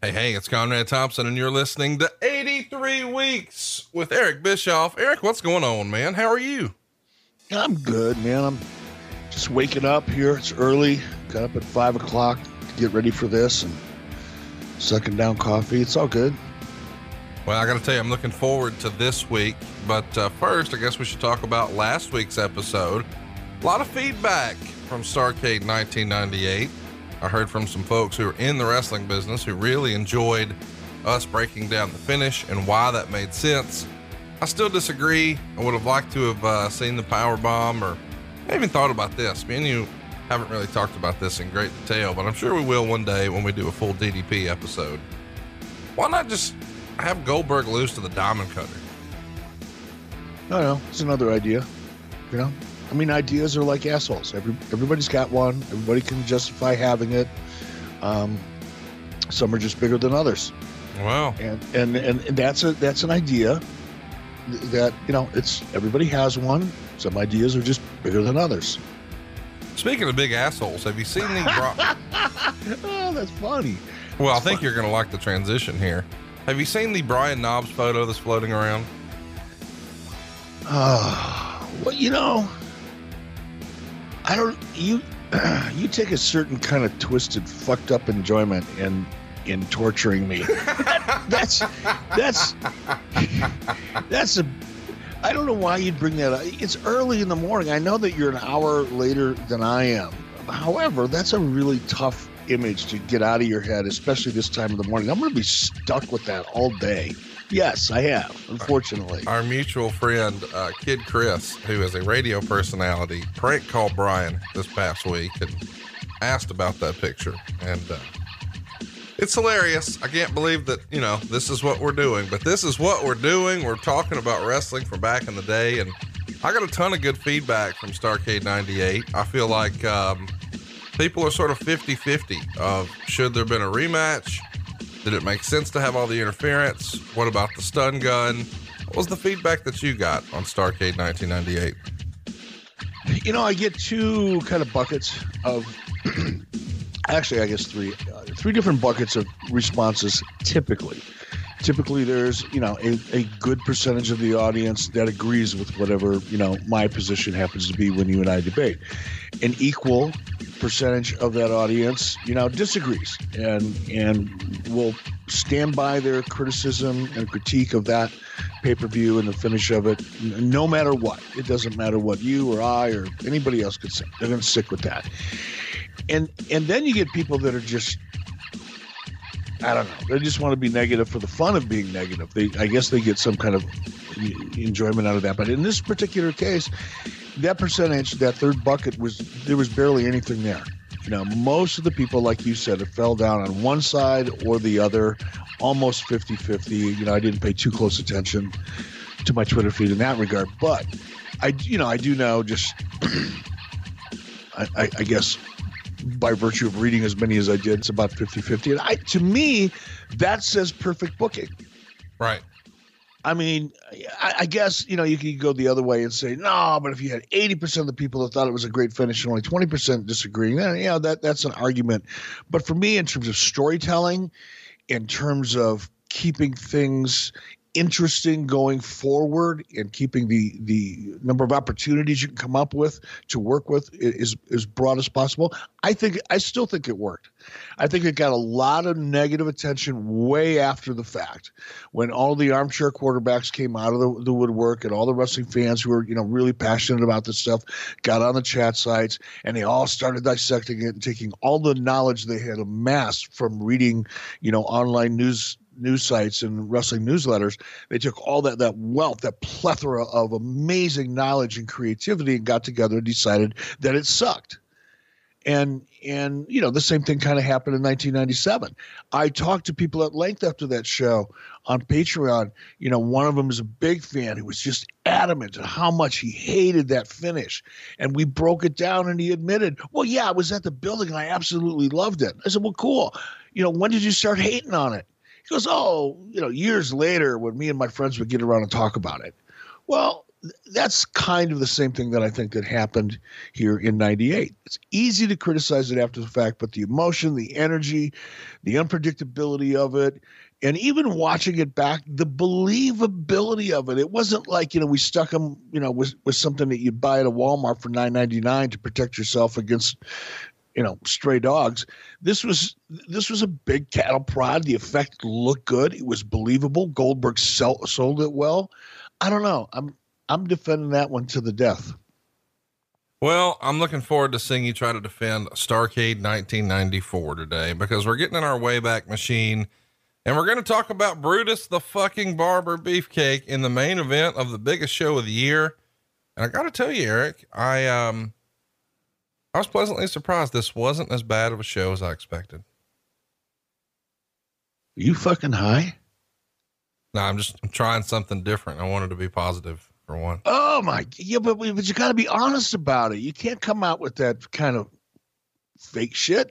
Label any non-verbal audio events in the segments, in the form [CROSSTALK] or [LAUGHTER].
Hey, hey, it's Conrad Thompson, and you're listening to 83 Weeks with Eric Bischoff. Eric, what's going on, man? How are you? I'm good, man. I'm just waking up here. It's early. Got up at five o'clock to get ready for this and sucking down coffee. It's all good. Well, I got to tell you, I'm looking forward to this week. But uh, first, I guess we should talk about last week's episode. A lot of feedback from Starrcade 1998. I heard from some folks who are in the wrestling business who really enjoyed us breaking down the finish and why that made sense. I still disagree. I would have liked to have uh, seen the power bomb, or I even thought about this. Me and you haven't really talked about this in great detail, but I'm sure we will one day when we do a full DDP episode. Why not just have Goldberg lose to the Diamond Cutter? I know. It's another idea. You know, I mean, ideas are like assholes. Every everybody's got one. Everybody can justify having it. Um, some are just bigger than others. Wow. And and and, and that's a that's an idea that you know it's everybody has one. Some ideas are just bigger than others. Speaking of big assholes, have you seen the? [LAUGHS] Bro- oh, that's funny. Well, I think you're going to like the transition here. Have you seen the Brian Knobbs photo that's floating around? Uh, well, you know, I don't. You [CLEARS THROAT] you take a certain kind of twisted, fucked up enjoyment in in torturing me. [LAUGHS] that's that's [LAUGHS] that's a. I don't know why you'd bring that up. It's early in the morning. I know that you're an hour later than I am. However, that's a really tough image to get out of your head, especially this time of the morning. I'm going to be stuck with that all day. Yes, I have, unfortunately. Our mutual friend, uh, Kid Chris, who is a radio personality, prank called Brian this past week and asked about that picture. And uh, it's hilarious. I can't believe that, you know, this is what we're doing, but this is what we're doing. We're talking about wrestling from back in the day. And I got a ton of good feedback from Starrcade 98. I feel like um, people are sort of 50 50 of should there have been a rematch? Did it make sense to have all the interference? What about the stun gun? What was the feedback that you got on Starrcade 1998? You know, I get two kind of buckets of, [CLEARS THROAT] actually, I guess three, uh, three different buckets of responses typically. Typically, there's you know a, a good percentage of the audience that agrees with whatever you know my position happens to be when you and I debate. An equal percentage of that audience, you know, disagrees and and will stand by their criticism and critique of that pay per view and the finish of it, no matter what. It doesn't matter what you or I or anybody else could say. They're going to stick with that. And and then you get people that are just I don't know. They just want to be negative for the fun of being negative. They, I guess, they get some kind of enjoyment out of that. But in this particular case, that percentage, that third bucket, was there was barely anything there. You know, most of the people, like you said, it fell down on one side or the other, almost 50-50. You know, I didn't pay too close attention to my Twitter feed in that regard, but I, you know, I do know just, [CLEARS THROAT] I, I, I guess by virtue of reading as many as I did, it's about 50 50. And I, to me, that says perfect booking. Right. I mean, I, I, guess, you know, you could go the other way and say, no, but if you had 80% of the people that thought it was a great finish and only 20% disagreeing, then, you know, that, that's an argument. But for me, in terms of storytelling, in terms of keeping things interesting going forward and keeping the the number of opportunities you can come up with to work with is as broad as possible. I think I still think it worked. I think it got a lot of negative attention way after the fact when all the armchair quarterbacks came out of the, the woodwork and all the wrestling fans who were you know really passionate about this stuff got on the chat sites and they all started dissecting it and taking all the knowledge they had amassed from reading you know online news news sites and wrestling newsletters, they took all that that wealth, that plethora of amazing knowledge and creativity, and got together and decided that it sucked. And and you know the same thing kind of happened in 1997. I talked to people at length after that show on Patreon. You know, one of them is a big fan who was just adamant on how much he hated that finish, and we broke it down. And he admitted, "Well, yeah, I was at the building and I absolutely loved it." I said, "Well, cool. You know, when did you start hating on it?" He goes, Oh, you know, years later when me and my friends would get around and talk about it. Well, that's kind of the same thing that I think that happened here in 98. It's easy to criticize it after the fact, but the emotion, the energy, the unpredictability of it, and even watching it back, the believability of it. It wasn't like, you know, we stuck them, you know, with, with something that you'd buy at a Walmart for 9.99 to protect yourself against, you know, stray dogs. This was this was a big cattle prod. The effect looked good. It was believable. Goldberg sell, sold it well. I don't know. I'm I'm defending that one to the death. Well, I'm looking forward to seeing you try to defend Starrcade 1994 today because we're getting in our Wayback Machine and we're going to talk about Brutus the fucking Barber Beefcake in the main event of the biggest show of the year. And I got to tell you, Eric, I, um, I was pleasantly surprised this wasn't as bad of a show as I expected. Are you fucking high? No, I'm just I'm trying something different. I wanted to be positive for one. Oh my, yeah, but but you got to be honest about it. You can't come out with that kind of fake shit.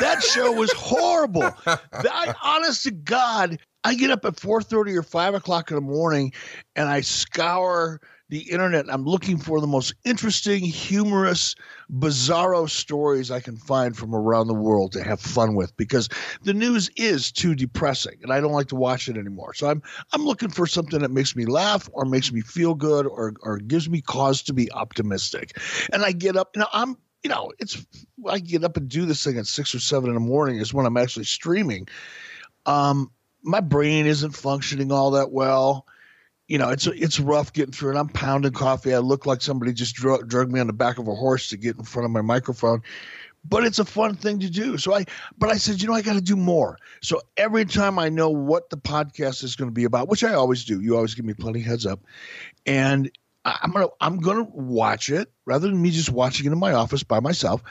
That show was horrible. I, honest to God, I get up at four thirty or five o'clock in the morning, and I scour the internet. I'm looking for the most interesting, humorous, bizarro stories I can find from around the world to have fun with because the news is too depressing and I don't like to watch it anymore. So I'm I'm looking for something that makes me laugh or makes me feel good or or gives me cause to be optimistic. And I get up, you know, I'm you know, it's I get up and do this thing at six or seven in the morning is when I'm actually streaming. Um, my brain isn't functioning all that well you know, it's it's rough getting through it. I'm pounding coffee. I look like somebody just drug, drug me on the back of a horse to get in front of my microphone, but it's a fun thing to do. So I, but I said, you know, I got to do more. So every time I know what the podcast is going to be about, which I always do, you always give me plenty heads up, and I'm gonna I'm gonna watch it rather than me just watching it in my office by myself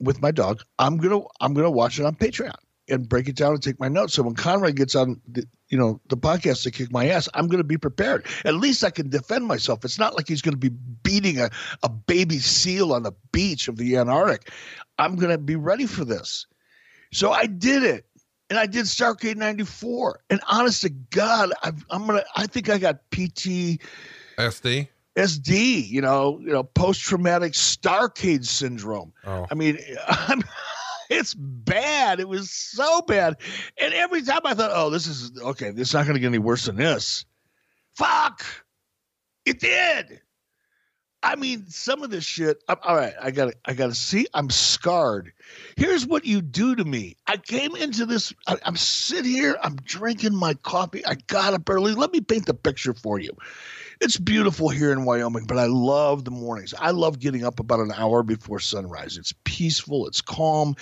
with my dog. I'm gonna I'm gonna watch it on Patreon and break it down and take my notes. So when Conrad gets on the, you know, the podcast to kick my ass, I'm going to be prepared. At least I can defend myself. It's not like he's going to be beating a, a baby seal on the beach of the Antarctic. I'm going to be ready for this. So I did it. And I did Starrcade 94. And honest to God, i am going to, I think I got PT. SD? SD, you know, you know, post traumatic Starrcade syndrome. Oh. I mean, [LAUGHS] I'm, it's bad. It was so bad. And every time I thought, oh, this is okay, this is not going to get any worse than this. Fuck. It did. I mean, some of this shit. I'm, all right, I got to I got to see. I'm scarred. Here's what you do to me. I came into this. I, I'm sitting here. I'm drinking my coffee. I got up early. Let me paint the picture for you it's beautiful here in Wyoming, but I love the mornings. I love getting up about an hour before sunrise. It's peaceful, it's calm.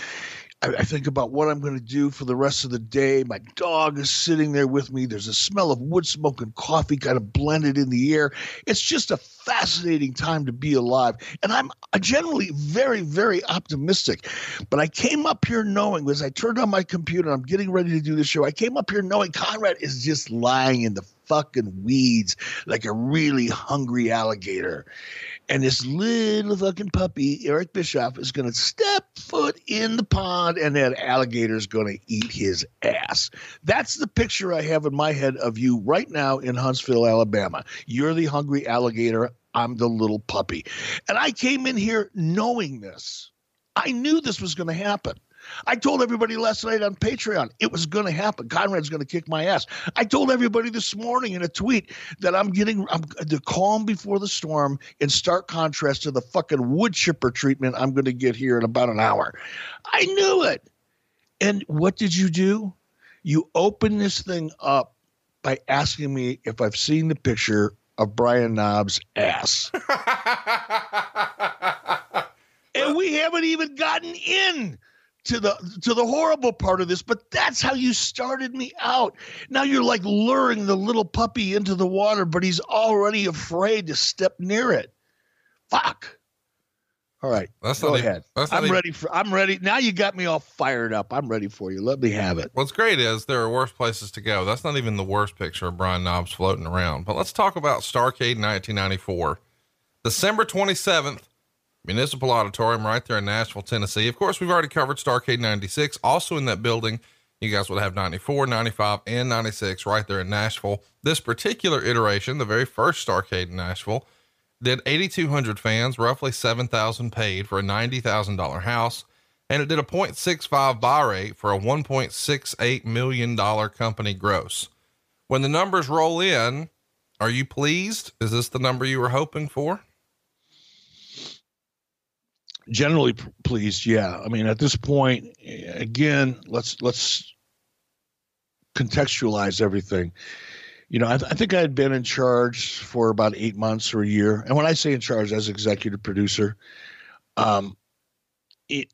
I, I think about what I'm going to do for the rest of the day. My dog is sitting there with me. There's a smell of wood smoke and coffee kind of blended in the air. It's just a fascinating time to be alive. And I'm generally very, very optimistic. But I came up here knowing, as I turned on my computer, I'm getting ready to do the show. I came up here knowing Conrad is just lying in the fucking weeds like a really hungry alligator. And this little fucking puppy, Eric Bischoff, is going to step foot in the pond and that alligator is going to eat his ass. That's the picture I have in my head of you right now in Huntsville, Alabama. You're the hungry alligator. I'm the little puppy. And I came in here knowing this. I knew this was going to happen. I told everybody last night on Patreon it was going to happen. Conrad's going to kick my ass. I told everybody this morning in a tweet that I'm getting I'm, the calm before the storm in stark contrast to the fucking wood chipper treatment I'm going to get here in about an hour. I knew it. And what did you do? You open this thing up by asking me if I've seen the picture of Brian Knobbs' ass. [LAUGHS] and we haven't even gotten in to the to the horrible part of this, but that's how you started me out. Now you're like luring the little puppy into the water, but he's already afraid to step near it. Fuck. All right. That's go ahead. Even, I'm ready for I'm ready. Now you got me all fired up. I'm ready for you. Let me have it. What's great is there are worse places to go. That's not even the worst picture of Brian Knobbs floating around. But let's talk about Starrcade 1994. December 27th, Municipal Auditorium right there in Nashville, Tennessee. Of course, we've already covered Starrcade 96, also in that building. You guys would have 94, 95, and 96 right there in Nashville. This particular iteration, the very first Starrcade in Nashville, did 8,200 fans, roughly 7,000 paid for a $90,000 house, and it did a 0.65 buy rate for a $1.68 million company gross. When the numbers roll in, are you pleased? Is this the number you were hoping for? Generally pleased, yeah. I mean, at this point, again, let's let's contextualize everything. You know, I, th- I think I had been in charge for about eight months or a year, and when I say in charge as executive producer, um, it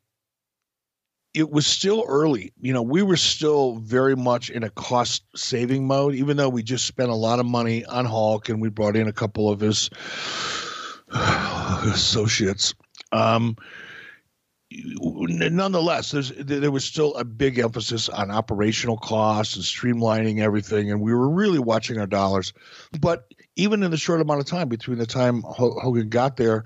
it was still early. You know, we were still very much in a cost saving mode, even though we just spent a lot of money on Hulk and we brought in a couple of his [SIGHS] associates. Um, nonetheless, there was still a big emphasis on operational costs and streamlining everything, and we were really watching our dollars. But even in the short amount of time between the time Hogan got there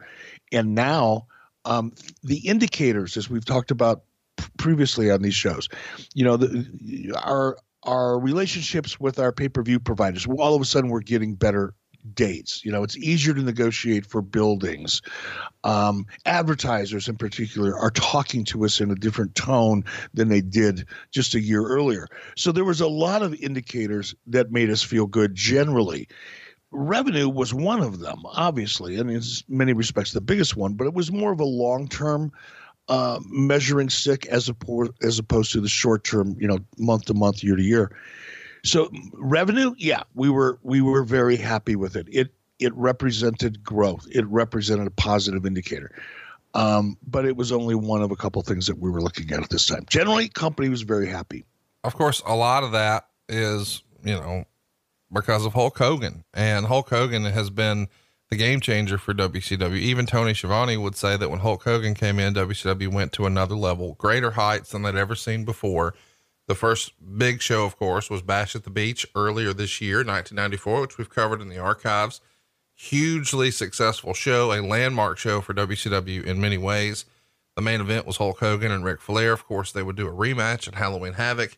and now, um, the indicators, as we've talked about previously on these shows, you know, the, our our relationships with our pay per view providers, all of a sudden we're getting better dates. You know, it's easier to negotiate for buildings. Um, advertisers, in particular, are talking to us in a different tone than they did just a year earlier. So there was a lot of indicators that made us feel good generally. Revenue was one of them, obviously, and in many respects the biggest one, but it was more of a long term uh, measuring stick as opposed as opposed to the short term, you know, month to month, year to year. So revenue, yeah, we were we were very happy with it. It it represented growth. It represented a positive indicator. Um, but it was only one of a couple things that we were looking at at this time. Generally, company was very happy. Of course, a lot of that is you know because of Hulk Hogan, and Hulk Hogan has been the game changer for WCW. Even Tony Schiavone would say that when Hulk Hogan came in, WCW went to another level, greater heights than they'd ever seen before. The first big show, of course, was Bash at the Beach earlier this year, 1994, which we've covered in the archives. Hugely successful show, a landmark show for WCW in many ways. The main event was Hulk Hogan and Ric Flair. Of course, they would do a rematch at Halloween Havoc.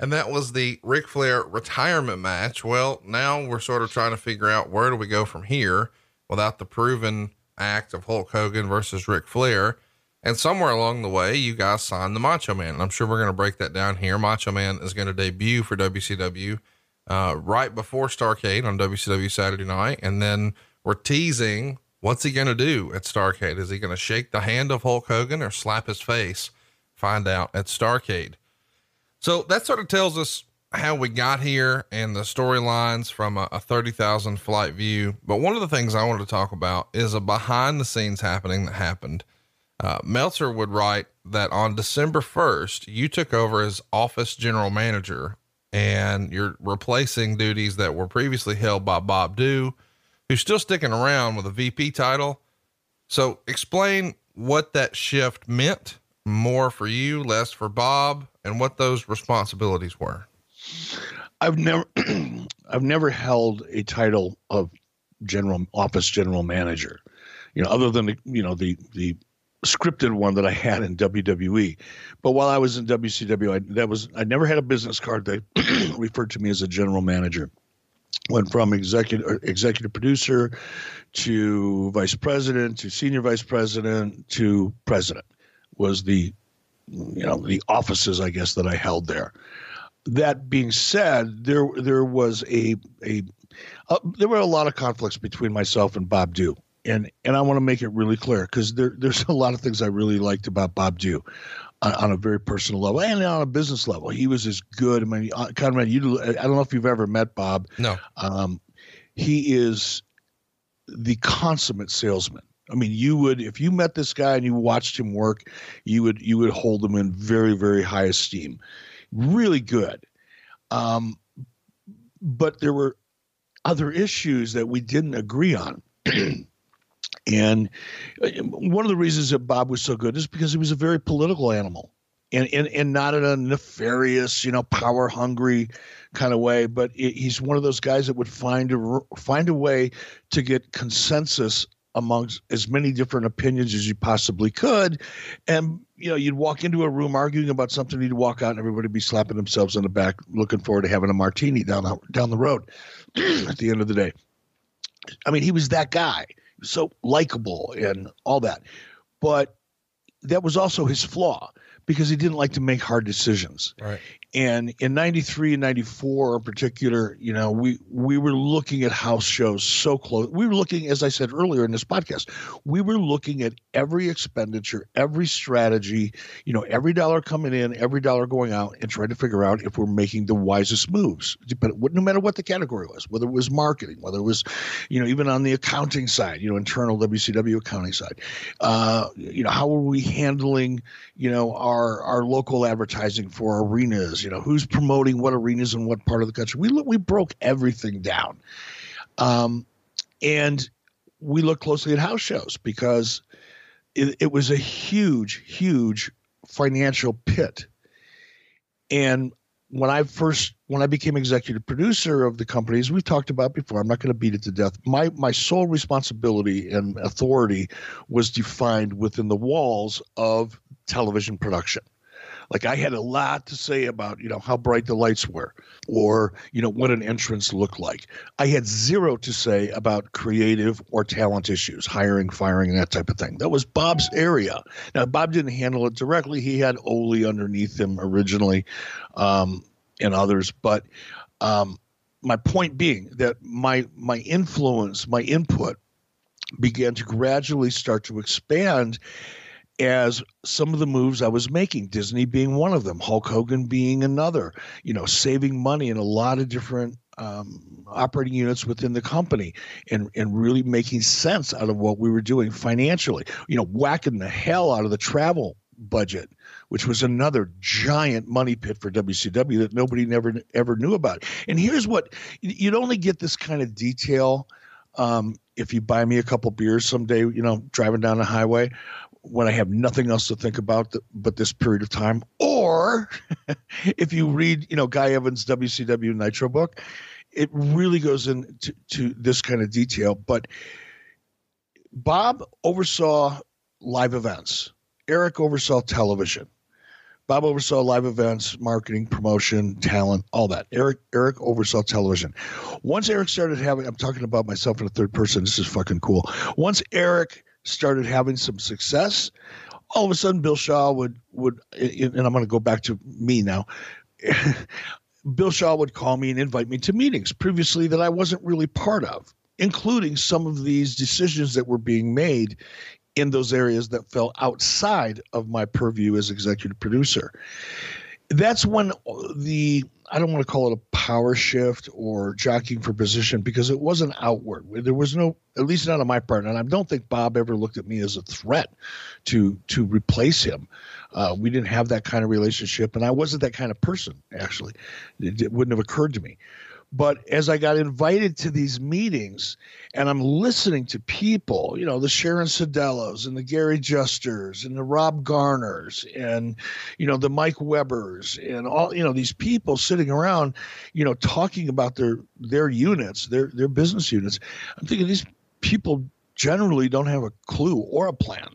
And that was the Ric Flair retirement match. Well, now we're sort of trying to figure out where do we go from here without the proven act of Hulk Hogan versus Ric Flair. And somewhere along the way, you guys signed the Macho Man. And I'm sure we're going to break that down here. Macho Man is going to debut for WCW uh, right before Starrcade on WCW Saturday night. And then we're teasing what's he going to do at Starrcade? Is he going to shake the hand of Hulk Hogan or slap his face? Find out at Starrcade. So that sort of tells us how we got here and the storylines from a, a 30,000 flight view. But one of the things I wanted to talk about is a behind the scenes happening that happened uh, Meltzer would write that on December 1st, you took over as office general manager and you're replacing duties that were previously held by Bob Dhue, who's still sticking around with a VP title. So explain what that shift meant more for you, less for Bob, and what those responsibilities were. I've never, [CLEARS THROAT] I've never held a title of general office general manager, you know, other than the, you know, the, the scripted one that I had in WWE. But while I was in WCW, I, that was I never had a business card. They [CLEARS THROAT] referred to me as a general manager. Went from executive uh, executive producer to vice president to senior vice president to president was the you know the offices I guess that I held there. That being said, there there was a a uh, there were a lot of conflicts between myself and Bob Dhue and and I want to make it really clear because there there's a lot of things I really liked about Bob Dhue on, on, a very personal level and on a business level. He was as good. I mean, uh, Conrad, you I don't know if you've ever met Bob. No. Um, he is the consummate salesman. I mean, you would if you met this guy and you watched him work, you would you would hold him in very very high esteem. Really good. Um, but there were other issues that we didn't agree on. [CLEARS THROAT] And uh, one of the reasons that Bob was so good is because he was a very political animal. And, and, and not in a nefarious, you know, power hungry kind of way, but it, he's one of those guys that would find a find a way to get consensus amongst as many different opinions as you possibly could, and you know, you'd walk into a room arguing about something, you'd walk out, and everybody would be slapping themselves on the back, looking forward to having a martini down down the road [CLEARS THROAT] at the end of the day. I mean, he was that guy, so likable and all that. But that was also his flaw because he didn't like to make hard decisions. Right. And in 93 and 94 in particular, you know, we we were looking at house shows so close. We were looking as I said earlier in this podcast, we were looking at every expenditure, every strategy, you know, every dollar coming in, every dollar going out and trying to figure out if we're making the wisest moves. No matter what the category was, whether it was marketing, whether it was, you know, even on the accounting side, you know, internal WCW accounting side. Uh, you know, how are we handling, you know, our our local advertising for arenas you know, who's promoting what arenas in what part of the country. We look, we broke everything down, um, and we looked closely at house shows because it, it was a huge, huge financial pit. And when I first when I became executive producer of the companies we've talked about before, I'm not going to beat it to death. My my sole responsibility and authority was defined within the walls of television production. Like I had a lot to say about, you know, how bright the lights were or, you know, what an entrance looked like. I had zero to say about creative or talent issues, hiring, firing, and that type of thing. That was Bob's area. Now, Bob didn't handle it directly. He had Ole underneath him originally um, and others. But um, my point being that my my influence, my input began to gradually start to expand as some of the moves I was making, Disney being one of them, Hulk Hogan being another, you know, saving money in a lot of different um, operating units within the company and, and really making sense out of what we were doing financially, you know, whacking the hell out of the travel budget, which was another giant money pit for WCW that nobody never ever knew about. And here's what you'd only get this kind of detail um, if you buy me a couple beers someday, you know, driving down the highway when I have nothing else to think about but this period of time, or [LAUGHS] if you read, you know, Guy Evans' WCW Nitro book, it really goes into to this kind of detail. But Bob oversaw live events. Eric oversaw television. Bob oversaw live events, marketing, promotion, talent, all that. Eric Eric oversaw television. Once Eric started having, I'm talking about myself in a third person. This is fucking cool. Once Eric started having some success, all of a sudden Bill Shaw would would and I'm going to go back to me now. [LAUGHS] Bill Shaw would call me and invite me to meetings previously that I wasn't really part of, including some of these decisions that were being made in those areas that fell outside of my purview as executive producer. That's when the I don't want to call it a power shift or jockeying for position because it wasn't outward. There was no, at least not on my part, and I don't think Bob ever looked at me as a threat to to replace him. Uh, we didn't have that kind of relationship, and I wasn't that kind of person. Actually, it, it wouldn't have occurred to me. But as I got invited to these meetings and I'm listening to people, you know, the Sharon Sadellos and the Gary Justers and the Rob Garners and, you know, the Mike Webbers and all, you know, these people sitting around, you know, talking about their their units, their their business units. I'm thinking these people generally don't have a clue or a plan.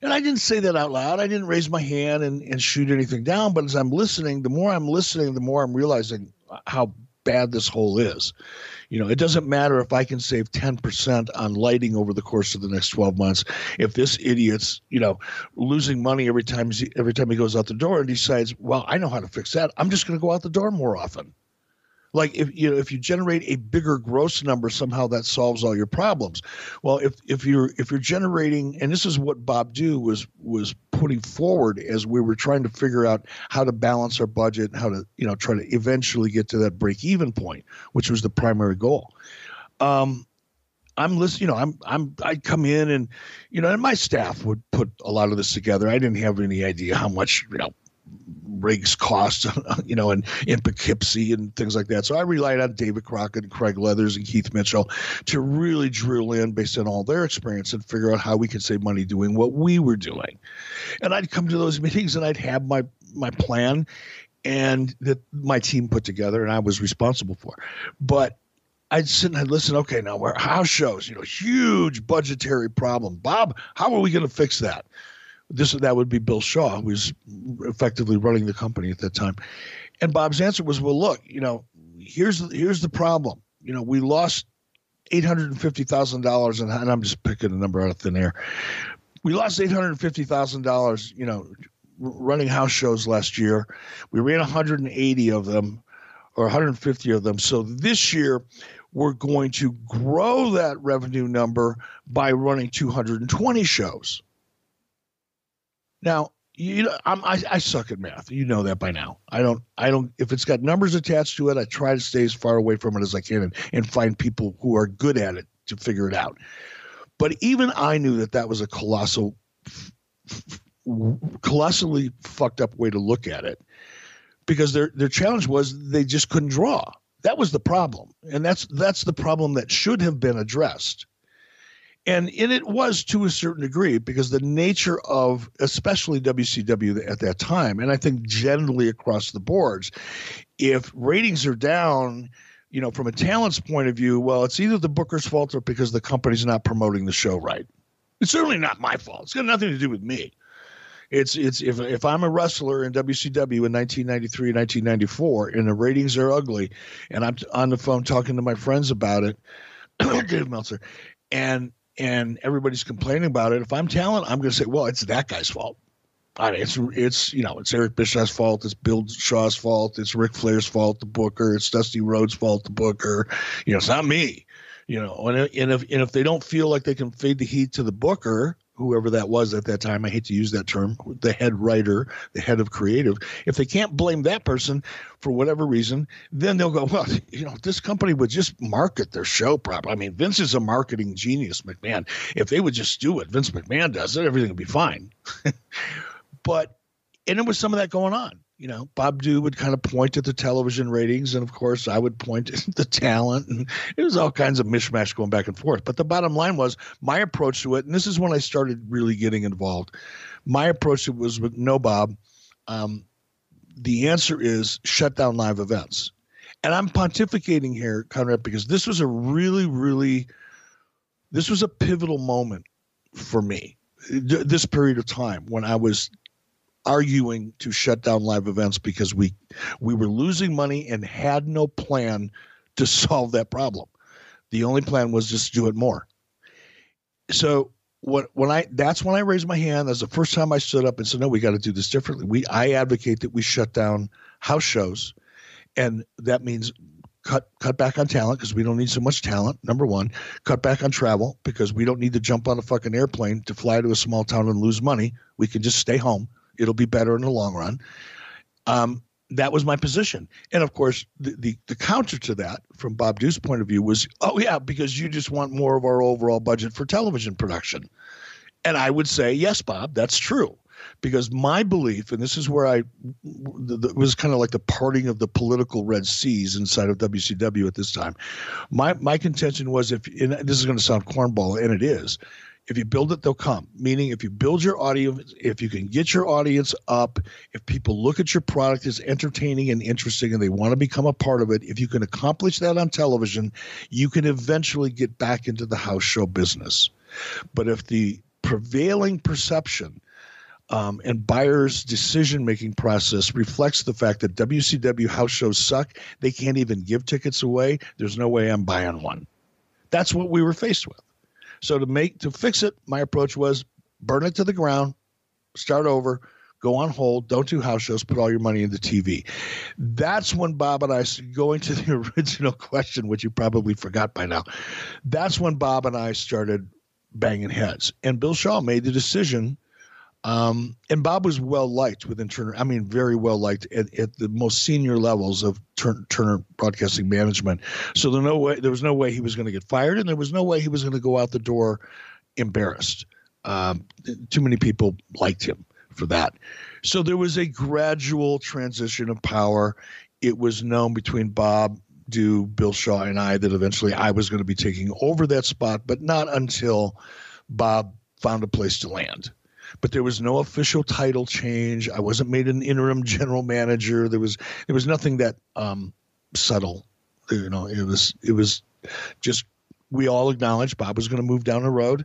And I didn't say that out loud. I didn't raise my hand and, and shoot anything down. But as I'm listening, the more I'm listening, the more I'm realizing how bad this hole is. You know, it doesn't matter if I can save 10% on lighting over the course of the next 12 months. If this idiot's, you know, losing money every time every time he goes out the door and decides, well, I know how to fix that. I'm just going to go out the door more often like if you know if you generate a bigger gross number somehow that solves all your problems well if if you're if you're generating and this is what bob Dhue was was putting forward as we were trying to figure out how to balance our budget how to you know try to eventually get to that break even point which was the primary goal um I'm listening, you know, I'm I'm I'd come in and you know, and my staff would put a lot of this together. I didn't have any idea how much, you know, rigs cost, [LAUGHS] you know, and in Poughkeepsie and things like that. So I relied on David Crockett and Craig Leathers and Keith Mitchell to really drill in based on all their experience and figure out how we could save money doing what we were doing. And I'd come to those meetings and I'd have my my plan and that my team put together and I was responsible for. But I'd sit and I'd listen. Okay, now we're house shows, you know, huge budgetary problem. Bob, how are we going to fix that? This that would be Bill Shaw, who was effectively running the company at that time. And Bob's answer was, "Well, look, you know, here's here's the problem. You know, we lost eight hundred and fifty thousand dollars, and I'm just picking a number out of thin air. We lost eight hundred and fifty thousand dollars. You know, running house shows last year. We ran 180 of them, or 150 of them. So this year." We're going to grow that revenue number by running 220 shows. Now, you know, I'm, I, I suck at math. You know that by now. I don't. I don't. If it's got numbers attached to it, I try to stay as far away from it as I can and, and find people who are good at it to figure it out. But even I knew that that was a colossal, colossally fucked up way to look at it, because their their challenge was they just couldn't draw. That was the problem, and that's that's the problem that should have been addressed and and it was to a certain degree because the nature of especially WCW at that time, and I think generally across the boards, if ratings are down, you know, from a talent's point of view, well, it's either the booker's fault or because the company's not promoting the show right. It's certainly not my fault. It's got nothing to do with me. It's it's if if I'm a wrestler in WCW in 1993 1994 and the ratings are ugly, and I'm on the phone talking to my friends about it, [COUGHS] Dave Meltzer, and and everybody's complaining about it, if I'm talent, I'm going to say, well, it's that guy's fault. I mean, it's it's you know it's Eric Bischoff's fault, it's Bill Shaw's fault, it's Ric Flair's fault, the Booker, it's Dusty Rhodes' fault, the Booker. You know, it's not me. You know, and, and if and if they don't feel like they can fade the heat to the Booker, whoever that was at that time, I hate to use that term, the head writer, the head of creative, if they can't blame that person for whatever reason, then they'll go, well, you know, this company would just market their show properly. I mean, Vince is a marketing genius, McMahon. If they would just do what Vince McMahon does, everything would be fine. [LAUGHS] but, and there was some of that going on you know, Bob Dhue would kind of point at the television ratings, and of course, I would point [LAUGHS] at the talent, and it was all kinds of mishmash going back and forth. But the bottom line was my approach to it, and this is when I started really getting involved. My approach to it was with no Bob. Um, the answer is shut down live events, and I'm pontificating here, Conrad, because this was a really, really, this was a pivotal moment for me. This period of time when I was arguing to shut down live events because we we were losing money and had no plan to [LAUGHS] solve that problem. The only plan was just do it more. So what when I that's when I raised my hand. That's the first time I stood up and said, "No, we got to do this differently." We I advocate that we shut down house shows, and that means cut cut back on talent because we don't need so much talent. Number one, cut back on travel because we don't need to jump on a fucking airplane to fly to a small town and lose money. We can just stay home it'll be better in the long run. Um, that was my position. And of course, the, the, the, counter to that, from Bob Dhue's point of view, was, oh, yeah, because you just want more of our overall budget for television production. And I would say, yes, Bob, that's true. Because my belief, and this is where I it was kind of like the parting of the political Red Seas inside of WCW at this time. My my contention was if, this is going to sound cornball, and it is, if you build it, they'll come. Meaning, if you build your audience, if you can get your audience up, if people look at your product as entertaining and interesting and they want to become a part of it, if you can accomplish that on television, you can eventually get back into the house show business. But if the prevailing perception um, and buyers' decision making process reflects the fact that WCW house shows suck, they can't even give tickets away, there's no way I'm buying one. That's what we were faced with. So to make to fix it, my approach was burn it to the ground, start over, go on hold, don't do house shows, put all your money into TV. That's when Bob and I, going to the [LAUGHS] original question, which you probably forgot by now, that's when Bob and I started banging heads. And Bill Shaw made the decision. Um, and Bob was well liked within Turner. I mean, very well liked at, at the most senior levels of Turner, Turner Broadcasting Management. So there no way there was no way he was going to get fired, and there was no way he was going to go out the door embarrassed. Um, too many people liked him for that. So there was a gradual transition of power. It was known between Bob, Dhue, Bill Shaw, and I that eventually I was going to be taking over that spot, but not until Bob found a place to land but there was no official title change. I wasn't made an interim general manager. There was there was nothing that um, subtle. You know, it was it was just we all acknowledged Bob was going to move down the road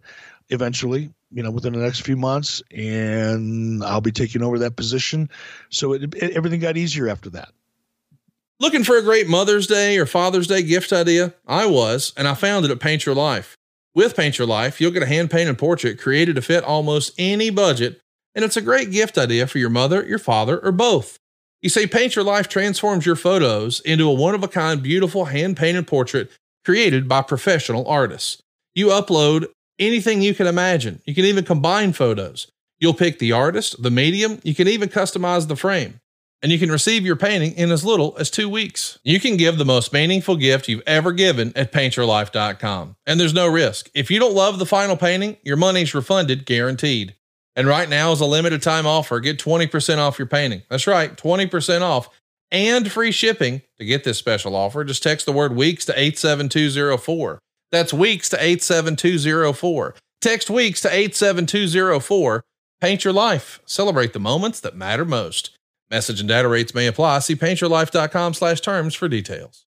eventually, you know, within the next few months, and I'll be taking over that position. So it, it, everything got easier after that. Looking for a great Mother's Day or Father's Day gift idea? I was, and I found it at Paint Your Life. With Paint Your Life, you'll get a hand painted portrait created to fit almost any budget, and it's a great gift idea for your mother, your father, or both. You say Paint Your Life transforms your photos into a one of a kind, beautiful hand painted portrait created by professional artists. You upload anything you can imagine. You can even combine photos. You'll pick the artist, the medium, you can even customize the frame. And you can receive your painting in as little as two weeks. You can give the most meaningful gift you've ever given at paintyourlife.com. And there's no risk. If you don't love the final painting, your money's refunded guaranteed. And right now is a limited time offer. Get 20% off your painting. That's right, 20% off and free shipping. To get this special offer, just text the word weeks to 87204. That's weeks to 87204. Text weeks to 87204. Paint your life. Celebrate the moments that matter most. Message and data rates may apply. See paintyourlife.com slash terms for details.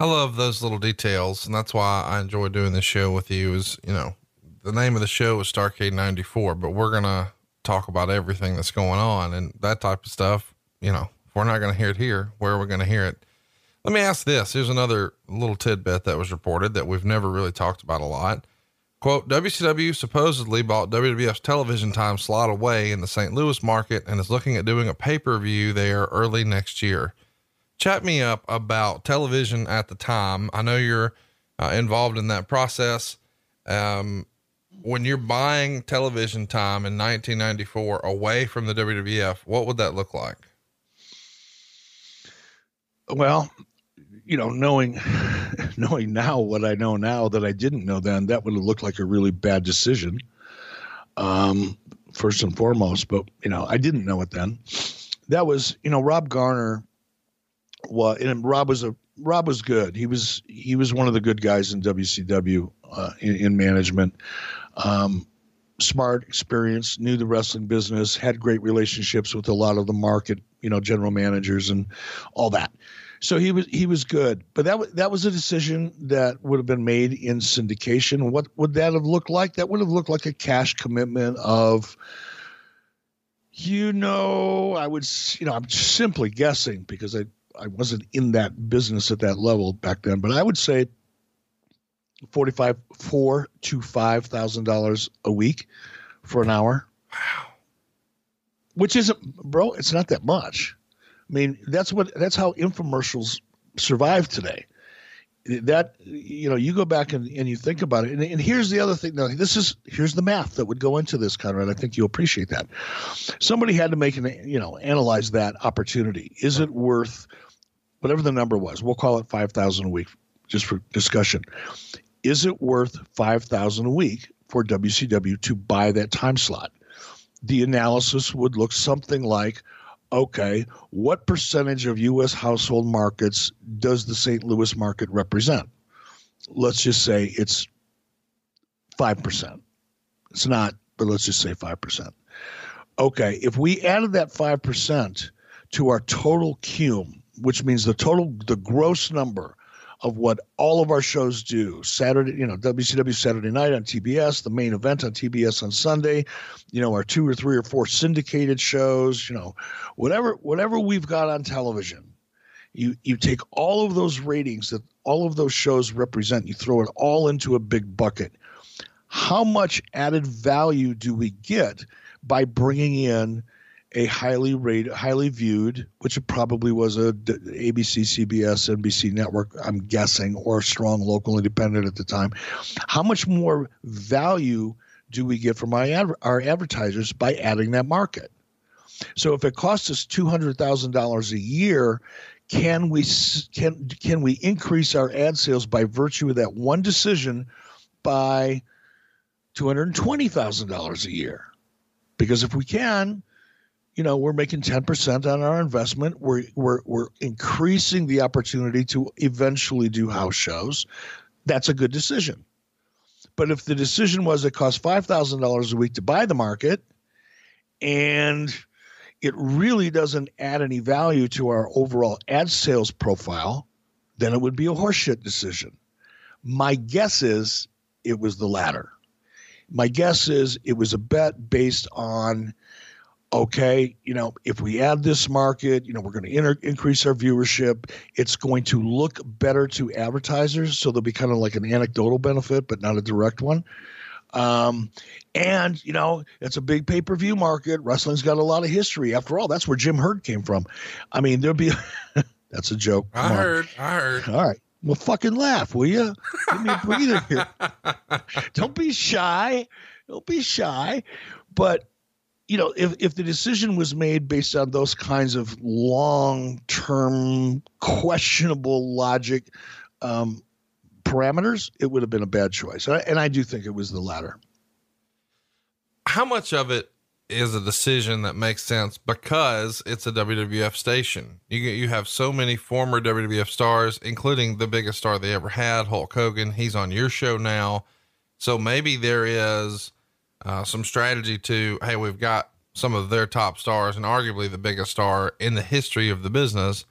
I love those little details, and that's why I enjoy doing this show with you. Is you know, the name of the show is Starrcade '94, but we're gonna talk about everything that's going on and that type of stuff. You know, if we're not gonna hear it here, where are we gonna hear it? Let me ask this. Here's another little tidbit that was reported that we've never really talked about a lot. Quote, WCW supposedly bought WWF's television time slot away in the St. Louis market and is looking at doing a pay per view there early next year chat me up about television at the time. I know you're uh, involved in that process. Um, when you're buying television time in 1994 away from the WWF, what would that look like? Well, you know, knowing [LAUGHS] knowing now what I know now that I didn't know then, that would have looked like a really bad decision. Um, first and foremost, but you know, I didn't know it then. That was, you know, Rob Garner well, and Rob was a Rob was good. He was he was one of the good guys in WCW uh, in, in, management. Um, smart, experienced, knew the wrestling business, had great relationships with a lot of the market, you know, general managers and all that. So he was he was good, but that that was a decision that would have been made in syndication. What would that have looked like? That would have looked like a cash commitment of, you know, I would, you know, I'm simply guessing because I I wasn't in that business at that level back then, but I would say forty-five, four to five thousand dollars a week for an hour. Wow. Which isn't, bro. It's not that much. I mean, that's what that's how infomercials survive today. That you know, you go back and, and you think about it, and, and here's the other thing. Now, this is here's the math that would go into this, Conrad. I think you'll appreciate that. Somebody had to make an you know analyze that opportunity. Is it worth whatever the number was, we'll call it 5,000 a week just for discussion. Is it worth 5,000 a week for WCW to buy that time slot? The analysis would look something like okay, what percentage of US household markets does the St. Louis market represent? Let's just say it's 5%. It's not, but let's just say 5%. Okay, if we added that 5% to our total cume, which means the total, the gross number of what all of our shows do. Saturday, you know, WCW Saturday night on TBS, the main event on TBS on Sunday, you know, our two or three or four syndicated shows, you know, whatever whatever we've got on television. You you take all of those ratings that all of those shows represent, you throw it all into a big bucket. How much added value do we get by bringing in a highly rated, highly viewed, which it probably was a ABC, CBS, NBC network, I'm guessing, or a strong local independent at the time. How much more value do we get from our, our advertisers by adding that market? So if it costs us $200,000 a year, can we can can we increase our ad sales by virtue of that one decision by two hundred twenty thousand dollars a year? Because if we can, you know, we're making ten percent on our investment. We're we're we're increasing the opportunity to eventually do house shows. That's a good decision. But if the decision was it costs five thousand dollars a week to buy the market, and it really doesn't add any value to our overall ad sales profile, then it would be a horseshit decision. My guess is it was the latter. My guess is it was a bet based on okay, you know, if we add this market, you know, we're going to inter- increase our viewership. It's going to look better to advertisers. So there'll be kind of like an anecdotal benefit, but not a direct one. Um, and you know, it's a big pay per view market. Wrestling's got a lot of history. After all, that's where Jim Herd came from. I mean, there'll be [LAUGHS] that's a joke. I heard. I heard. All right. Well, fucking laugh, will you? Give me a breather here. [LAUGHS] Don't be shy. Don't be shy. But you know, if if the decision was made based on those kinds of long term questionable logic, um, parameters, it would have been a bad choice. And I, do think it was the latter. How much of it is a decision that makes sense because it's a WWF station? You you have so many former WWF stars, including the biggest star they ever had, Hulk Hogan. He's on your show now, so maybe there is uh, some strategy to hey, we've got some of their top stars and arguably the biggest star in the history of the business,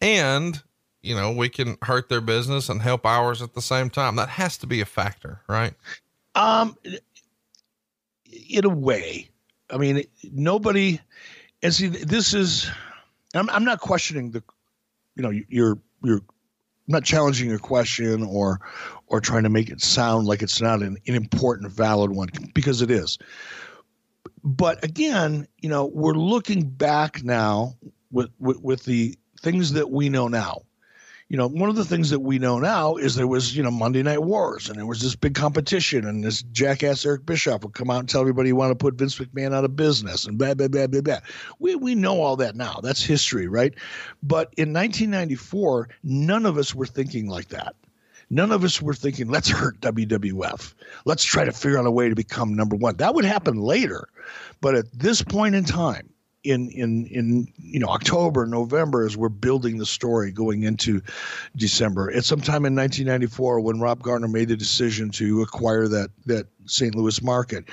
and you know, we can hurt their business and help ours at the same time. That has to be a factor, right? Um, in a way, I mean, nobody, and see, this is, I'm, I'm not questioning the, you know, you're, you're not challenging your question or, or trying to make it sound like it's not an, an important, valid one because it is. But again, you know, we're looking back now with, with, with the things that we know now you know, one of the things that we know now is there was, you know, Monday Night Wars and there was this big competition and this jackass Eric Bischoff would come out and tell everybody he wanted to put Vince McMahon out of business and blah, blah, blah, blah, blah. We, we know all that now. That's history, right? But in 1994, none of us were thinking like that. None of us were thinking, let's hurt WWF. Let's try to figure out a way to become number one. That would happen later. But at this point in time, in in in you know October, November as we're building the story going into December. It's sometime in 1994 when Rob Gardner made the decision to acquire that that St. Louis market.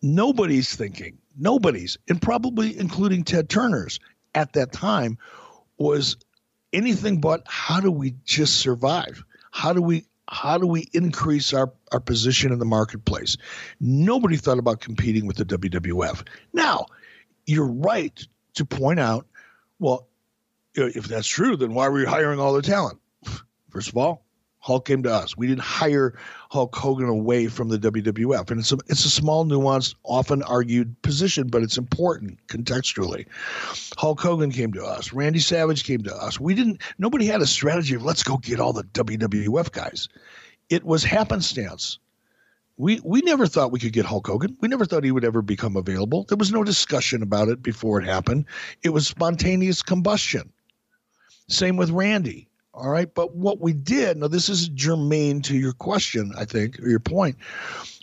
Nobody's thinking, nobody's, and probably including Ted Turner's at that time, was anything but how do we just survive? How do we how do we increase our, our position in the marketplace? Nobody thought about competing with the WWF. Now, you're right to point out, well, if that's true, then why were you hiring all the talent? First of all, Hulk came to us. We didn't hire Hulk Hogan away from the WWF, and it's a it's a small, nuanced, often argued position, but it's important contextually. Hulk Hogan came to us. Randy Savage came to us. We didn't. Nobody had a strategy of let's go get all the WWF guys. It was happenstance we we never thought we could get Hulk Hogan. We never thought he would ever become available. There was no discussion about it before it happened. It was spontaneous combustion. Same with Randy. All right. But what we did, now this is germane to your question, I think, or your point.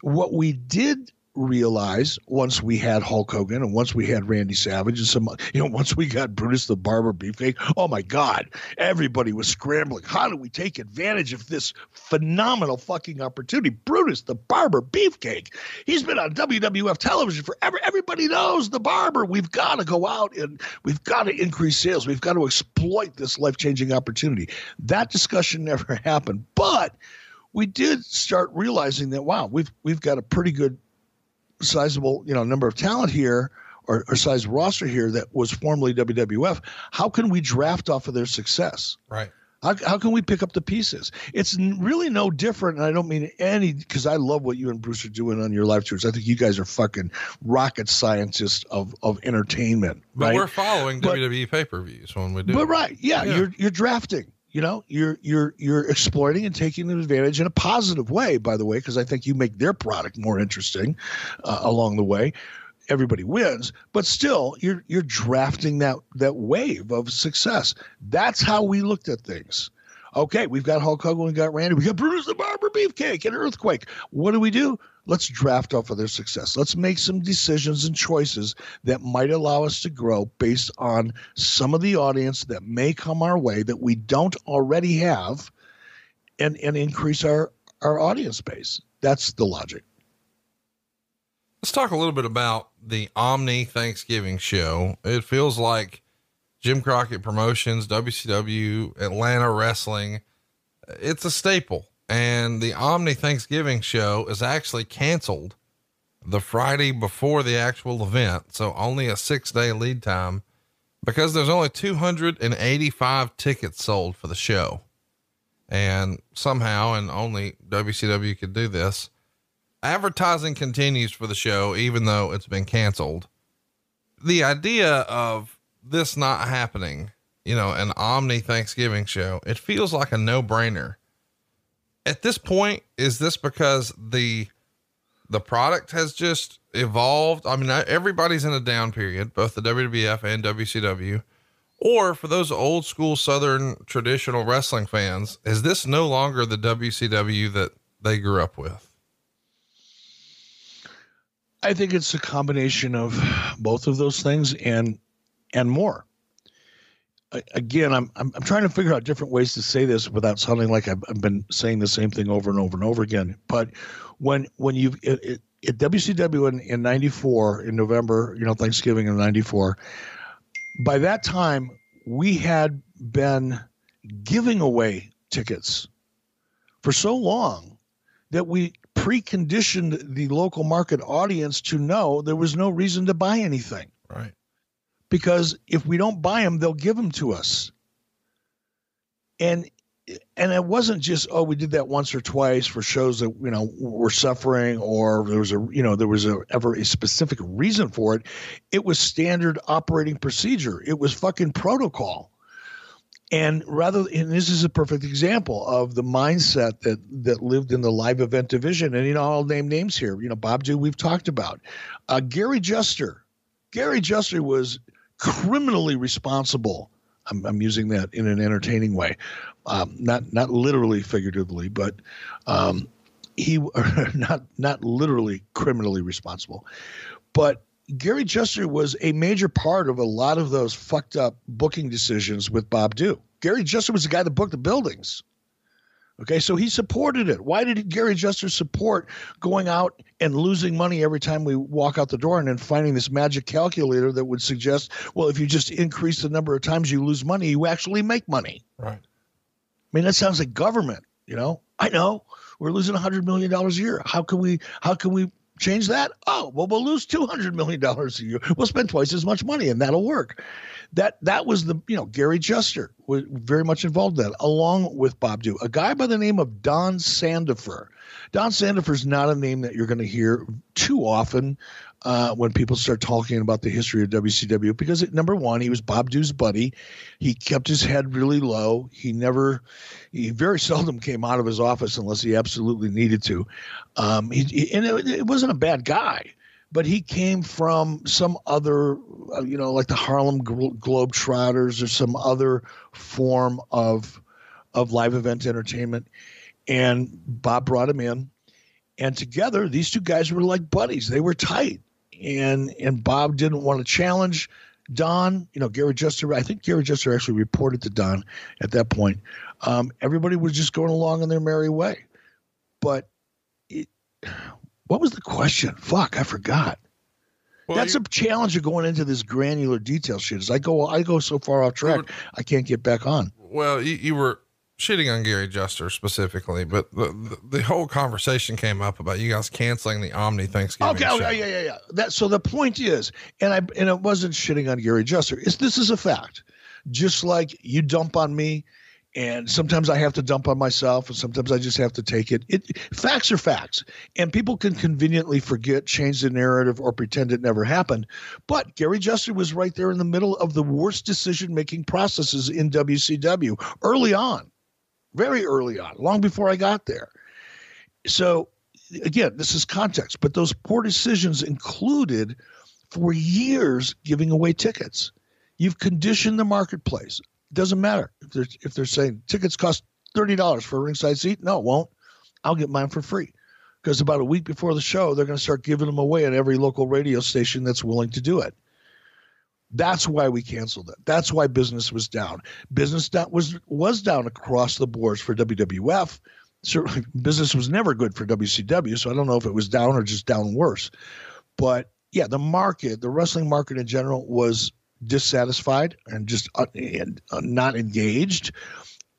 What we did realize once we had Hulk Hogan and once we had Randy Savage and some, you know, once we got Brutus the Barber Beefcake, oh my God, everybody was scrambling. How do we take advantage of this phenomenal fucking opportunity? Brutus the Barber Beefcake. He's been on WWF television forever. Everybody knows the Barber. We've got to go out and we've got to increase sales. We've got to exploit this life changing opportunity. That discussion never [LAUGHS] happened, but we did start realizing that wow, we've we've got a pretty good sizable you know number of talent here or, or size roster here that was formerly WWF, how can we draft off of their success? Right. How, how can we pick up the pieces? It's really no different. And I don't mean any, because I love what you and Bruce are doing on your live tours. I think you guys are fucking rocket scientists of, of entertainment. But right? we're following but, WWE pay per views when we do. But right, yeah, yeah, you're you're drafting you know you're you're you're exploiting and taking advantage in a positive way by the way because i think you make their product more interesting uh, along the way everybody wins, but still you're you're drafting that that wave of success. That's how we looked at things. Okay, we've got Hulk Hogan, we got Randy, we got Brutus the Barber Beefcake and Earthquake. What do we do? Let's draft off of their success. Let's make some decisions and choices that might allow us to grow based on some of the audience that may come our way that we don't already have and and increase our our audience base. That's the logic. Let's talk a little bit about the Omni Thanksgiving show. It feels like Jim Crockett Promotions, WCW, Atlanta Wrestling, it's a staple. And the Omni Thanksgiving show is actually canceled the Friday before the actual event. So only a six day lead time because there's only 285 tickets sold for the show. And somehow, and only WCW could do this, advertising continues for the show, even though it's been canceled. The idea of this not happening, you know, an Omni Thanksgiving show, it feels like a no brainer. At this point, is this because the the product has just evolved? I mean, everybody's in a down period, both the WWF and WCW. Or for those old school Southern traditional wrestling fans, is this no longer the WCW that they grew up with? I think it's a combination of both of those things and and more. Again, I'm, I'm I'm trying to figure out different ways to say this without sounding like I've, I've been saying the same thing over and over and over again. But when when you at WCW in, in '94 in November, you know Thanksgiving in '94, by that time we had been giving away tickets for so long that we preconditioned the local market audience to know there was no reason to buy anything. Right. Because if we don't buy them, they'll give them to us. And and it wasn't just oh we did that once or twice for shows that you know were suffering or there was a you know there was a ever a specific reason for it. It was standard operating procedure. It was fucking protocol. And rather and this is a perfect example of the mindset that that lived in the live event division. And you know i'll name names here. You know bob Dhue we've talked about uh, gary juster. Gary juster was criminally responsible I'm, I'm, using that in an entertaining way um, not not literally figuratively but um, he [LAUGHS] not not literally criminally responsible but Gary Juster was a major part of a lot of those fucked up booking decisions with Bob Dhue. Gary Juster was the guy that booked the buildings. Okay, so he supported it. Why did Gary Juster support going out and losing money every time we walk out the door and then finding this magic calculator that would suggest, well, if you just increase the number of times you lose money, you actually make money? Right. I mean, that sounds like government, you know? I know. We're losing $100 million a year. How can we how can we change that? Oh, well, we'll lose two hundred million dollars a year. We'll spend twice as much money, and that'll work. That that was the you know Gary Juster was very much involved in that, along with Bob Dhue, a guy by the name of Don Sandifer. Don Sandifer is not a name that you're going to hear too often uh, when people start talking about the history of WCW because it, number one, he was Bob Dhue's buddy. He kept his head really low. He never, he very seldom came out of his office unless he absolutely needed to. Um, he, he, and it, it, wasn't a bad guy, but he came from some other, uh, you know, like the Harlem Globetrotters or some other form of of live event entertainment. And Bob brought him in and together these two guys were like buddies they were tight and and Bob didn't want to challenge Don. You know, Gary Juster. I think Gary Juster actually reported to Don at that point. Um, everybody was just going along in their merry way. But it, what was the question? Fuck, I forgot. Well, That's you, a challenge of going into this granular detail shit. As I go, I go so far off track, were, I can't get back on. Well, you, you were shitting on Gary Juster specifically, but the, the, the, whole conversation came up about you guys canceling the Omni Thanksgiving. Okay, oh, okay, yeah, yeah, yeah. That so the point is, and I and it wasn't shitting on Gary Juster. Is this is a fact. Just like you dump on me, and sometimes I have to dump on myself, and sometimes I just have to take it. It facts are facts, and people can conveniently forget, change the narrative, or pretend it never happened. But Gary Juster was right there in the middle of the worst decision making processes in WCW early on very early on, long before I got there. So, again, this is context, but those poor decisions included for years giving away tickets. You've conditioned the marketplace. It doesn't matter if they're if they're saying tickets cost thirty dollars for a ringside seat. No, it won't. I'll get mine for free. Because about a week before the show, they're going to start giving them away at every local radio station that's willing to do it. That's why we canceled it. That's why business was down. Business was was down across the boards for WWF. Certainly, business was never good for WCW. So I don't know if it was down or just down worse. But yeah, the market, the wrestling market in general, was dissatisfied and just uh, and, uh, not engaged.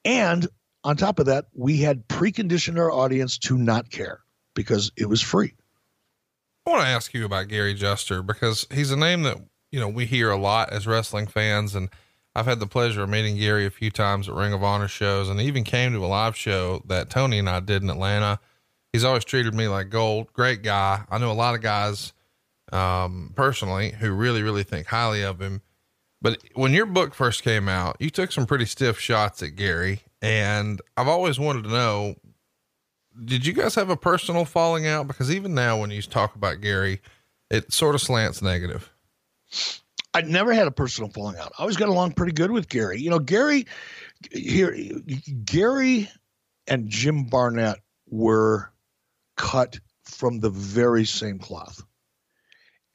And on top of that, we had preconditioned our audience to not care because it was free. I want to ask you about Gary Juster because he's a name that, you know, we hear a lot as wrestling fans. And I've had the pleasure of meeting Gary a few times at Ring of Honor shows and even came to a live show that Tony and I did in Atlanta. He's always treated me like gold. Great guy. I know a lot of guys, um, personally who really, really think highly of him. But when your book first came out, you took some pretty stiff shots at Gary. And I've always wanted to know did you guys have a personal falling out? Because even now, when you talk about Gary, it sort of slants negative. I never had a personal falling out. I always got along pretty good with Gary. You know, Gary here, Gary and Jim Barnett were cut from the very same cloth.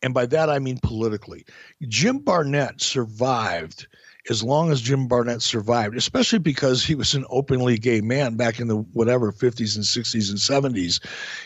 And by that, I mean politically. Jim Barnett survived as long as Jim Barnett survived, especially because he was an openly gay man back in the whatever 50s and 60s and 70s,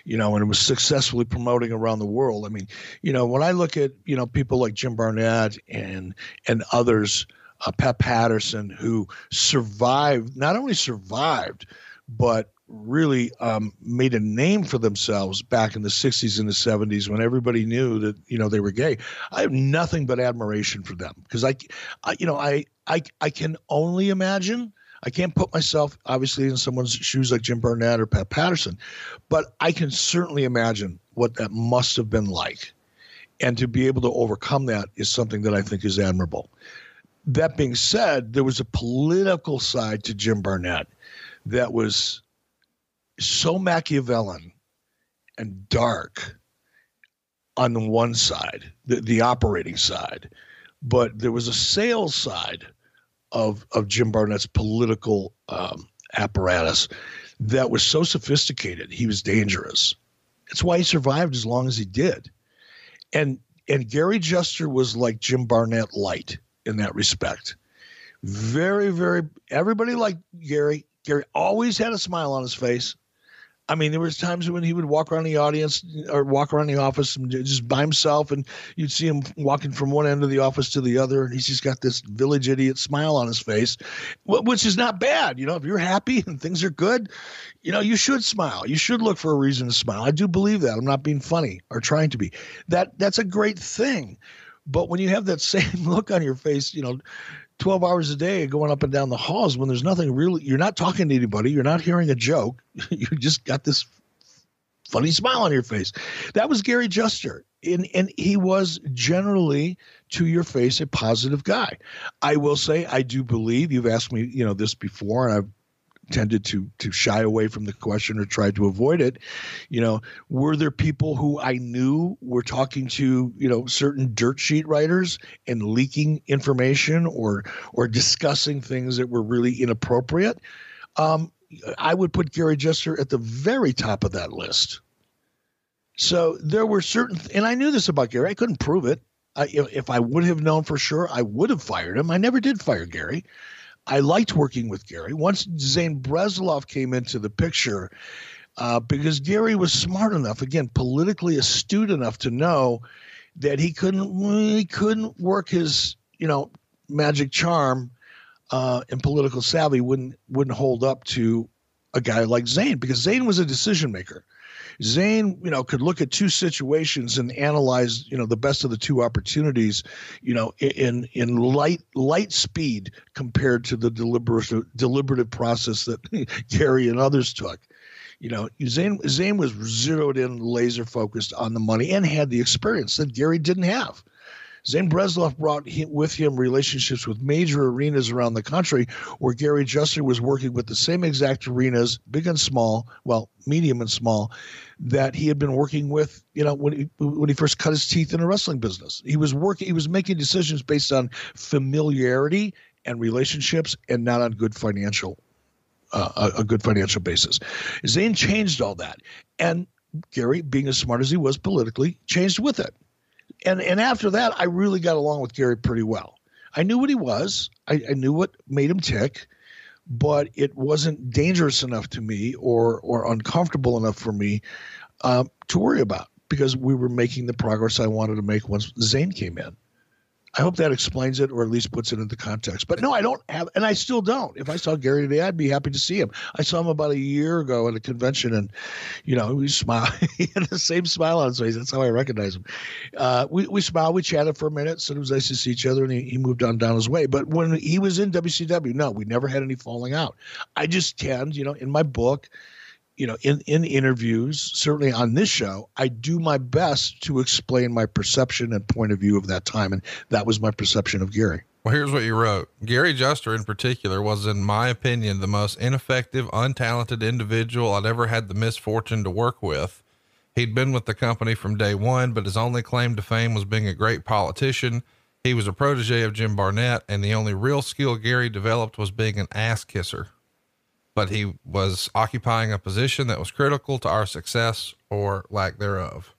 you know, and was successfully promoting around the world. I mean, you know, when I look at, you know, people like Jim Barnett and and others, uh, Pat Patterson, who survived, not only survived, but really um, made a name for themselves back in the 60s and the 70s when everybody knew that you know they were gay. I have nothing but admiration for them because I, I you know I, I i can only imagine i can't put myself obviously in someone's shoes like jim barnett or pat patterson but i can certainly imagine what that must have been like. And to be able to overcome that is something that i think is admirable. That being said there was a political side to jim barnett that was so Machiavellian and dark on the one side, the, the operating side, but there was a sales side of of Jim Barnett's political um, apparatus that was so sophisticated. He was dangerous. That's why he survived as long as he did. And and Gary Juster was like Jim Barnett light in that respect. Very, very everybody liked Gary. Gary always had a smile on his face. I mean, there was times when he would walk around the audience or walk around the office and just by himself, and you'd see him walking from one end of the office to the other, and he's just got this village idiot smile on his face, which is not bad. You know, if you're happy [LAUGHS] and things are good, you know, you should smile. You should look for a reason to smile. I do believe that. I'm not being funny or trying to be. That that's a great thing. But when you have that [LAUGHS] same look on your face, you know, 12 hours a day going up and down the halls when there's nothing really you're not talking to anybody you're not hearing a joke [LAUGHS] you just got this funny smile on your face. That was gary juster and, and he was generally to your face a positive guy. I will say i do believe you've asked me you know this before and i've tended to to shy away from the question or tried to avoid it you know were there people who i knew were talking to you know certain dirt sheet writers and leaking information or or discussing things that were really inappropriate um, i would put gary juster at the very top of that list so there were certain and i knew this about gary i couldn't prove it I, if I would have known for sure, I would have fired him. I never did fire Gary. I liked working with Gary. Once Zane Bresloff came into the picture, uh, because Gary was smart enough, again, politically astute enough to know that he couldn't he couldn't work his you know magic charm uh, and political savvy wouldn't wouldn't hold up to a guy like Zane because Zane was a decision maker. Zane, you know, could look at two situations and analyze, you know, the best of the two opportunities, you know, in in light light speed compared to the deliberative deliberative process that [LAUGHS] Gary and others took. You know, Zane Zane was zeroed in, laser focused on the money, and had the experience that Gary didn't have. Zane Bresloff brought with him relationships with major arenas around the country where Gary Juster was working with the same exact arenas, big and small, well, medium and small, that he had been working with, you know, when he, when he first cut his teeth in the wrestling business. He was working, he was making decisions based on familiarity and relationships and not on good financial uh, a, a, good financial basis. Zane changed all that, and Gary, being as smart as he was politically, changed with it. And and after that, I really got along with Gary pretty well. I knew what he was. I, I knew what made him tick, but it wasn't dangerous enough to me or or uncomfortable enough for me um, to worry about because we were making the progress I wanted to make once Zane came in. I hope that explains it or at least puts it into context. But no, I don't have, and I still don't. If I saw Gary today, I'd be happy to see him. I saw him about a year ago at a convention, and you know, we [LAUGHS] smile. he had the same smile on his face. That's how I recognize him. Uh, we we smiled, we chatted for a minute. So it was nice to see each other, and he, he moved on down his way. But when he was in WCW, no, we never had any falling out. I just tend, you know, in my book you know, in, in interviews, certainly on this show, I do my best to explain my perception and point of view of that time. And that was my perception of Gary. Well, here's what you wrote. Gary Juster, in particular, was, in my opinion, the most ineffective, untalented individual I'd ever had the misfortune to work with. He'd been with the company from day one, but his only claim to fame was being a great politician. He was a protege of Jim Barnett, and the only real skill Gary developed was being an ass kisser but he was occupying a position that was critical to our success or lack thereof.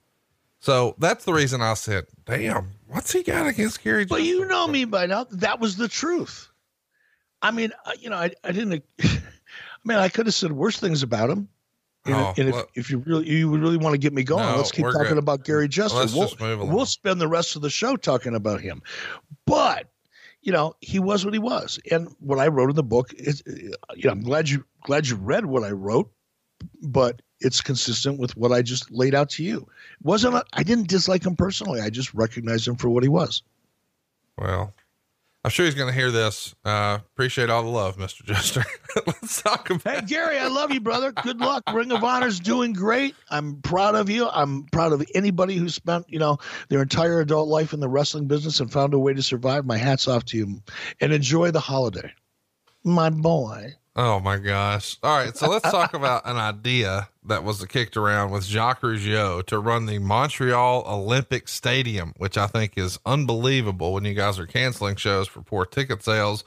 So that's the reason I said, damn, what's he got against Gary? Well, you know me by now. That was the truth. I mean, uh, you know, I, I didn't, [LAUGHS] I mean, I could have said worse things about him. And, oh, and if, well, if you really you would really want to get me going, no, let's keep talking good. about Gary Juster. Let's we'll, we'll spend the rest of the show talking about him. But you know, he was what he was. And what I wrote in the book is, you know, I'm glad you glad you read what I wrote, but it's consistent with what I just laid out to you. Wasn't I didn't dislike him personally. I just recognized him for what he was. Well, I'm sure he's going to hear this. Uh, appreciate all the love, Mr. Juster. [LAUGHS] Let's talk about. Hey, Gary, I love you, brother. Good luck. Ring of Honor's doing great. I'm proud of you. I'm proud of anybody who spent, you know, their entire adult life in the wrestling business and found a way to survive. My hat's off to you and enjoy the holiday. My boy. Oh my gosh. All right. So let's talk [LAUGHS] about an idea that was kicked around with Jacques Rougeau to run the Montreal Olympic Stadium, which I think is unbelievable when you guys are canceling shows for poor ticket sales.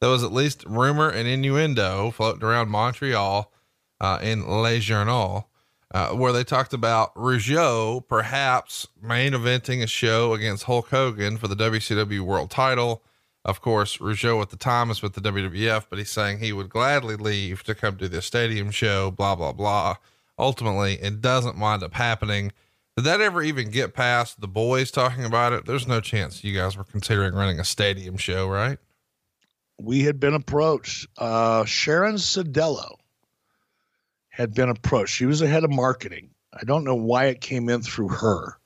There was at least rumor and innuendo floating around Montreal uh, in Les Journal, uh, where they talked about Rougeau perhaps main eventing a show against Hulk Hogan for the WCW World title of course, Rougeau at the time is with the WWF, but he's saying he would gladly leave to come to the stadium show, blah, blah, blah. Ultimately, it doesn't wind up happening. Did that ever even get past the boys talking about it? There's no chance you guys were considering running a stadium show, right? We had been approached. Uh, Sharon Sadello had been approached. She was the head of marketing. I don't know why it came in through her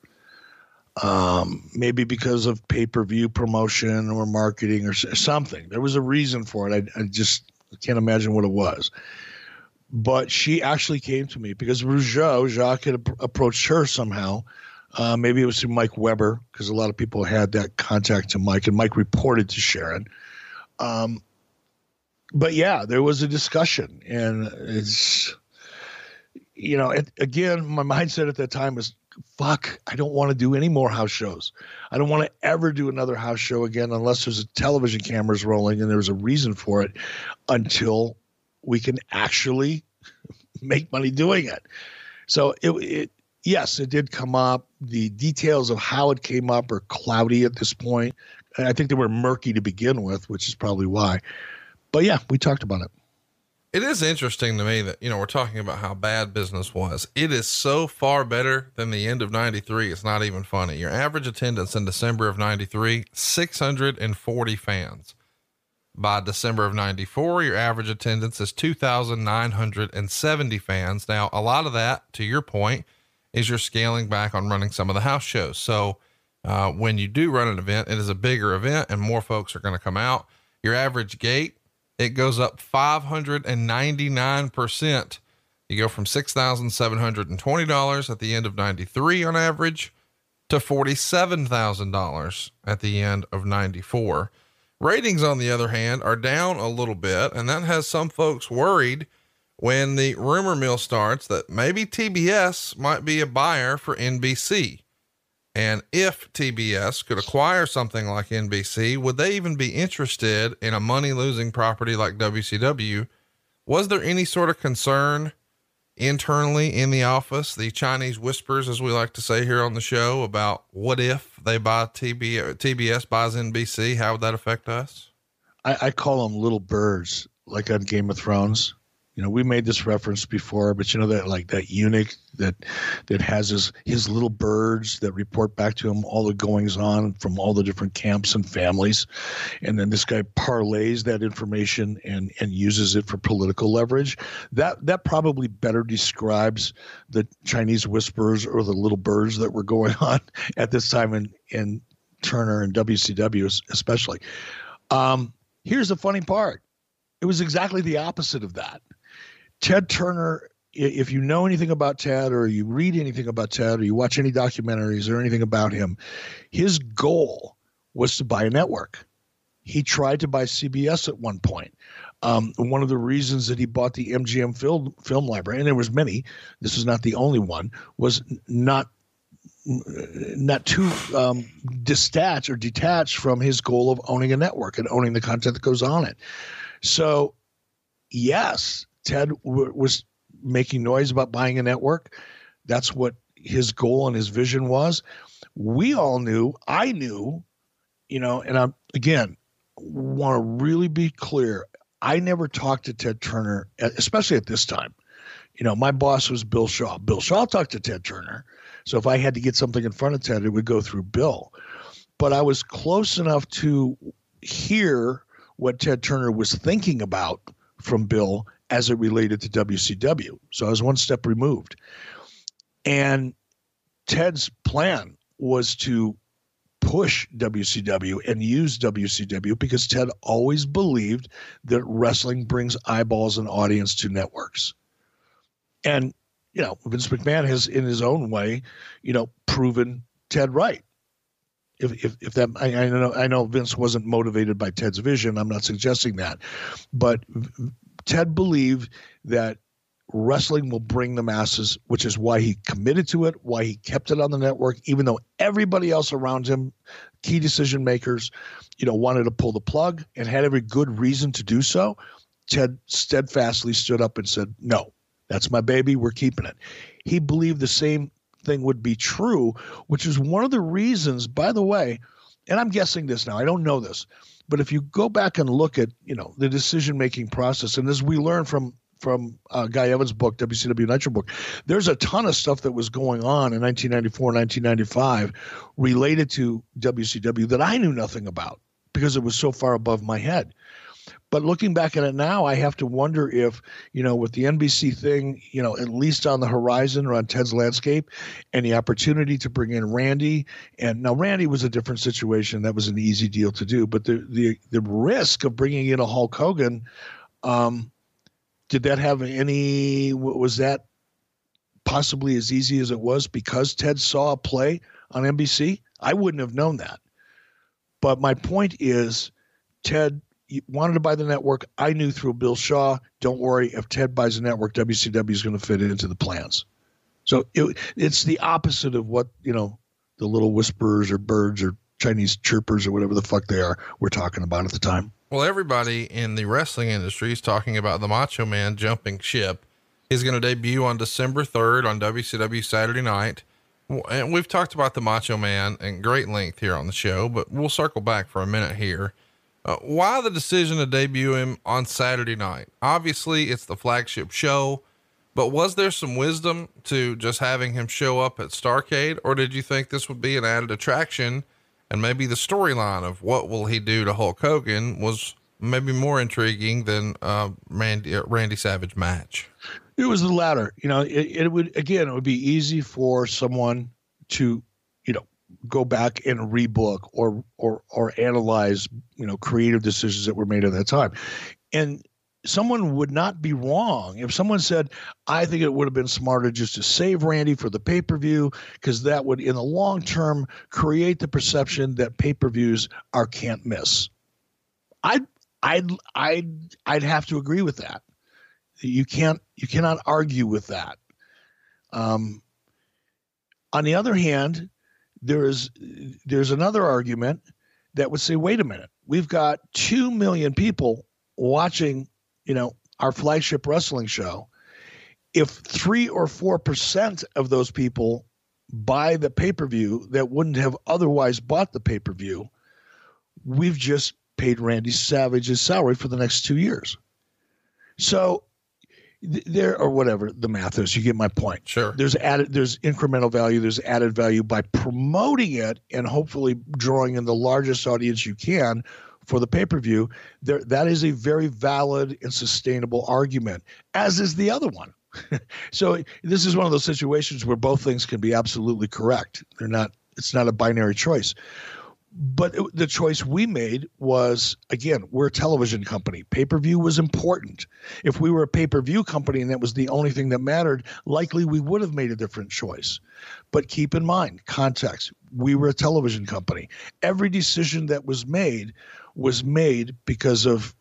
um, maybe because of pay per view promotion or marketing or something. There was a reason for it. I, I just can't imagine what it was. But she actually came to me because Rougeau, Jacques had approached her somehow. Uh, maybe it was through Mike Weber because a lot of people had that contact to Mike, and Mike reported to Sharon. Um, but yeah, there was a discussion, and it's you know, it, again, my mindset at that time was fuck, I don't want to do any more house shows. I don't want to ever do another house show again unless there's a television cameras rolling and there's a reason for it until we can actually [LAUGHS] make money doing it. So it, it yes, it did come up. The details of how it came up are cloudy at this point. I think they were murky to begin with, which is probably why. But yeah, we talked about it. It is interesting to me that, you know, we're talking about how bad business was. It is so far better than the end of 93. It's not even funny. Your average attendance in December of 93, 640 fans. By December of 94, your average attendance is 2,970 fans. Now, a lot of that, to your point, is you're scaling back on running some of the house shows. So, uh, when you do run an event, it is a bigger event and more folks are going to come out. Your average gate it goes up 599%. You go from $6,720 at the end of 93 on average to $47,000 at the end of 94. Ratings, on the other hand, are down a little bit, and that has some folks worried when the rumor mill starts that maybe TBS might be a buyer for NBC. And if TBS could acquire something like NBC, would they even be interested in a money losing property like WCW? Was there any sort of concern internally in the office, the Chinese whispers, as we like to say here on the show, about what if they buy TB, TBS buys NBC? How would that affect us? I, I call them little birds, like on Game of Thrones you know we made this reference before but you know that like that eunuch that that has his his little birds that report back to him all the goings on from all the different camps and families. And then this guy parlays that information and and uses it for political leverage. That that probably better describes the chinese whispers or the little birds that were going [LAUGHS] on at this time in in turner and wcw especially. Um here's the funny part. It was exactly the opposite of that Ted Turner, if you know anything about Ted or you read anything about Ted or you watch any documentaries or anything about him, his goal was to buy a network. He tried to buy CBS at one point. Um, one of the reasons that he bought the MGM film film library, and there was many, this is not the only one, was not not too um, detached or detached from his goal of owning a network and owning the content that goes on it. So, yes, Ted w- was making noise about buying a network. That's what his goal and his vision was. We all knew, I knew, you know, and I'm again want to really be clear. I never talked to Ted Turner, especially at this time. You know, my boss was Bill Shaw. Bill Shaw talked to Ted Turner. So if I had to get something in front of Ted, it would go through Bill. But I was close enough to hear what Ted Turner was thinking about from Bill as it related to WCW. So I was one step removed. And Ted's plan was to push WCW and use WCW because Ted always believed that wrestling brings eyeballs and audience to networks. And, you know, Vince McMahon has, in his own way, you know, proven Ted right. If, if, if that I, I know I know Vince wasn't motivated by Ted's vision. I'm not suggesting that, but Ted believed that wrestling will bring the masses, which is why he committed to it, why he kept it on the network, even though everybody else around him, key decision makers, you know, wanted to pull the plug and had every good reason to do so. Ted steadfastly stood up and said, No, that's my baby. We're keeping it. He believed the same thing would be true, which is one of the reasons, by the way, and I'm guessing this now, I don't know this, but if you go back and look at you know the decision making process, and as we learn from from uh, Guy Evans' book, WCW Nitro book, there's a ton of stuff that was going on in 1994, 1995 related to WCW that I knew nothing about because it was so far above my head. But looking back at it now, I have to wonder if, you know, with the NBC thing, you know, at least on the horizon or on Ted's landscape, and the opportunity to bring in Randy. And now Randy was a different situation. That was an easy deal to do. But the the the risk of bringing in a Hulk Hogan, um, did that have any? Was that possibly as easy as it was because Ted saw a play on NBC? I wouldn't have known that. But my point is, Ted wanted to buy the network. I knew through Bill Shaw, don't worry, if Ted buys the network, WCW is going to fit into the plans. So it, it's the opposite of what, you know, the little whisperers or birds or Chinese chirpers or whatever the fuck they are we're talking about at the time. Well, everybody in the wrestling industry is talking about the Macho Man jumping ship. He's going to debut on December 3rd on WCW Saturday night. And we've talked about the Macho Man in great length here on the show, but we'll circle back for a minute here. Uh, why the decision to debut him on Saturday night? Obviously, it's the flagship show, but was there some wisdom to just having him show up at Starrcade, or did you think this would be an added attraction and maybe the storyline of what will he do to Hulk Hogan was maybe more intriguing than uh, Randy Randy Savage match? It was the latter. You know, it, it would again, it would be easy for someone to, go back and rebook or or or analyze you know creative decisions that were made at that time and someone would not be wrong if someone said, I think it would have been smarter just to save Randy for the pay per view, because that would, in the long term, create the perception that pay per views are can't miss. I'd, I'd, I'd, I'd have to agree with that. You can't, you cannot argue with that. Um, on the other hand, there is, there's another argument that would say, wait a minute, we've got 2 million people watching you know, our flagship wrestling show, if three or four percent of those people buy the pay per view that wouldn't have otherwise bought the pay per view, we've just paid Randy Savage's salary for the next two years. So there or whatever the math is you get my point sure there's added there's incremental value there's added value by promoting it and hopefully drawing in the largest audience you can for the pay per view, There that is a very valid and sustainable argument, as is the other one. [LAUGHS] so this is one of those situations where both things can be absolutely correct. They're not. It's not a binary choice. But it, the choice we made was again, we're a television company. Pay per view was important. If we were a pay per view company and that was the only thing that mattered, likely we would have made a different choice. But keep in mind, context we were a television company. Every decision that was made was made because of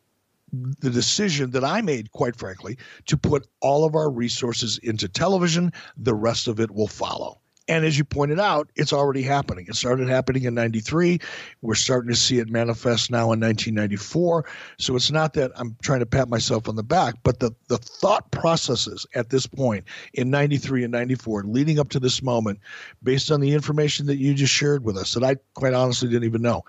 the decision that I made, quite frankly, to put all of our resources into television. The rest of it will follow. And as you pointed out, it's already happening. It started happening in 93. We're starting to see it manifest now in 1994. So it's not that I'm trying to pat myself on the back, but the, the thought processes at this point in 93 and 94, leading up to this moment, based on the information that you just shared with us, that I quite honestly didn't even know,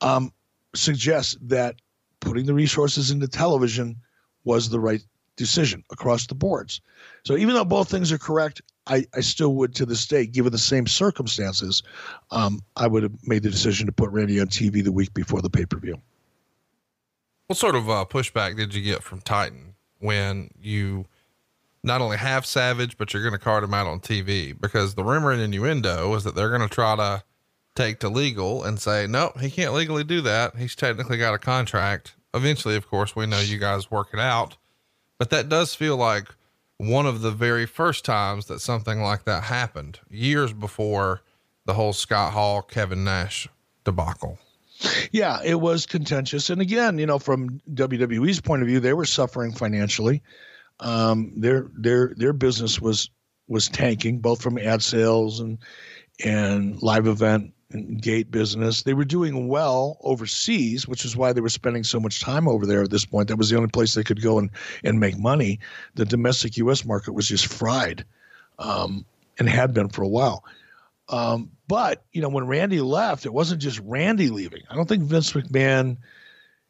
um, suggests that putting the resources into television was the right decision across the boards. So even though both things are correct, I, I still would to this day, given the same circumstances, um, I would have made the decision to put Randy on TV the week before the pay per view. What sort of uh, pushback did you get from Titan when you not only have Savage, but you're going to card him out on TV? Because the rumor and innuendo is that they're going to try to take to legal and say, no, he can't legally do that. He's technically got a contract. Eventually, of course, we know you guys work it out, but that does feel like one of the very first times that something like that happened years before the whole Scott Hall, Kevin Nash debacle. Yeah, it was contentious. And again, you know, from WWE's point of view, they were suffering financially. Um, their their their business was was tanking, both from ad sales and and live event gate business. They were doing well overseas, which is why they were spending so much time over there at this point. That was the only place they could go and, and make money. The domestic U.S. market was just fried um, and had been for a while. Um, but, you know, when Randy left, it wasn't just Randy leaving. I don't think Vince McMahon,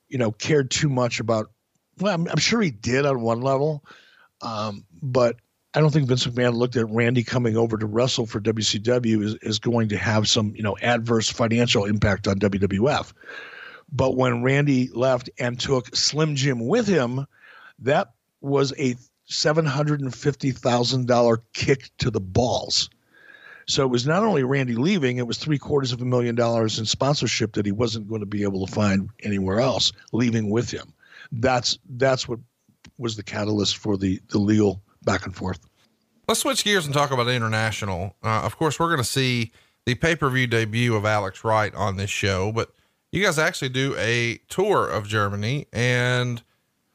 you know, cared too much about, well, I'm, I'm sure he did on one level. Um, but I don't think Vince McMahon looked at Randy coming over to wrestle for WCW is, is going to have some, you know, adverse financial impact on WWF. But when Randy left and took Slim Jim with him, that was a $750,000 kick to the balls. So it was not only Randy leaving, it was three quarters of a million dollars in sponsorship that he wasn't going to be able to find anywhere else leaving with him. That's that's what was the catalyst for the the legal back and forth. Let's switch gears and talk about international. Uh, of course, we're going to see the pay per view debut of Alex Wright on this show, but you guys actually do a tour of Germany and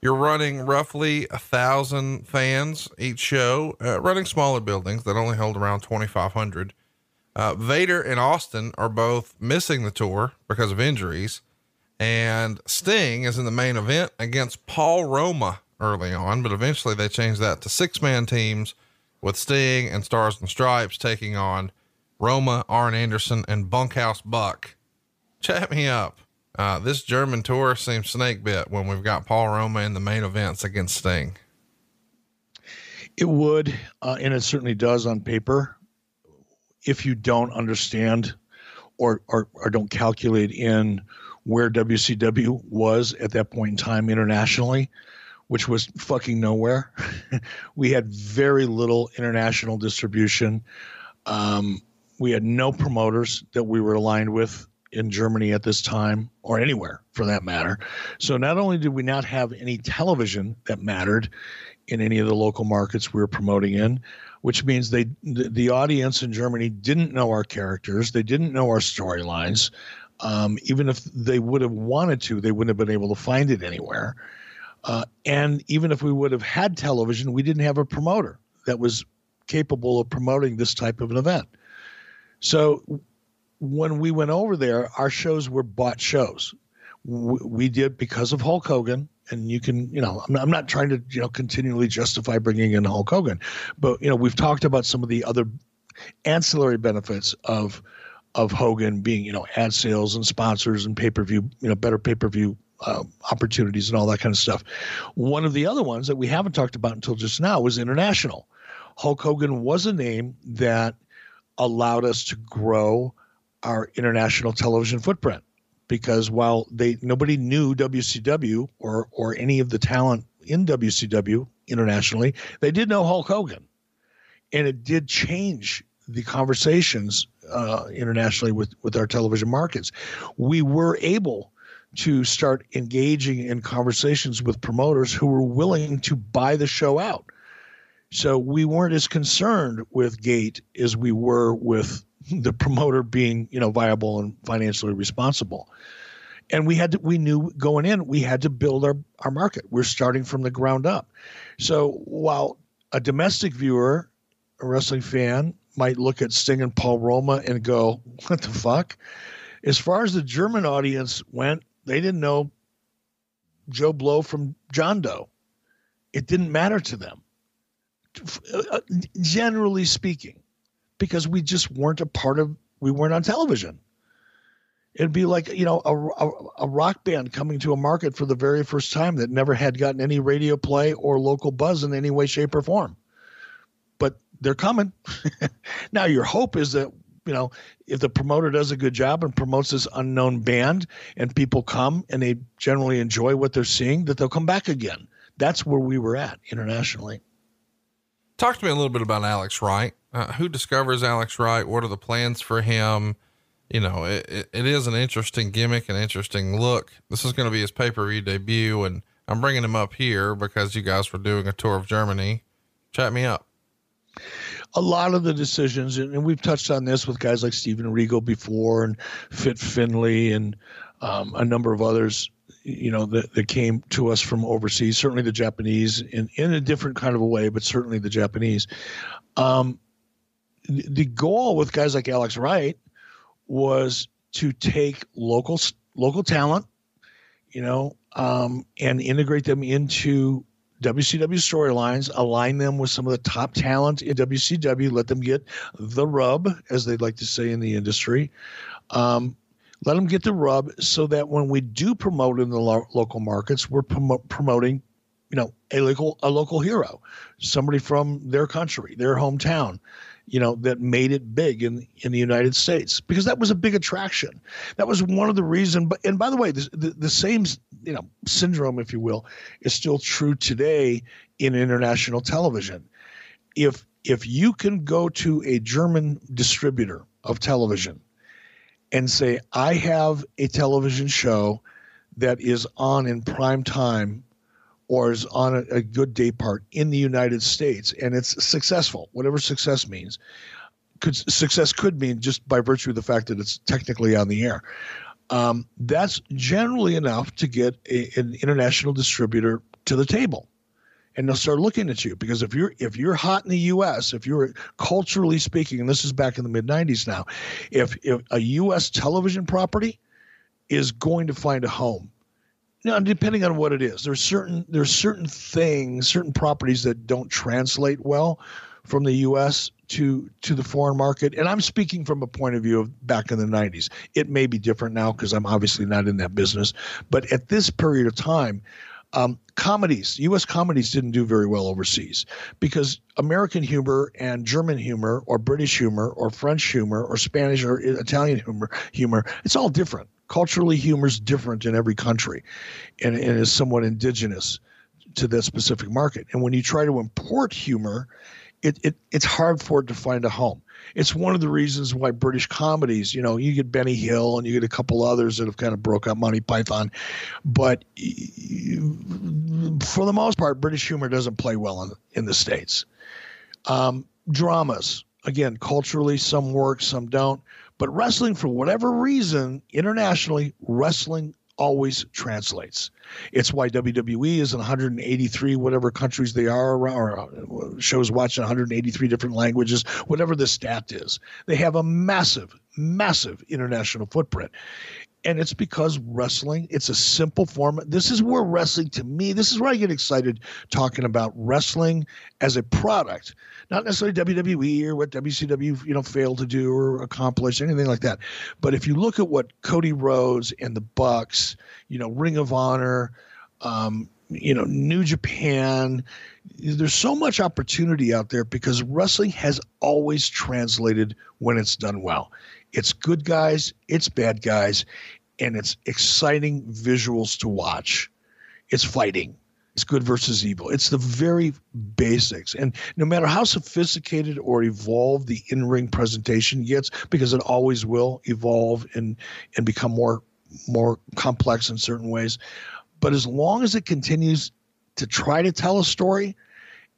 you're running roughly a thousand fans each show, uh, running smaller buildings that only hold around 2,500. Uh, Vader and Austin are both missing the tour because of injuries, and Sting is in the main event against Paul Roma early on, but eventually they changed that to six man teams with Sting and Stars and Stripes taking on Roma, Arn Anderson, and Bunkhouse Buck. Chat me up. Uh, this German tour seems snake bit when we've got Paul Roma in the main events against Sting. It would, uh, and it certainly does on paper. If you don't understand or, or, or don't calculate in where WCW was at that point in time internationally, which was fucking nowhere. [LAUGHS] we had very little international distribution. Um, we had no promoters that we were aligned with in Germany at this time, or anywhere for that matter. So not only did we not have any television that mattered in any of the local markets we were promoting in, which means they the, the audience in Germany didn't know our characters, they didn't know our storylines. Um, even if they would have wanted to, they wouldn't have been able to find it anywhere. Uh, and even if we would have had television, we didn't have a promoter that was capable of promoting this type of an event. So when we went over there, our shows were bought shows. We did because of Hulk Hogan, and you can, you know, I'm not, I'm not trying to, you know, continually justify bringing in Hulk Hogan, but you know, we've talked about some of the other ancillary benefits of of Hogan being, you know, ad sales and sponsors and pay per view, you know, better pay per view uh, opportunities and all that kind of stuff. One of the other ones that we haven't talked about until just now was international. Hulk Hogan was a name that allowed us to grow our international television footprint because while they nobody knew WCW or or any of the talent in WCW internationally, they did know Hulk Hogan, and it did change the conversations uh, internationally with with our television markets. We were able to start engaging in conversations with promoters who were willing to buy the show out. So we weren't as concerned with Gate as we were with [LAUGHS] the promoter being, you know, viable and financially responsible. And we had to, we knew going in, we had to build our, our market. We're starting from the ground up. So while a domestic viewer, a wrestling fan, might look at Sting and Paul Roma and go, what the fuck? As far as the German audience went, they didn't know Joe Blow from John Doe. It didn't matter to them, generally speaking because we just weren't a part of we weren't on television. It'd be like you know a, a, a, rock band coming to a market for the very first time that never had gotten any radio play or local buzz in any way shape or form. But they're coming. [LAUGHS] Now your hope is that you know if the promoter does a good job and promotes this unknown band and people come and they generally enjoy what they're seeing that they'll come back again that's where we were at internationally talk to me a little bit about alex wright uh, who discovers Alex Wright? What are the plans for him? You know, it, it, it is an interesting gimmick, an interesting look. This is going to be his pay per view debut, and I'm bringing him up here because you guys were doing a tour of Germany. Chat me up. A lot of the decisions, and we've touched on this with guys like Steven Regal before, and Fit Finlay, and um, a number of others you know that, that came to us from overseas certainly the japanese in, in a different kind of a way but certainly the japanese. Um, the goal with guys like Alex Wright was to take local local talent, you know, um, and integrate them into WCW storylines, align them with some of the top talent in WCW, let them get the rub, as they'd like to say in the industry. Um, let them get the rub so that when we do promote in the lo- local markets, we're prom- promoting, you know, a local a local hero, somebody from their country, their hometown you know, that made it big in in the United States because that was a big attraction. That was one of the reasons. But and by the way, the, the same you know syndrome, if you will, is still true today in international television. If if you can go to a German distributor of television and say, I have a television show that is on in prime time or is on a, a good day part in the United States and it's successful, whatever success means. Could success could mean just by virtue of the fact that it's technically on the air. Um, that's generally enough to get a, an international distributor to the table and they'll start looking at you because if you're if you're hot in the US, if you're culturally speaking, and this is back in the mid 90s now, if if a US television property is going to find a home now, depending on what it is, there's certain there's certain things, certain properties that don't translate well from the U.S. to to the foreign market. And I'm speaking from a point of view of back in the 90s. It may be different now because I'm obviously not in that business. But at this period of time, um, comedies, U.S. comedies didn't do very well overseas because American humor and German humor, or British humor, or French humor, or Spanish or Italian humor, humor, it's all different culturally humor is different in every country and, and is somewhat indigenous to that specific market and when you try to import humor it, it it's hard for it to find a home. It's one of the reasons why British comedies, you know, you get Benny Hill and you get a couple others that have kind of broke up Monty Python, but for the most part, British humor doesn't play well in, in the States. Um, dramas, again, culturally, some work, some don't. But wrestling, for whatever reason, internationally, wrestling always translates. It's why WWE is in 183 whatever countries they are around, or uh, shows watched in 183 different languages, whatever the stat is. They have a massive, massive international footprint. And it's because wrestling, it's a simple form. This is where wrestling, to me, this is where I get excited talking about wrestling as a product not necessarily WWE or what WCW you know failed to do or accomplish anything like that. But if you look at what Cody Rhodes and the Bucks, you know, Ring of Honor, um, you know, New Japan, there's so much opportunity out there because wrestling has always translated when it's done well. It's good guys, it's bad guys, and it's exciting visuals to watch. It's fighting it's good versus evil. It's the very basics. And no matter how sophisticated or evolved the in ring presentation gets, because it always will evolve and, and become more more complex in certain ways. But as long as it continues to try to tell a story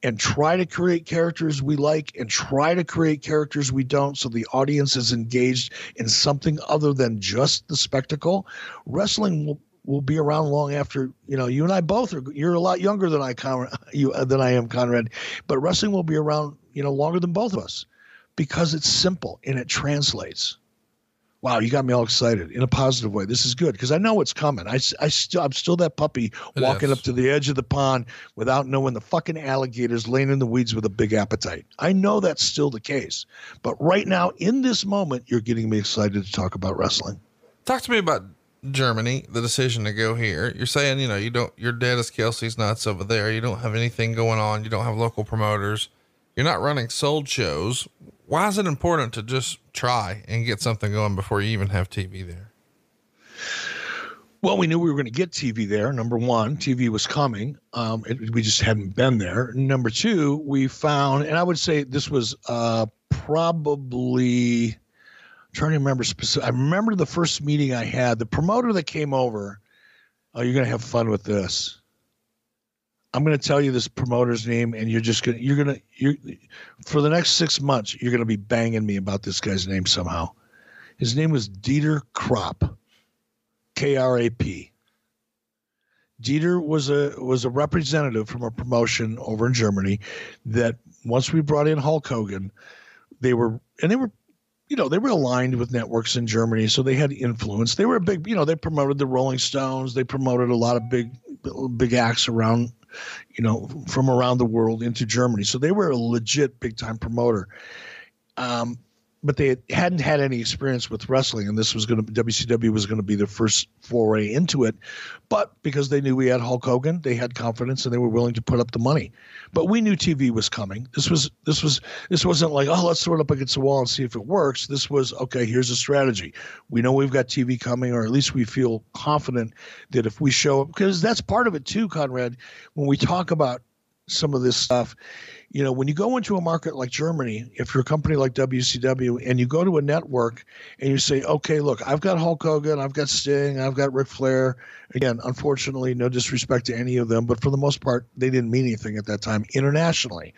and try to create characters we like and try to create characters we don't so the audience is engaged in something other than just the spectacle, wrestling will will be around long after you know you and I both are. You're a lot younger than I, Conrad, [LAUGHS] you uh, than I am, Conrad. But wrestling will be around you know longer than both of us because it's simple and it translates. Wow, you got me all excited in a positive way. This is good because I know what's coming. I, I still I'm still that puppy walking up to the edge of the pond without knowing the fucking alligators laying in the weeds with a big appetite. I know that's still the case, but right now in this moment, you're getting me excited to talk about wrestling. Talk to me about Germany, the decision to go here. You're saying, you know, you don't, you're dead as Kelsey's nuts over there. You don't have anything going on. You don't have local promoters. You're not running sold shows. Why is it important to just try and get something going before you even have TV there? Well, we knew we were going to get TV there. Number one, TV was coming. Um, it, we just hadn't been there. Number two, we found, and I would say this was uh, probably trying to remember specific. I remember the first meeting I had. The promoter that came over. Oh, you're gonna have fun with this. I'm gonna tell you this promoter's name, and you're just gonna you're gonna you for the next six months you're gonna be banging me about this guy's name somehow. His name was Dieter Krap, K R A P. Dieter was a was a representative from a promotion over in Germany that once we brought in Hulk Hogan, they were and they were you know, they were aligned with networks in Germany, so they had influence. They were a big, you know, they promoted the Rolling Stones. They promoted a lot of big, big acts around, you know, from around the world into Germany. So they were a legit big time promoter. Um, but they hadn't had any experience with wrestling, and this was going to WCW was going to be their first foray into it. But because they knew we had Hulk Hogan, they had confidence and they were willing to put up the money. But we knew TV was coming. This was this was this wasn't like oh let's throw it up against the wall and see if it works. This was okay. Here's a strategy. We know we've got TV coming, or at least we feel confident that if we show up, because that's part of it too, Conrad. When we talk about some of this stuff you know, when you go into a market like Germany, if you're a company like WCW and you go to a network and you say, okay, look, I've got Hulk Hogan, I've got Sting, I've got Ric Flair. Again, unfortunately, no disrespect to any of them, but for the most part, they didn't mean anything at that time internationally.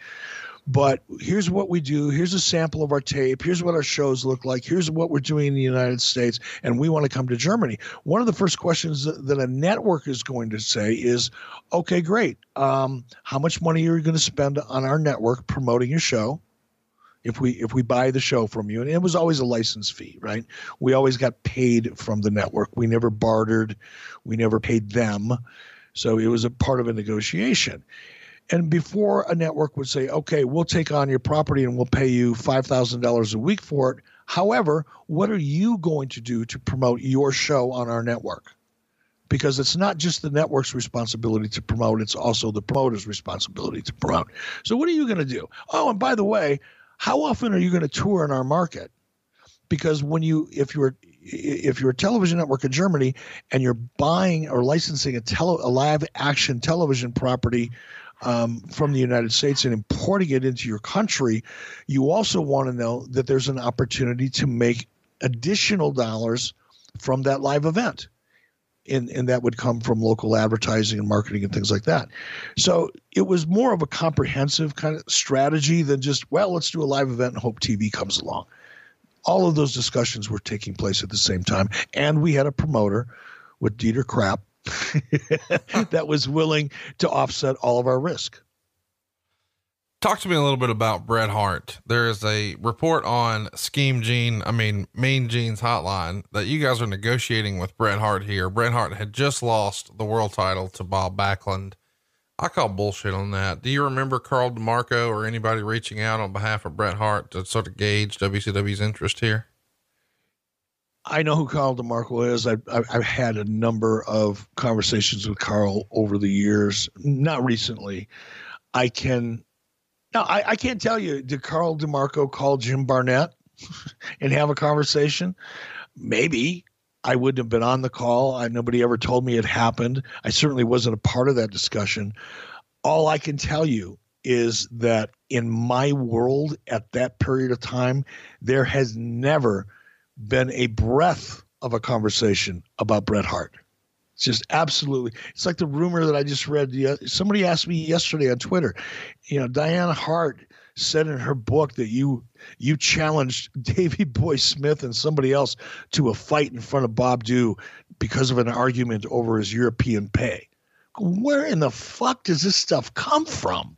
But here's what we do. Here's a sample of our tape. Here's what our shows look like. Here's what we're doing in the United States. And we want to come to Germany. One of the first questions that a network is going to say is okay, great. Um, how much money are you going to spend on our network promoting your show? if we if we buy the show from you and it was always a license fee right we always got paid from the network we never bartered we never paid them so it was a part of a negotiation and before a network would say, okay, we'll take on your property and we'll pay you $5,000 a week for it. However, what are you going to do to promote your show on our network? Because it's not just the network's responsibility to promote, it's also the promoter's responsibility to promote. So, what are you going to do? Oh, and by the way, how often are you going to tour in our market? Because when you, if you're, if you're a television network in Germany and you're buying or licensing a, tele, a live action television property um, from the United States and importing it into your country, you also want to know that there's an opportunity to make additional dollars from that live event. And, and that would come from local advertising and marketing and things like that. So it was more of a comprehensive kind of strategy than just, well, let's do a live event and hope TV comes along. All of those discussions were taking place at the same time. And we had a promoter with Dieter Krap [LAUGHS] that was willing to offset all of our risk. Talk to me a little bit about Bret Hart. There is a report on Scheme Gene, I mean, Mean Gene's hotline that you guys are negotiating with Bret Hart here. Bret Hart had just lost the world title to Bob Backlund. I call bullshit on that. Do you remember Carl DeMarco or anybody reaching out on behalf of Bret Hart to sort of gauge WCW's interest here? I know who Carl DeMarco is. I've, I've had a number of conversations with Carl over the years, not recently. I can, now I, I can't tell you, did Carl DeMarco call Jim Barnett [LAUGHS] and have a conversation? Maybe. I wouldn't have been on the call. I, nobody ever told me it happened. I certainly wasn't a part of that discussion. All I can tell you is that in my world at that period of time, there has never been a breath of a conversation about Bret Hart. It's just absolutely. It's like the rumor that I just read. Somebody asked me yesterday on Twitter. You know, Diana Hart said in her book that you you challenged [LAUGHS] Davy Boy Smith and somebody else to a fight in front of Bob Dhue because of an argument over his European pay. Where in the fuck does this stuff come from?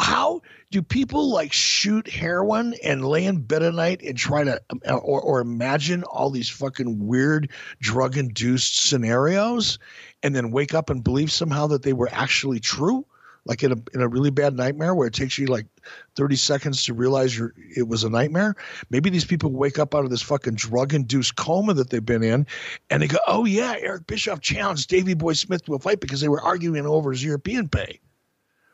How do people like shoot heroin and lay in bed at night and try to um, or, or imagine all these fucking weird drug induced scenarios and then wake up and believe somehow that they were actually true? Like in a in a really bad nightmare where it takes you like 30 seconds to realize you're it was a nightmare. Maybe these people wake up out of this fucking drug induced coma that they've been in and they go, Oh yeah, Eric Bischoff challenged Davy Boy Smith to a fight because they were arguing over his European pay.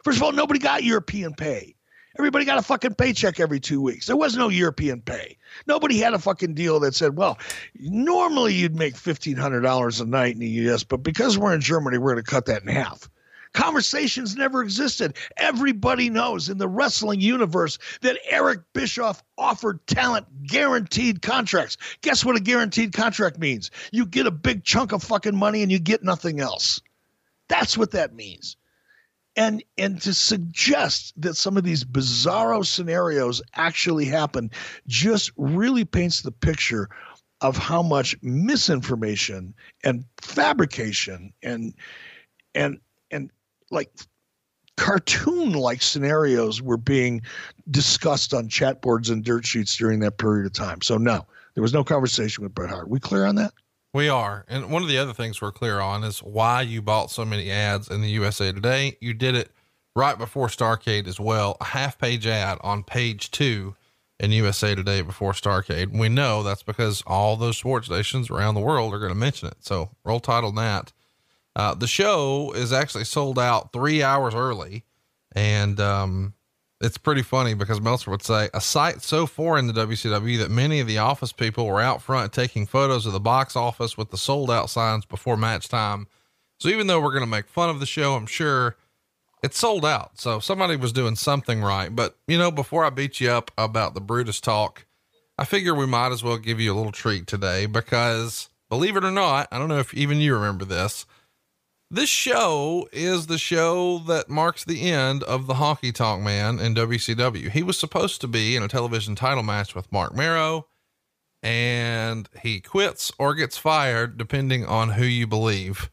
First of all, nobody got European pay. Everybody got a fucking paycheck every two weeks. There was no European pay. Nobody had a fucking deal that said, well, normally you'd make $1,500 a night in the US, but because we're in Germany, we're going to cut that in half. Conversations never existed. Everybody knows in the wrestling universe that Eric Bischoff offered talent guaranteed contracts. Guess what a guaranteed contract means? You get a big chunk of fucking money and you get nothing else. That's what that means and and to suggest that some of these bizarro scenarios actually happen just really paints the picture of how much misinformation and fabrication and and and like cartoon like scenarios were being discussed on chat boards and dirt sheets during that period of time. So no, there was no conversation with Bret Hart. We clear on that? We are. And one of the other things we're clear on is why you bought so many ads in the USA Today. You did it right before Starrcade as well. A half page ad on page two in USA Today before Starrcade. We know that's because all those sports stations around the world are going to mention it. So roll title that. Uh, the show is actually sold out three hours early. And, um, it's pretty funny because Meltzer would say a site so foreign to WCW that many of the office people were out front taking photos of the box office with the sold out signs before match time. So even though we're going to make fun of the show, I'm sure it's sold out. So somebody was doing something right. But you know, before I beat you up about the Brutus talk, I figure we might as well give you a little treat today because believe it or not, I don't know if even you remember this. This show is the show that marks the end of the Honky Tonk Man in WCW. He was supposed to be in a television title match with Mark Mero, and he quits or gets fired, depending on who you believe.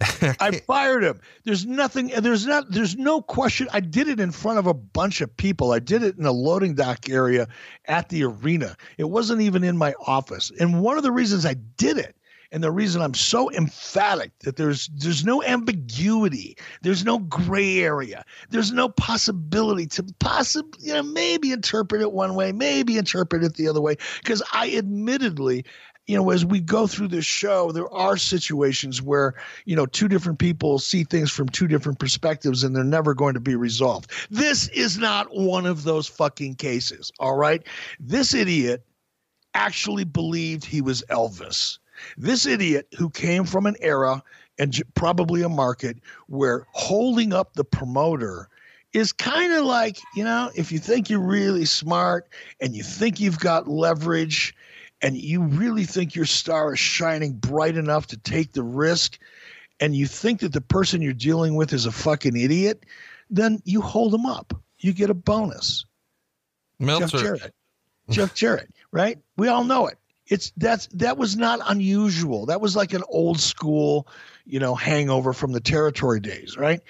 I fired him. There's nothing. There's not. There's no question. I did it in front of a bunch of people. I did it in a loading dock area at the arena. It wasn't even in my office. And one of the reasons I did it and the reason I'm so emphatic that there's there's no ambiguity, there's no gray area, there's no possibility to possibly you know maybe interpret it one way, maybe interpret it the other way, because I admittedly you know, as we go through this show, there are situations where, you know, two different people see things from two different perspectives and they're never going to be resolved. This is not one of those fucking cases. All right. This idiot actually believed he was Elvis. This idiot who came from an era and j- probably a market where holding up the promoter is kind of like, you know, if you think you're really smart and you think you've got leverage and you really think your star is shining bright enough to take the risk and you think that the person you're dealing with is a fucking idiot, then you hold them up. You get a bonus. Meltzer. Jeff Jarrett. Jeff Jarrett, right? We all know it. It's that's that was not unusual. That was like an old school, you know, hangover from the territory days, right?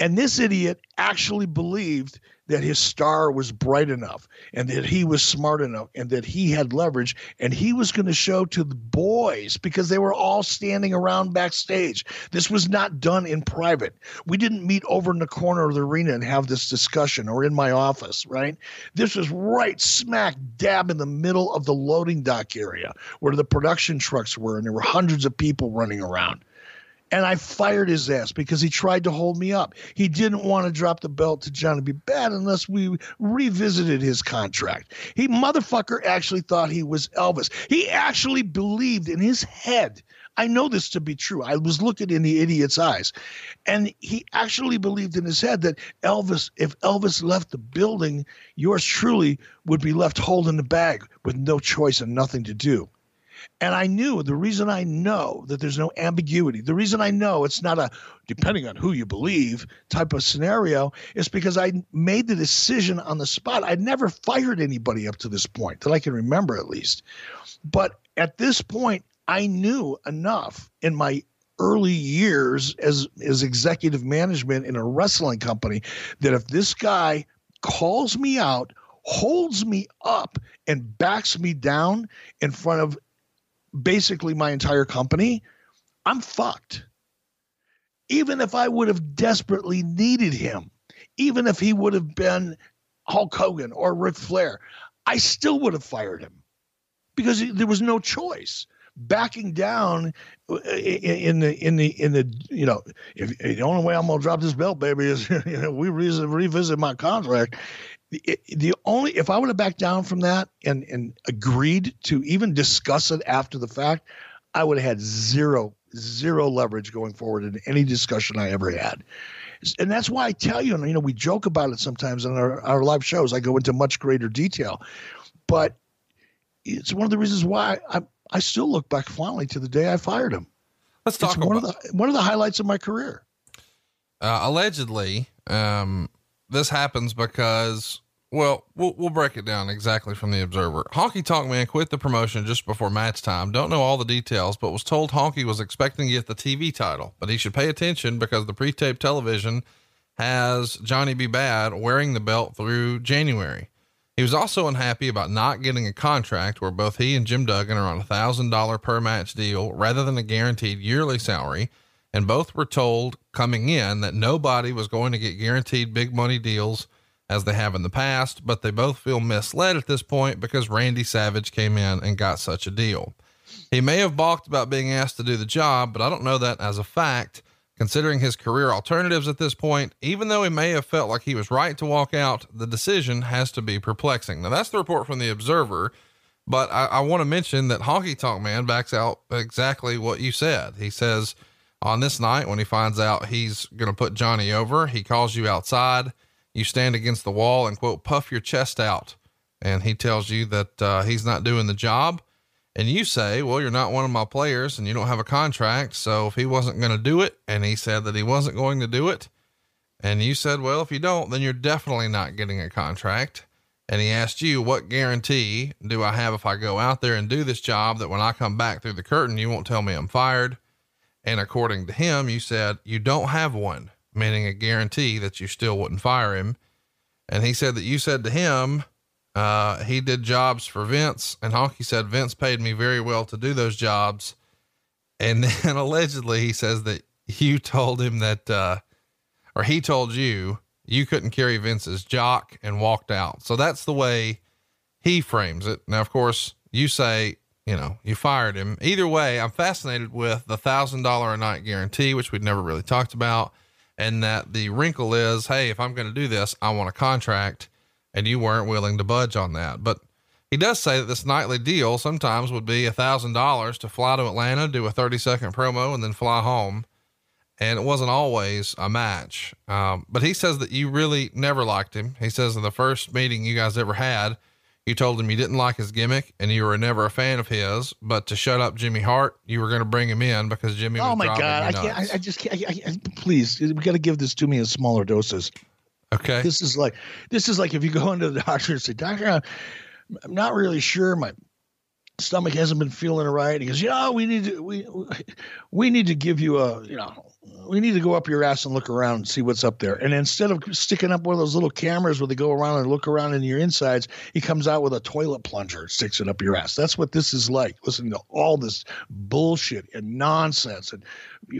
And this idiot actually believed that his star was bright enough and that he was smart enough and that he had leverage and he was going to show to the boys because they were all standing around backstage. This was not done in private. We didn't meet over in the corner of the arena and have this discussion or in my office, right? This was right smack dab in the middle of the loading dock area where the production trucks were and there were hundreds of people running around and I fired his ass because he tried to hold me up. He didn't want to drop the belt to Johnny B. Bad unless we revisited his contract. He motherfucker actually thought he was Elvis. He actually believed in his head. I know this to be true. I was looking in the idiot's eyes. And he actually believed in his head that Elvis, if Elvis left the building, yours truly would be left holding the bag with no choice and nothing to do. And I knew the reason I know that there's no ambiguity, the reason I know it's not a depending on who you believe type of scenario is because I made the decision on the spot. I'd never fired anybody up to this point that I can remember at least. But at this point, I knew enough in my early years as as executive management in a wrestling company that if this guy calls me out holds me up and backs me down in front of basically my entire company, I'm fucked. Even if I would have desperately needed him, even if he would have been Hulk Hogan or Ric Flair, I still would have fired him because there was no choice. Backing down in the in the in the you know if, the only way I'm gonna drop this belt, baby, is [LAUGHS] you know, we revisit my contract the, the only if I would have backed down from that and and agreed to even discuss it after the fact, I would have had zero zero leverage going forward in any discussion I ever had. And that's why I tell you, and you know, we joke about it sometimes on our, our live shows. I go into much greater detail, but it's one of the reasons why I I still look back fondly to the day I fired him. Let's talk it's about one of the one of the highlights of my career. Uh, allegedly, um, this happens because well, well, we'll break it down exactly from the Observer. Honky Tonk Man quit the promotion just before match time. Don't know all the details, but was told Honky was expecting to get the TV title, but he should pay attention because the pre-taped television has Johnny B. Bad wearing the belt through January. He was also unhappy about not getting a contract where both he and Jim Duggan are on a thousand dollar per match deal rather than a guaranteed yearly salary. And both were told coming in that nobody was going to get guaranteed big money deals as they have in the past, but they both feel misled at this point because Randy Savage came in and got such a deal. He may have balked about being asked to do the job, but I don't know that as a fact. Considering his career alternatives at this point, even though he may have felt like he was right to walk out, the decision has to be perplexing. Now, that's the report from the Observer, but I, I want to mention that Honky Tonk Man backs out exactly what you said. He says on this night, when he finds out he's going to put Johnny over, he calls you outside you stand against the wall and quote, puff your chest out. And he tells you that uh, he's not doing the job. And you say, well, you're not one of my players and you don't have a contract. So if he wasn't going to do it and he said that he wasn't going to do it, and you said, well, if you don't, then you're definitely not getting a contract. And he asked you, what guarantee do I have if I go out there and do this job that when I come back through the curtain, you won't tell me I'm fired? And according to him, you said, you don't have one meaning a guarantee that you still wouldn't fire him. And he said that you said to him, uh, he did jobs for Vince, and Honky said Vince paid me very well to do those jobs. And [LAUGHS] then allegedly, he says that you [LAUGHS] told him that, uh, or he told you you couldn't carry Vince's jock and walked out. So that's the way he frames it. Now, of course, you say, you know, you fired him. Either way, I'm fascinated with the thousand dollar a night guarantee, which we'd never really talked about and that the wrinkle is, hey, if I'm going to do this, I want a contract, and you weren't willing to budge on that. But he does say that this nightly deal sometimes would be a thousand dollars to fly to Atlanta, do a 30 second promo, and then fly home. and it wasn't always a match. Um, but he says that you really never liked him. He says in the first meeting you guys ever had, you told him you didn't like his gimmick and you were never a fan of his, but to shut up Jimmy Hart, you were going to bring him in because Jimmy. Oh my God. I can't, I, I, just can't, I, I, please, we got to give this to me in smaller doses. Okay. This is like, this is like if you go into the [LAUGHS] doctor and say, doctor, I'm not really sure. My stomach hasn't been feeling right. He goes, yeah, we need to, we, we need to give you a, you know, we need to go up your ass and look around and see what's up there. And instead of sticking up one of those little cameras where they go around and look around in your insides, he comes out with a toilet plunger, sticks it up your ass. That's what this is like. Listening to all this bullshit and nonsense and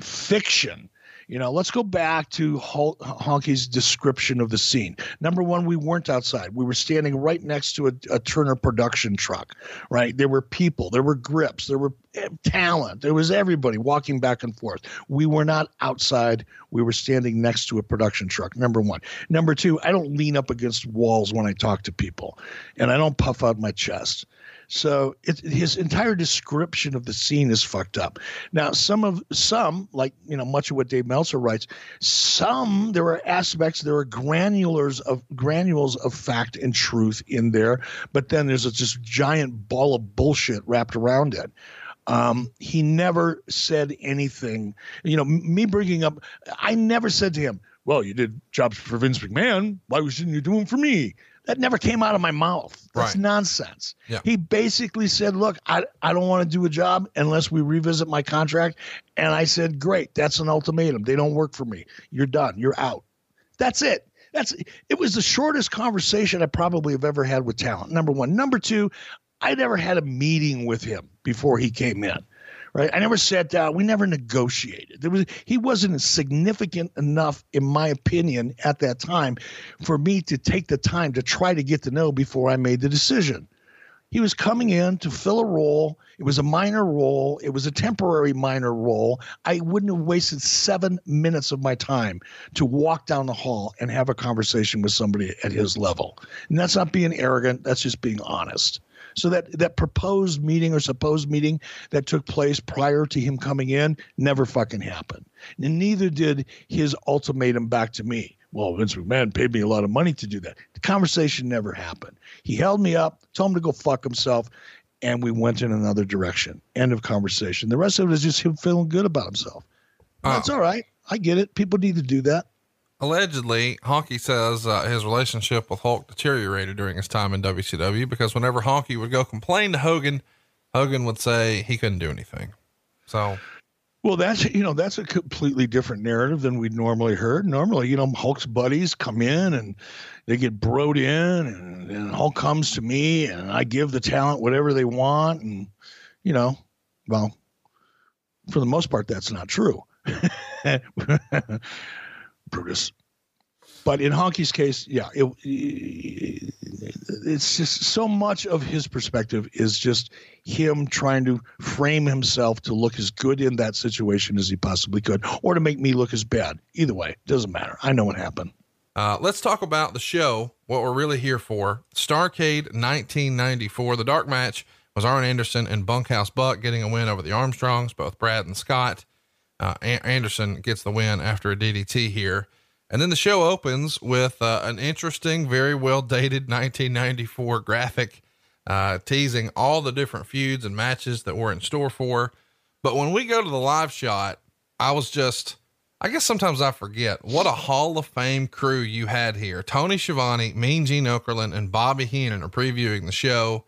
fiction you know, let's go back to Honky's description of the scene. Number one, we weren't outside. We were standing right next to a, a Turner production truck, right? There were people, there were grips, there were eh, talent, there was everybody walking back and forth. We were not outside. We were standing next to a production truck. Number one. Number two, I don't lean up against walls when I talk to people, and I don't puff out my chest. So it, his entire description of the scene is fucked up. Now, some of some, like you know, much of what Dave Meltzer writes, some there are aspects, there are granulars of granules of fact and truth in there, but then there's a just giant ball of bullshit wrapped around it. Um, he never said anything. You know, me bringing up, I never said to him, "Well, you did jobs for Vince McMahon. Why shouldn't you do them for me?" That never came out of my mouth. That's right. nonsense. Yeah. He basically said, Look, I, I don't want to do a job unless we revisit my contract. And I said, Great, that's an ultimatum. They don't work for me. You're done. You're out. That's it. That's it was the shortest conversation I probably have ever had with talent. Number one. Number two, I never had a meeting with him before he came in right? I never sat down. We never negotiated. There was he wasn't significant enough, in my opinion, at that time, for me to take the time to try to get to know before I made the decision. He was coming in to fill a role. It was a minor role. It was a temporary minor role. I wouldn't have wasted seven minutes of my time to walk down the hall and have a conversation with somebody at his level. And that's not being arrogant. That's just being honest. So that that proposed meeting or supposed meeting that took place prior to him coming in never fucking happened. And neither did his ultimatum back to me. Well, Vince McMahon paid me a lot of money to do that. The conversation never happened. He held me up, told him to go fuck himself, and we went in another direction. End of conversation. The rest of it is just him feeling good about himself. That's all right. I get it. People need to do that. Allegedly, Honky says uh, his relationship with Hulk deteriorated during his time in WCW because whenever Honky would go complain to Hogan, Hogan would say he couldn't do anything. So, well, that's you know that's a completely different narrative than we'd normally heard. Normally, you know, Hulk's buddies come in and they get broed in, and, and Hulk comes to me, and I give the talent whatever they want, and you know, well, for the most part, that's not true. [LAUGHS] Brutus. But in Honky's case, yeah, it, it's just so much of his perspective is just him trying to frame himself to look as good in that situation as he possibly could, or to make me look as bad. Either way, doesn't matter. I know what happened. Uh, let's talk about the show, what we're really here for. Starrcade 1994. The dark match was Arn Anderson and Bunkhouse Buck getting a win over the Armstrongs, both Brad and Scott. Uh, Anderson gets the win after a DDT here. And then the show opens with uh, an interesting, very well dated 1994 graphic uh, teasing all the different feuds and matches that were in store for. But when we go to the live shot, I was just, I guess sometimes I forget what a Hall of Fame crew you had here. Tony Schiavone, Mean Gene Okerlund, and Bobby Heenan are previewing the show.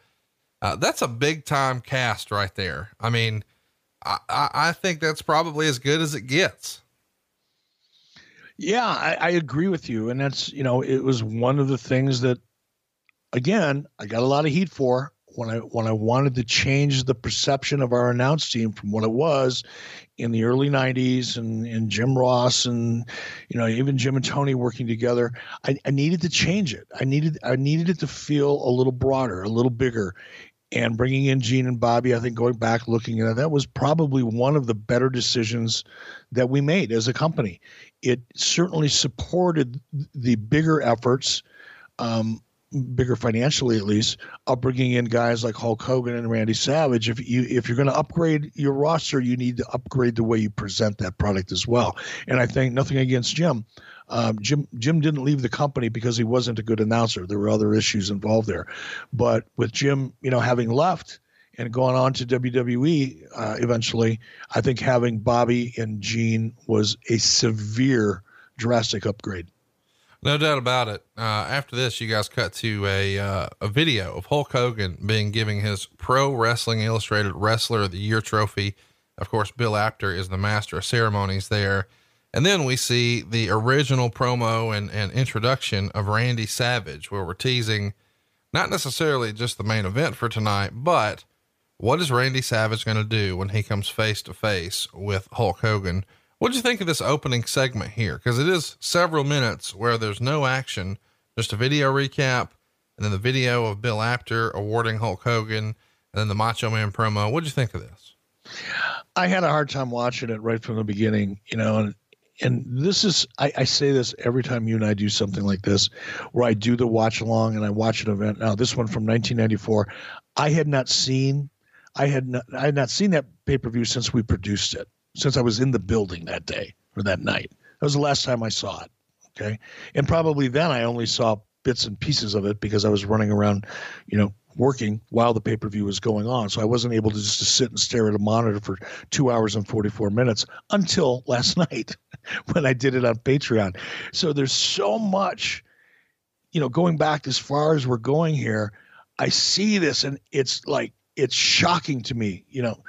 Uh, that's a big time cast right there. I mean, I, I think that's probably as good as it gets. Yeah, I, I, agree with you. And that's, you know, it was one of the things that, again, I got a lot of heat for when I when I wanted to change the perception of our announce team from what it was in the early 90s and, and Jim Ross and you know even Jim and Tony working together I, I needed to change it I needed I needed it to feel a little broader a little bigger and bringing in Gene and Bobby, I think going back looking at it, that was probably one of the better decisions that we made as a company. It certainly supported the bigger efforts. Um, bigger financially at least, of bringing in guys like Hulk Hogan and Randy Savage. If you if you're going to upgrade your roster, you need to upgrade the way you present that product as well. And I think nothing against Jim. Um, Jim Jim didn't leave the company because he wasn't a good announcer. There were other issues involved there, but with Jim, you know, having left and going on to WWE uh, eventually, I think having Bobby and Gene was a severe, drastic upgrade. No doubt about it. Uh, after this, you guys cut to a uh, a video of Hulk Hogan being giving his Pro Wrestling Illustrated Wrestler of the Year trophy. Of course, Bill Apter is the master of ceremonies there. And then we see the original promo and, and introduction of Randy Savage, where we're teasing not necessarily just the main event for tonight, but what is Randy Savage going to do when he comes face to face with Hulk Hogan? What did you think of this opening segment here? Because it is several minutes where there's no action, just a video recap, and then the video of Bill Apter awarding Hulk Hogan, and then the Macho Man promo. What did you think of this? I had a hard time watching it right from the beginning, you know, and and this is I, I, say this every time you and I do something like this, where I do the watch along and I watch an event. Now this one from 1994, I had not seen, I had not, I had not seen that pay per view since we produced it, since I was in the building that day or that night. That was the last time I saw it. Okay, and probably then I only saw bits and pieces of it because I was running around, you know, working while the pay per view was going on. So I wasn't able to just to sit and stare at a monitor for two hours and 44 minutes until last [LAUGHS] night [LAUGHS] when I did it on Patreon. So there's so much, you know, going back as far as we're going here. I see this and it's like, it's shocking to me, you know,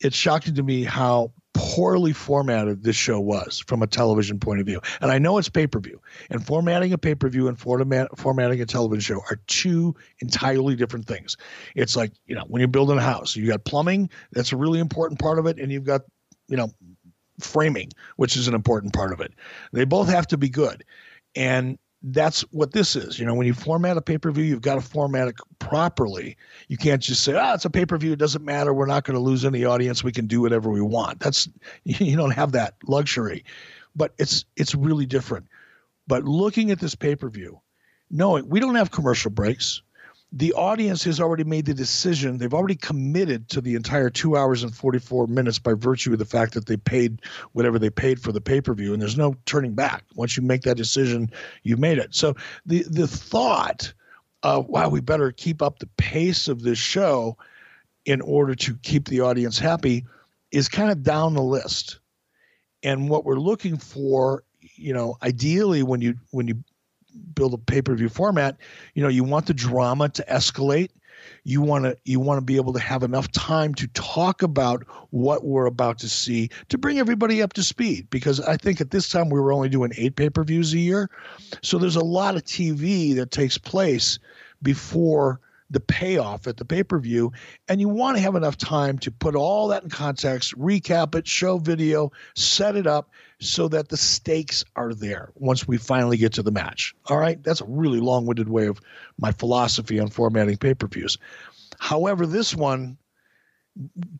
it's shocking to me how poorly formatted this show was from a television point of view. And I know it's pay per view, and formatting a pay per view and format, formatting a television show are two entirely different things. It's like, you know, when you're building a house, you got plumbing, that's a really important part of it, and you've got, you know, framing, which is an important part of it. They both have to be good. And that's what this is. You know, when you format a pay per view, you've got to format it properly. You can't just say, "Ah, oh, it's a pay per view. It doesn't matter. We're not going to lose any audience. We can do whatever we want." That's [LAUGHS] you don't have that luxury. But it's it's really different. But looking at this pay per view, knowing we don't have commercial breaks, the audience has already made the decision. They've already committed to the entire two hours and 44 minutes by virtue of the fact that they paid whatever they paid for the pay per view. And there's no turning back. Once you make that decision, you've made it. So the, the thought of, wow, we better keep up the pace of this show in order to keep the audience happy is kind of down the list. And what we're looking for, you know, ideally when you when you build a pay-per-view format you know you want the drama to escalate. You want to you want to be able to have enough time to talk about what we're about to see to bring everybody up to speed. Because i think at this time we were only doing eight pay-per-views a year. So there's a lot of tv that takes place before the payoff at the pay per view. And you want to have enough time to put all that in context, recap it, show video, set it up so that the stakes are there once we finally get to the match. All right. That's a really long winded way of my philosophy on formatting pay per views. However, this one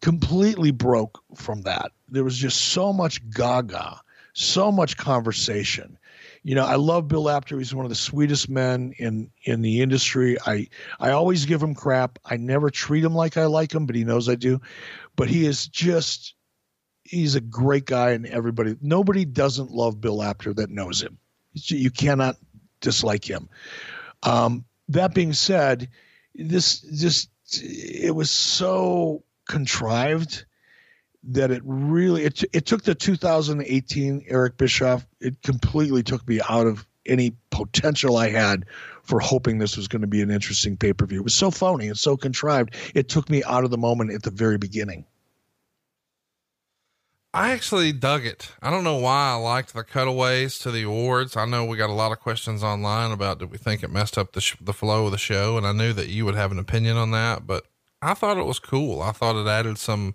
completely broke from that. There was just so much gaga, so much conversation you know, I love Bill Apter. He's one of the sweetest men in in the industry. I I always give him crap. I never treat him like I like him, but he knows I do. But he is just he's a great guy and everybody nobody doesn't love Bill Apter that knows him. You cannot dislike him. Um, that being said, this just it was so contrived that it really it, it took the 2018 Eric Bischoff it completely took me out of any potential I had for hoping this was going to be an interesting pay-per-view. It was so phony and so contrived. It took me out of the moment at the very beginning. I actually dug it. I don't know why I liked the cutaways to the awards. I know we got a lot of questions online about did we think it messed up the sh- the flow of the show, and I knew that you would have an opinion on that, but I thought it was cool. I thought it added some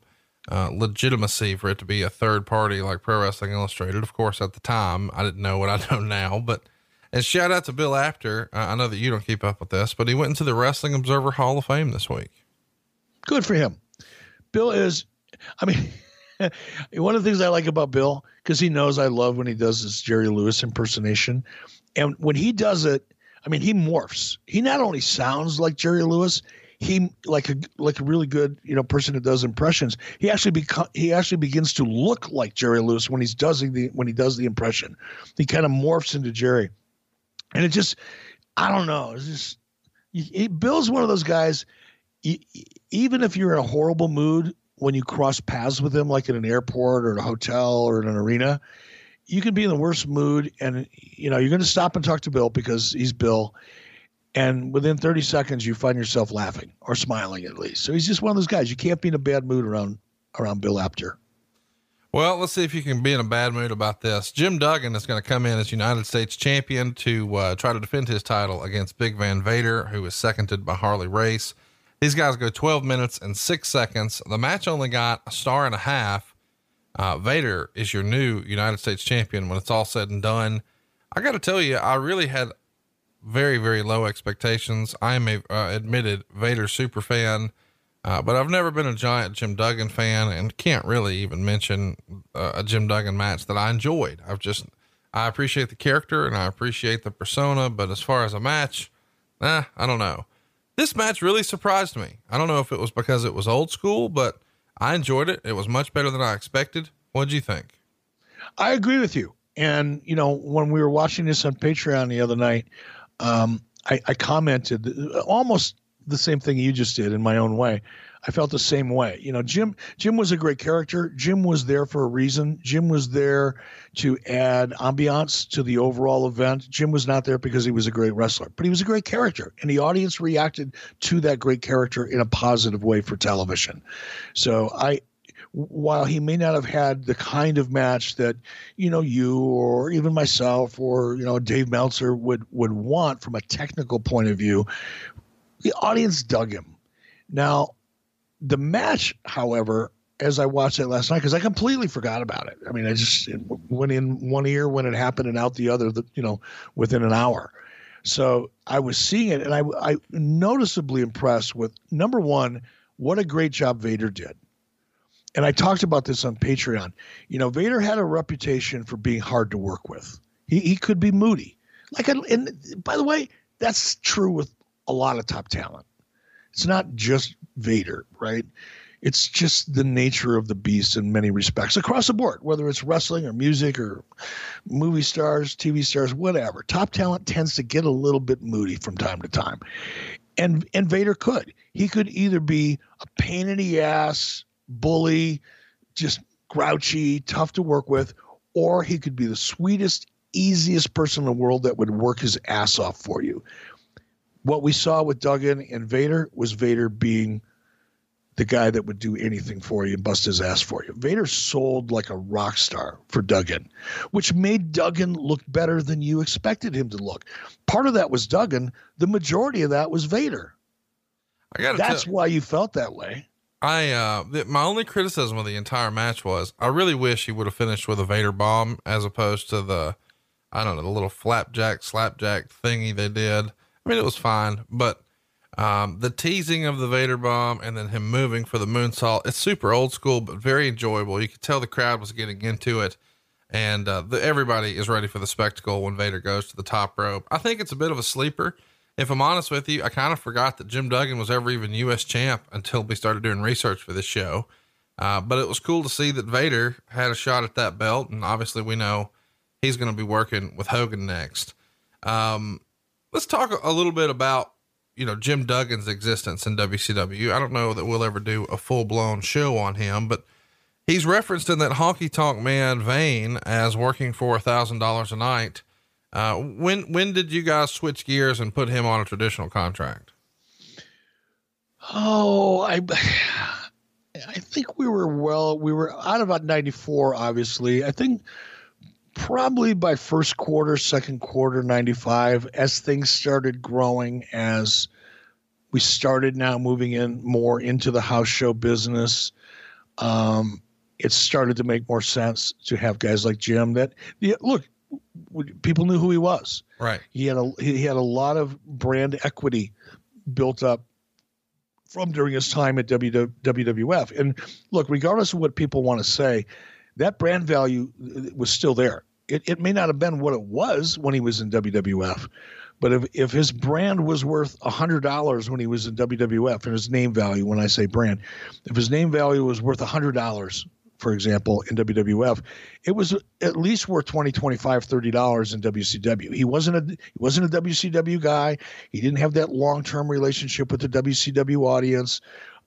uh, legitimacy for it to be a third party like Pro Wrestling Illustrated. Of course, at the time, I didn't know what I [LAUGHS] know now, but and shout out to Bill Apter. Uh, I know that you don't keep up with this, but he went into the Wrestling Observer Hall of Fame this week. Good for him. Bill is, I mean, [LAUGHS] [LAUGHS] one of the things I like about Bill, because he knows I love when he does this Jerry Lewis impersonation. And when he does it, I mean, he morphs. He not only sounds like Jerry Lewis, he like a like a really good you know person who does impressions. He actually become he actually begins to look like Jerry Lewis when he's does the when he does the impression. He kind of morphs into Jerry, and it just I don't know. It's just he, Bill's one of those guys. He, even if you're in a horrible mood when you cross paths with him, like in an airport or a hotel or in an arena, you can be in the worst mood, and you know you're going to stop and talk to Bill because he's Bill, and within 30 seconds you find yourself laughing or smiling at least. So he's just one of those guys. You can't be in a bad mood around around Bill Apter. Well, let's see if you can be in a bad mood about this. Jim Duggan is going to come in as United States champion to uh, try to defend his title against Big Van Vader, who is seconded by Harley Race. These guys go 12 minutes and six seconds. The match only got a star and a half. Uh, Vader is your new United States champion when it's all said and done. I got to tell you, I really had very, very low expectations. I am a uh, admitted Vader super fan, uh, but I've never been a giant Jim Duggan fan and can't really even mention uh, a Jim Duggan match that I enjoyed. I've just, I appreciate the character and I appreciate the persona, but as far as a match, eh, I don't know. This match really surprised me. I don't know if it was because it was old school, but I enjoyed it. It was much better than I expected. What'd you think? I agree with you. And, you know, when we were watching this on Patreon the other night, um, I, I commented almost the same thing you just did in my own way. I felt the same way. You know, Jim Jim was a great character. Jim was there for a reason. Jim was there to add ambiance to the overall event. Jim was not there because he was a great wrestler, but he was a great character, and the audience reacted to that great character in a positive way for television. So I while he may not have had the kind of match that you know you or even myself or you know Dave Meltzer would would want from a technical point of view, the audience dug him. Now, the match, however, as I watched it last night, because I completely forgot about it. I mean, I just went in one ear when it happened and out the other. You know, within an hour. So I was seeing it, and I I noticeably impressed with number one, what a great job Vader did and I talked about this on Patreon. You know, Vader had a reputation for being hard to work with. He he could be moody. Like, and by the way, that's true with a lot of top talent. It's not just Vader, right? It's just the nature of the beast in many respects across the board, whether it's wrestling or music or movie stars, TV stars, whatever. Top talent tends to get a little bit moody from time to time. And and Vader could. He could either be a pain in the ass, bully, just grouchy, tough to work with, or he could be the sweetest, easiest person in the world that would work his ass off for you. What we saw with Duggan and Vader was Vader being the guy that would do anything for you and bust his ass for you. Vader sold like a rock star for Duggan, which made Duggan look better than you expected him to look. Part of that was Duggan, the majority of that was Vader. I got That's why you felt that way. I uh my only criticism of the entire match was I really wish he would have finished with a Vader bomb as opposed to the I don't know the little flapjack slapjack thingy they did. I mean it was fine, but um, the teasing of the Vader bomb and then him moving for the moonsault, it's super old school but very enjoyable. You could tell the crowd was getting into it, and uh, the, everybody is ready for the spectacle when Vader goes to the top rope. I think it's a bit of a sleeper if I'm honest with you, I kind of forgot that Jim Duggan was ever even U.S. champ until we started doing research for this show. Uh, but it was cool to see that Vader had a shot at that belt, and obviously we know he's going to be working with Hogan next. Um, let's talk a little bit about you know Jim Duggan's existence in WCW. I don't know that we'll ever do a full blown show on him, but he's referenced in that honky tonk man vein as working for a thousand dollars a night. Uh, when when did you guys switch gears and put him on a traditional contract? Oh, I [SIGHS] I think we were well. We were out about ninety four. Obviously, I think probably by first quarter, second quarter, ninety five, as things started growing, as we started now moving in more into the house show business. Um, it started to make more sense to have guys like Jim that yeah, look, people knew who he was. Right. He had a he had a lot of brand equity built up from during his time at WWF. And look, regardless of what people want to say, that brand value was still there. It, it may not have been what it was when he was in WWF, But if, if his brand was worth $100 when he was in WWF, and his name value, when I say brand, if his name value was worth $100, for example, in WWF, it was at least worth 20, 25, 30 dollars in WCW. He wasn't a he wasn't a WCW guy. He didn't have that long-term relationship with the WCW audience.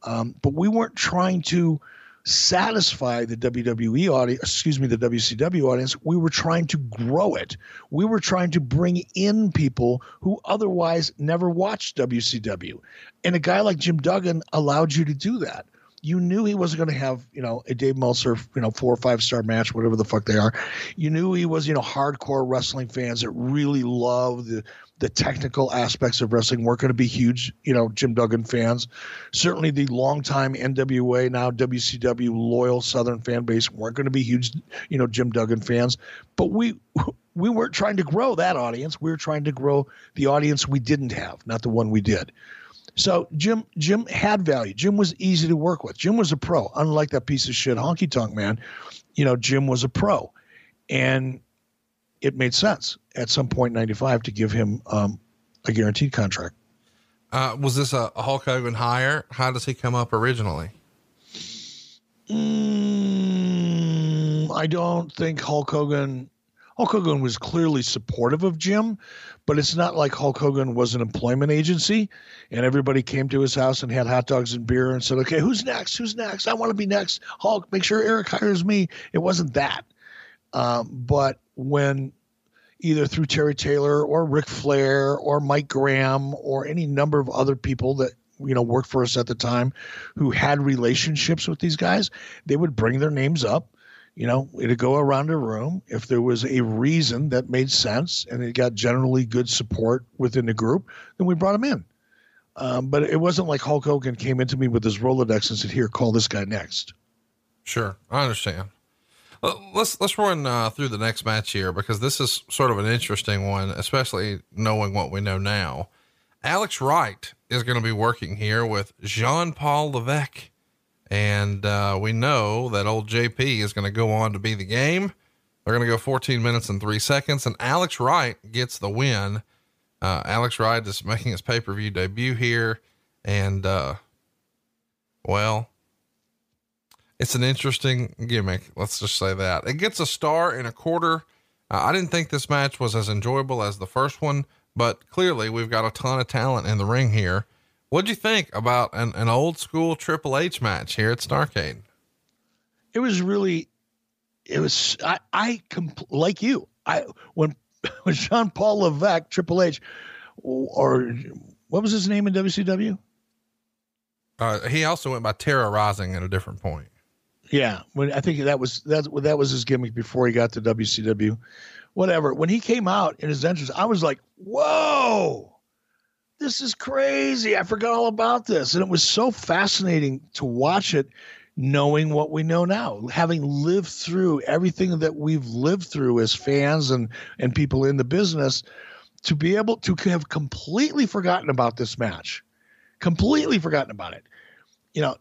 Um, but we weren't trying to satisfy the WWE audience, excuse me, the WCW audience. We were trying to grow it. We were trying to bring in people who otherwise never watched WCW. And a guy like Jim Duggan allowed you to do that. You knew he wasn't going to have, you know, a Dave Meltzer, you know, four or five star match, whatever the fuck they are. You knew he was, you know, hardcore wrestling fans that really love the the technical aspects of wrestling weren't going to be huge, you know, Jim Duggan fans. Certainly the longtime NWA, now WCW loyal Southern fan base weren't going to be huge, you know, Jim Duggan fans. But we we weren't trying to grow that audience. We were trying to grow the audience we didn't have, not the one we did. So Jim Jim had value. Jim was easy to work with. Jim was a pro, unlike that piece of shit honky tonk man. You know, Jim was a pro, and it made sense at some point in 95 to give him um, a guaranteed contract. Uh, was this a, Hulk Hogan hire? How does he come up originally? Mm, I don't think Hulk Hogan. Hulk Hogan was clearly supportive of Jim, but it's not like Hulk Hogan was an employment agency and everybody came to his house and had hot dogs and beer and said, "Okay, who's next? Who's next? I want to be next." Hulk, make sure Eric hires me. It wasn't that. Um, but when either through Terry Taylor or Ric Flair or Mike Graham or any number of other people that you know worked for us at the time who had relationships with these guys, they would bring their names up. You know, it'd go around a room. If there was a reason that made sense and it got generally good support within the group, then we brought them in. Um, but it wasn't like Hulk Hogan came into me with his Rolodex and said, "Here, call this guy next." Sure, I understand. Let's let's run uh, through the next match here because this is sort of an interesting one, especially knowing what we know now. Alex Wright is going to be working here with Jean Paul Levesque, and uh, we know that old JP is going to go on to be the game. They're going to go 14 minutes and three seconds, and Alex Wright gets the win. Uh, Alex Wright is [LAUGHS] making his pay per view debut here, and uh, well, it's an interesting gimmick. Let's just say that it gets a star and a quarter. Uh, I didn't think this match was as enjoyable as the first one, but clearly we've got a ton of talent in the ring here. What'd you think about an, an old school Triple H match here at Starrcade? It was really, it was, I, I compl- like you, I, when, [LAUGHS] when Jean Paul Levesque, Triple H, or what was his name in WCW? Uh, he also went by Terra Ryzing at a different point. Yeah, when I think that was that that was his gimmick before he got to WCW. Whatever. When he came out in his entrance, I was like, "Whoa, this is crazy! I forgot all about this." And it was so fascinating to watch it, knowing what we know now, having lived through everything that we've lived through as fans and and people in the business, to be able to have completely forgotten about this match, completely forgotten about it. You know,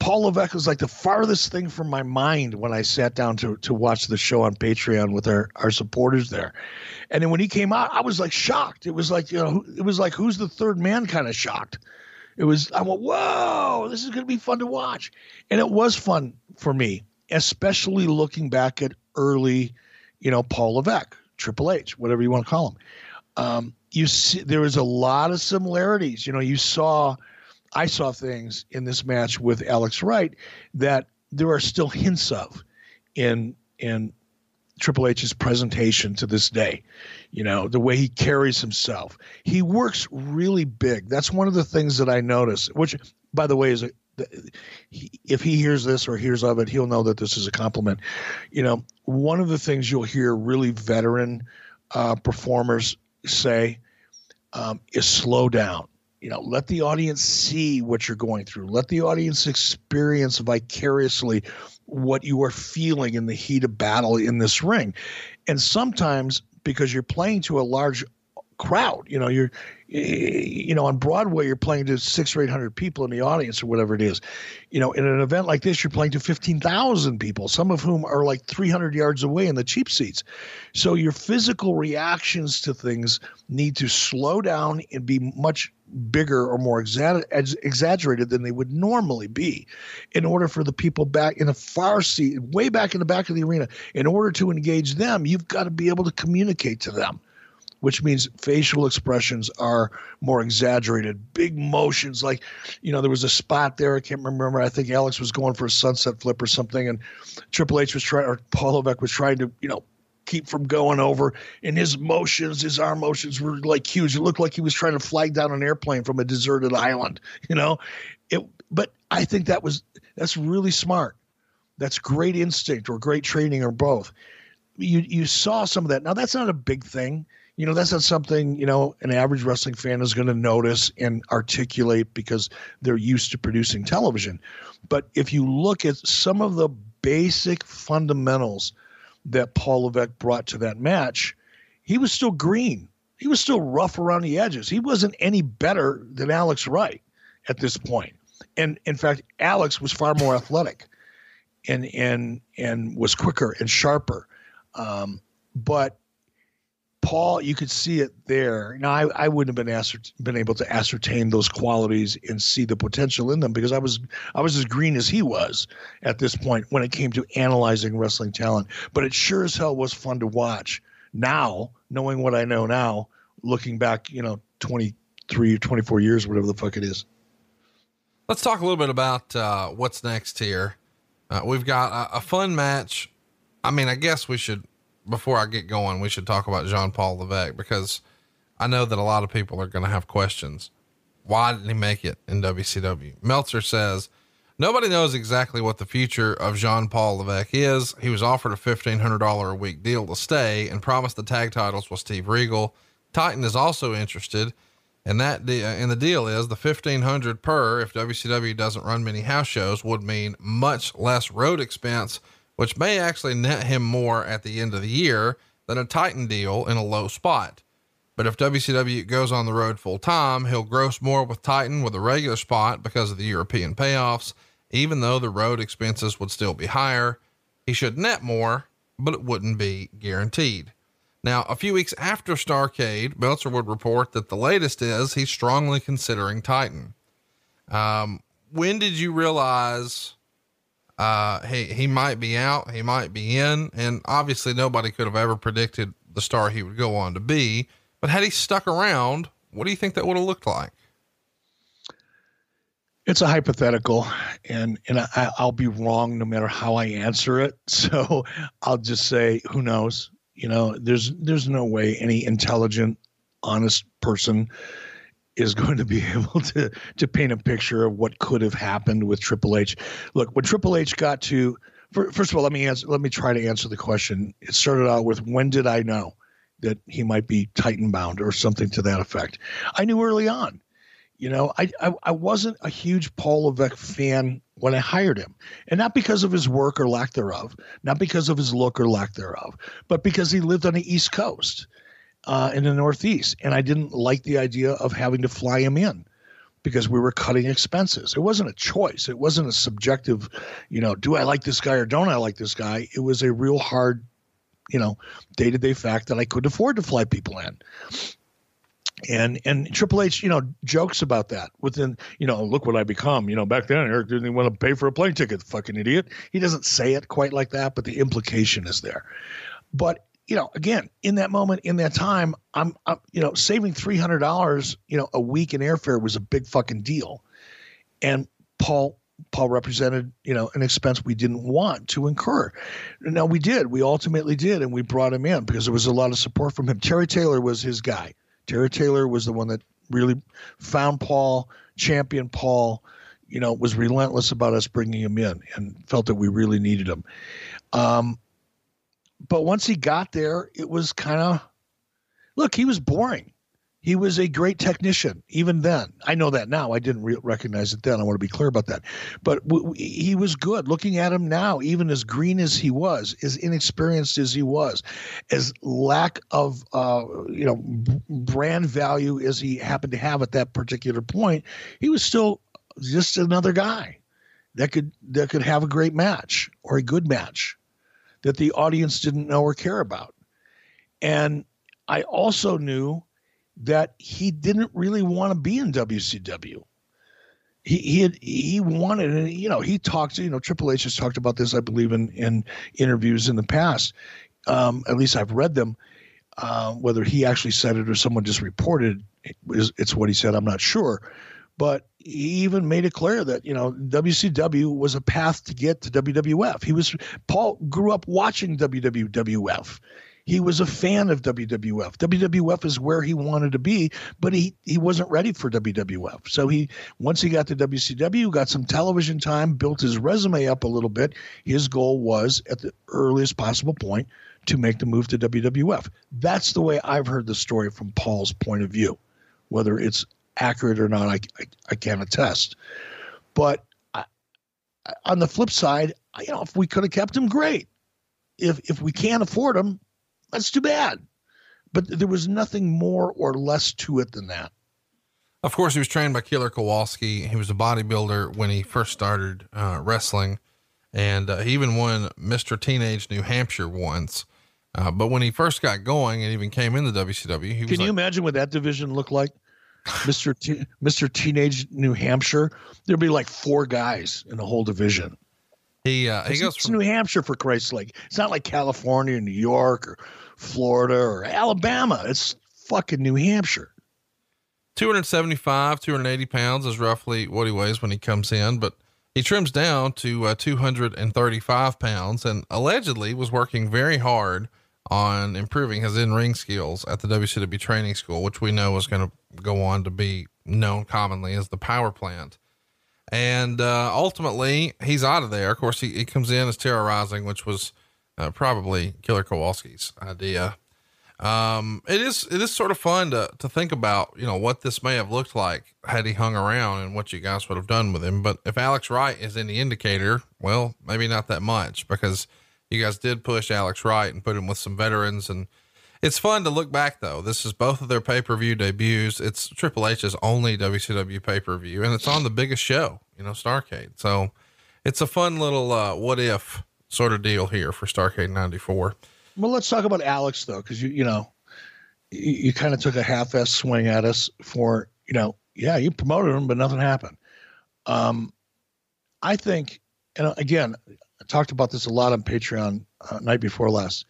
Paul Levesque was like the farthest thing from my mind when I sat down to to watch the show on Patreon with our our supporters there. And then when he came out, I was like shocked. It was like, you know, it was like who's the third man kind of shocked. It was I went, "Whoa, this is going to be fun to watch." And it was fun for me, especially looking back at early, you know, Paul Levesque, Triple H, whatever you want to call him. Um, you see there was a lot of similarities. You know, you saw I saw things in this match with Alex Wright that there are still hints of in in Triple H's presentation to this day. You know, the way he carries himself. He works really big. That's one of the things that I notice, which by the way is a if he hears this or hears of it, he'll know that this is a compliment. You know, one of the things you'll hear really veteran uh, performers say um, is slow down you know let the audience see what you're going through let the audience experience vicariously what you are feeling in the heat of battle in this ring and sometimes because you're playing to a large crowd. You know, you're you know, on Broadway, you're playing to six or eight hundred people in the audience or whatever it is. You know, in an event like this, you're playing to fifteen thousand people, some of whom are like three hundred yards away in the cheap seats. So your physical reactions to things need to slow down and be much bigger or more exa- exaggerated than they would normally be in order for the people back in the far seat way back in the back of the arena in order to engage them you've got to be able to communicate to them which means facial expressions are more exaggerated. Big motions, like, you know, there was a spot there. I can't remember. I think Alex was going for a sunset flip or something, and Triple H was trying, or Paul Levesque was trying to, you know, keep from going over. And his motions, his arm motions were like huge. It looked like he was trying to flag down an airplane from a deserted island, you know? It, but I think that was, that's really smart. That's great instinct or great training or both. You, you saw some of that. Now, that's not a big thing you know that's not something you know an average wrestling fan is going to notice and articulate because they're used to producing television but if you look at some of the basic fundamentals that paul levesque brought to that match he was still green. He was still rough around the edges. He wasn't any better than alex wright at this point. And in fact alex was far more athletic and and and was quicker and sharper. Um, but Paul, you could see it there. Now, I, I wouldn't have been assert- been able to ascertain those qualities and see the potential in them because I was I was as green as he was at this point when it came to analyzing wrestling talent. But it sure as hell was fun to watch. Now, knowing what I know now, looking back, you know, 23 or 24 years, whatever the fuck it is. Let's talk a little bit about uh, what's next here. Uh, we've got a, a fun match. I mean, I guess we should before I get going, we should talk about Jean Paul Levesque because I know that a lot of people are going to have questions. Why didn't he make it in WCW? Meltzer says nobody knows exactly what the future of Jean Paul Levesque is. He was offered a $1,500 a week deal to stay and promised the tag titles with Steve Regal. Titan is also interested. And that de- uh, and the deal is the 1500 per if WCW doesn't run many house shows would mean much less road expense which may actually net him more at the end of the year than a Titan deal in a low spot. But if WCW goes on the road full time, he'll gross more with Titan with a regular spot because of the European payoffs, even though the road expenses would still be higher. He should net more, but it wouldn't be guaranteed. Now, a few weeks after Starrcade, Meltzer would report that the latest is he's strongly considering Titan. Um, when did you realize uh, he, he might be out, he might be in, and obviously nobody could have ever predicted the star he would go on to be. But had he stuck around, what do you think that would have looked like? It's a hypothetical, and and I, I'll be wrong no matter how I answer it. [LAUGHS] So I'll just say, who knows? You know, there's there's no way any intelligent, honest person is going to be [LAUGHS] able to to paint a picture of what could have happened with Triple H. Look, when Triple H got to first of all, let me answer. Let me try to answer the question. It started out with when did I know that he might be Titan bound or something to that effect? I knew early on. You know, I, I, I wasn't a huge Paul Levesque fan when I hired him, and not because of his work or lack thereof, not because of his look or lack thereof, but because he lived on the East Coast uh, in the Northeast, and I didn't like the idea of having to fly him in because we were cutting expenses. It wasn't a choice. It wasn't a subjective, you know, do I like this guy or don't I like this guy? It was a real hard, you know, day to day fact that I couldn't afford to fly people in. And and Triple H, you know, jokes about that within, you know, look what I become. You know, back then Eric didn't even want to pay for a plane ticket, fucking idiot. He doesn't say it quite like that, but the implication is there. But you know, again, in that moment, in that time, I'm, I'm you know, saving three hundred dollars, you know, a week in airfare was a big fucking deal, and Paul Paul represented, you know, an expense we didn't want to incur. Now we did, we ultimately did, and we brought him in because there was a lot of support from him. Terry Taylor was his guy. Terry Taylor was the one that really found Paul, championed Paul, you know, was relentless about us bringing him in and felt that we really needed him. Um, but once he got there, it was kind of look, he was boring. He was a great technician even then. I know that now. I didn't re- recognize it then. I want to be clear about that. But w- w- he was good. Looking at him now, even as green as he was, as inexperienced as he was, as lack of uh, you know brand value as he happened to have at that particular point, he was still just another guy that could that could have a great match or a good match that the audience didn't know or care about. And I also knew that he didn't really want to be in WCW. He he had, he wanted and you know he talked you know Triple H has talked about this I believe in in interviews in the past. Um, at least I've read them. Uh, whether he actually said it or someone just reported it, it's what he said. I'm not sure, but he even made it clear that you know WCW was a path to get to WWF. He was Paul grew up watching WWF he was a fan of WWF. WWF is where he wanted to be, but he he wasn't ready for WWF. So he once he got to WCW, got some television time, built his resume up a little bit. His goal was at the earliest possible point to make the move to WWF. That's the way I've heard the story from Paul's point of view. Whether it's accurate or not, I I, I can't attest. But I, on the flip side, you know, if we could have kept him, great. If if we can't afford him, that's too bad. But there was nothing more or less to it than that. Of course, he was trained by Killer Kowalski. He was a bodybuilder when he first started uh, wrestling, and uh, he even won Mr. Teenage New Hampshire once. Uh, but when he first got going and even came into the WCW, he was can you like, imagine what that division looked like? Mr. T- Mr. Teenage New Hampshire, there'd be like four guys in the whole division. He uh, he goes from New Hampshire for Christ's sake. It's not like California, or New York, or Florida, or Alabama. It's fucking New Hampshire. 275, 280 pounds is roughly what he weighs when he comes in, but he trims down to uh, 235 pounds and allegedly was working very hard on improving his in ring skills at the WCW training school, which we know is going to go on to be known commonly as the power plant. And uh, ultimately, he's out of there. Of course, he, he comes in as Terra Ryzing, which was uh, probably Killer Kowalski's idea. Um, it is it is sort of fun to to think about, you know, what this may have looked like had he hung around and what you guys would have done with him. But if Alex Wright is any indicator, well, maybe not that much because you guys did push Alex Wright and put him with some veterans and it's fun to look back though. This is both of their pay per view debuts. It's Triple H's only WCW pay per view, and it's on the biggest show, you know, Starrcade. So it's a fun little uh, what if sort of deal here for Starrcade '94. Well, let's talk about Alex though, because you you know you, you kind of took a half-ass swing at us for you know yeah you promoted him but nothing happened. Um, I think, and again, I talked about this a lot on Patreon uh, night before last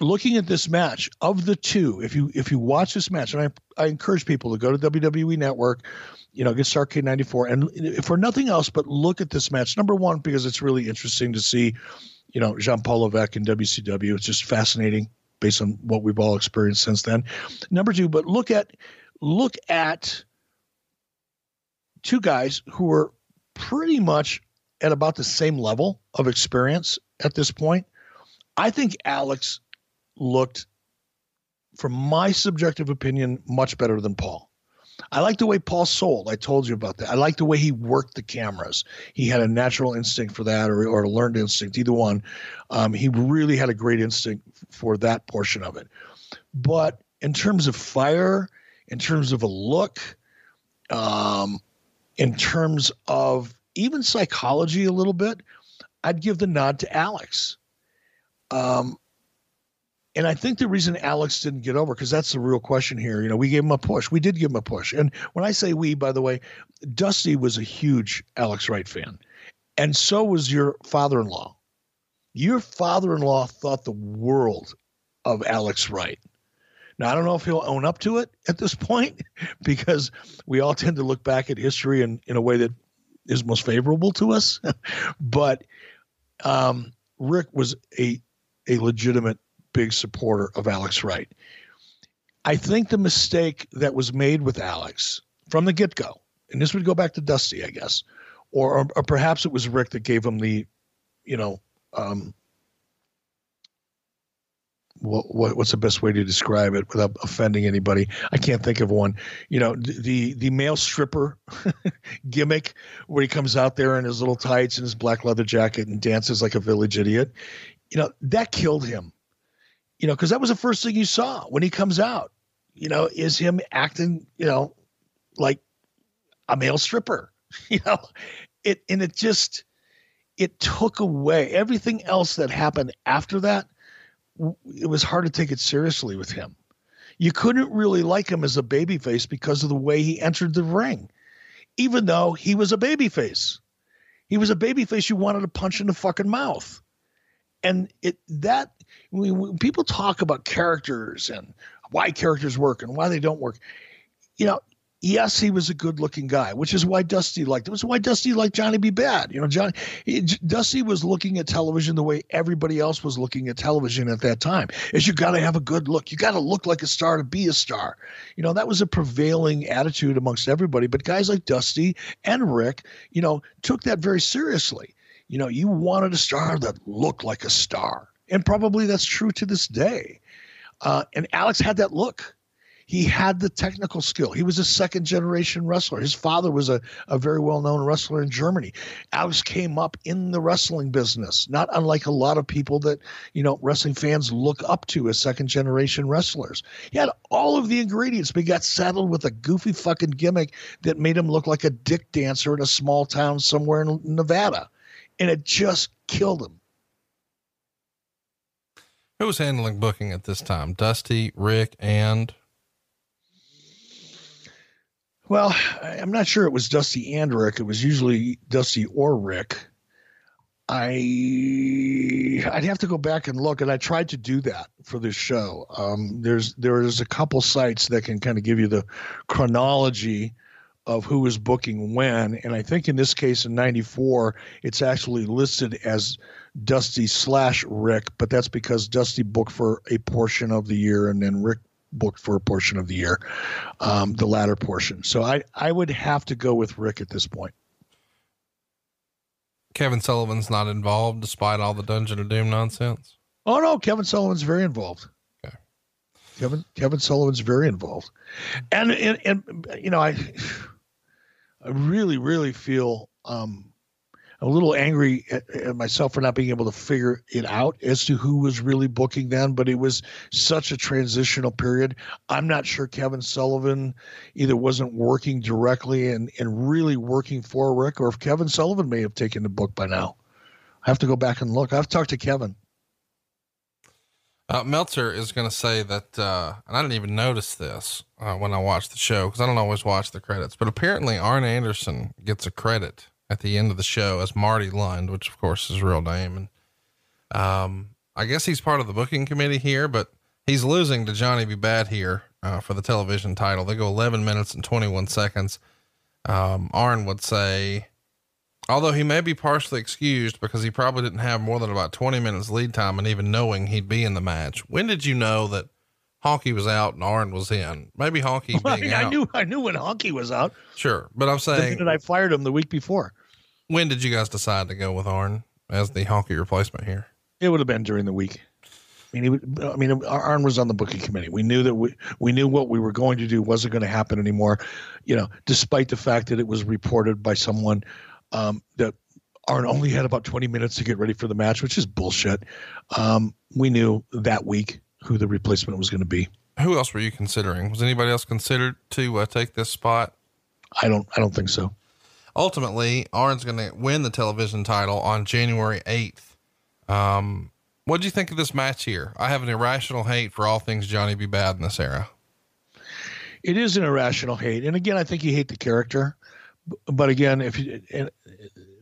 looking at this match of the two, if you if you watch this match, and I I encourage people to go to WWE Network, you know, get Starrcade '94, and for nothing else but look at this match. Number one, because it's really interesting to see, you know, Jean Paul Levesque in WCW. It's just fascinating based on what we've all experienced since then. Number two, but look at look at two guys who are pretty much at about the same level of experience at this point. I think Alex looked, from my subjective opinion, much better than Paul. I like the way Paul sold. I told you about that. I like the way he worked the cameras. He had a natural instinct for that, or, or a learned instinct, either one. Um, he really had a great instinct for that portion of it. But in terms of fire, in terms of a look, um, in terms of even psychology a little bit, I'd give the nod to Alex. Um, and I think the reason Alex didn't get over, because that's the real question here. You know, we gave him a push. We did give him a push. And when I say we, by the way, Dusty was a huge Alex Wright fan. And so was your father in law. Your father in law thought the world of Alex Wright. Now, I don't know if he'll own up to it at this point [LAUGHS] because we all tend to look back at history in, in a way that is most favorable to us. [LAUGHS] but um, Ric was a, a legitimate big supporter of Alex Wright. I think the mistake that was made with Alex from the get go, and this would go back to Dusty, I guess, or, or, or perhaps it was Ric that gave him the, you know, um, what, what, what's the best way to describe it without offending anybody? I can't think of one. You know, the the male stripper [LAUGHS] gimmick where he comes out there in his little tights and his black leather jacket and dances like a village idiot. You know, that killed him. You know, because that was the first thing you saw when he comes out. You know, is him acting, you know, like a male stripper. [LAUGHS] You know, it and it just it took away everything else that happened after that it was hard to take it seriously with him. You couldn't really like him as a babyface because of the way he entered the ring, even though he was a babyface. He was a babyface you wanted to punch in the fucking mouth. And it that when, people talk about characters and why characters work and why they don't work, you know, yes, he was a good looking guy, which is why Dusty liked him. It's why Dusty liked Johnny B. Bad. You know, Johnny he, Dusty was looking at television the way everybody else was looking at television at that time. Is you got to have a good look. You got to look like a star to be a star. You know, that was a prevailing attitude amongst everybody. But guys like Dusty and Ric, you know, took that very seriously. You know, you wanted a star that looked like a star, and probably that's true to this day. Uh, and Alex had that look he had the technical skill. He was a second generation wrestler. His father was a, a very well known wrestler in Germany. Alex came up in the wrestling business, not unlike a lot of people that, you know, wrestling fans look up to as second generation wrestlers. He had all of the ingredients, but he got saddled with a goofy fucking gimmick that made him look like a dick dancer in a small town somewhere in Nevada. And it just killed him. Who was handling booking at this time? Dusty, Ric, and well, I'm not sure it was Dusty and Ric. It was usually Dusty or Ric. I I'd have to go back and look, and I tried to do that for this show. Um, there's there's a couple sites that can kind of give you the chronology of who is booking when, and I think in this case in '94 it's actually listed as Dusty slash Ric, but that's because Dusty booked for a portion of the year, and then Ric booked for a portion of the year, um, the latter portion. So I, I would have to go with Ric at this point. Kevin Sullivan's not involved despite all the Dungeon of Doom nonsense. Oh no, Kevin Sullivan's very involved. Okay. Kevin Kevin Sullivan's very involved, and and, and you know I [SIGHS] I really really feel um, a little angry at, at, myself for not being able to figure it out as to who was really booking then, but it was such a transitional period. I'm not sure Kevin Sullivan either wasn't working directly and, and really working for Ric, or if Kevin Sullivan may have taken the book by now. I have to go back and look. I've talked to Kevin. Uh, Meltzer is going to say that, uh, and I didn't even notice this uh, when I watched the show because I don't always watch the credits, but apparently Arn Anderson gets a credit at the end of the show as Marty Lunde, which of course is his real name. And, um, I guess he's part of the booking committee here, but he's losing to Johnny B. Bad here, uh, for the television title. They go 11 minutes and 21 seconds. Um, Arn would say, although he may be partially excused because he probably didn't have more than about 20 minutes lead time and even knowing he'd be in the match. When did you know that Honky was out and Arn was in. Maybe Honky [LAUGHS] well, being I, knew I knew when Honky was out. Sure, but I'm saying that I fired him the week before. When did you guys decide to go with Arn as the Honky replacement here? It would have been during the week. I mean, he, I mean, Arn was on the booking committee. We knew that we we knew what we were going to do wasn't going to happen anymore. You know, despite the fact that it was reported by someone um, that Arn only had about 20 minutes to get ready for the match, which is bullshit. Um, we knew that week who the replacement was going to be. Who else were you considering? Was anybody else considered to uh, take this spot? I don't. I don't think so. Ultimately, Arn's going to win the television title on January 8th. Um, what do you think of this match here? I have an irrational hate for all things Johnny B. Bad in this era. It is an irrational hate, and again, I think you hate the character. But again, if you, in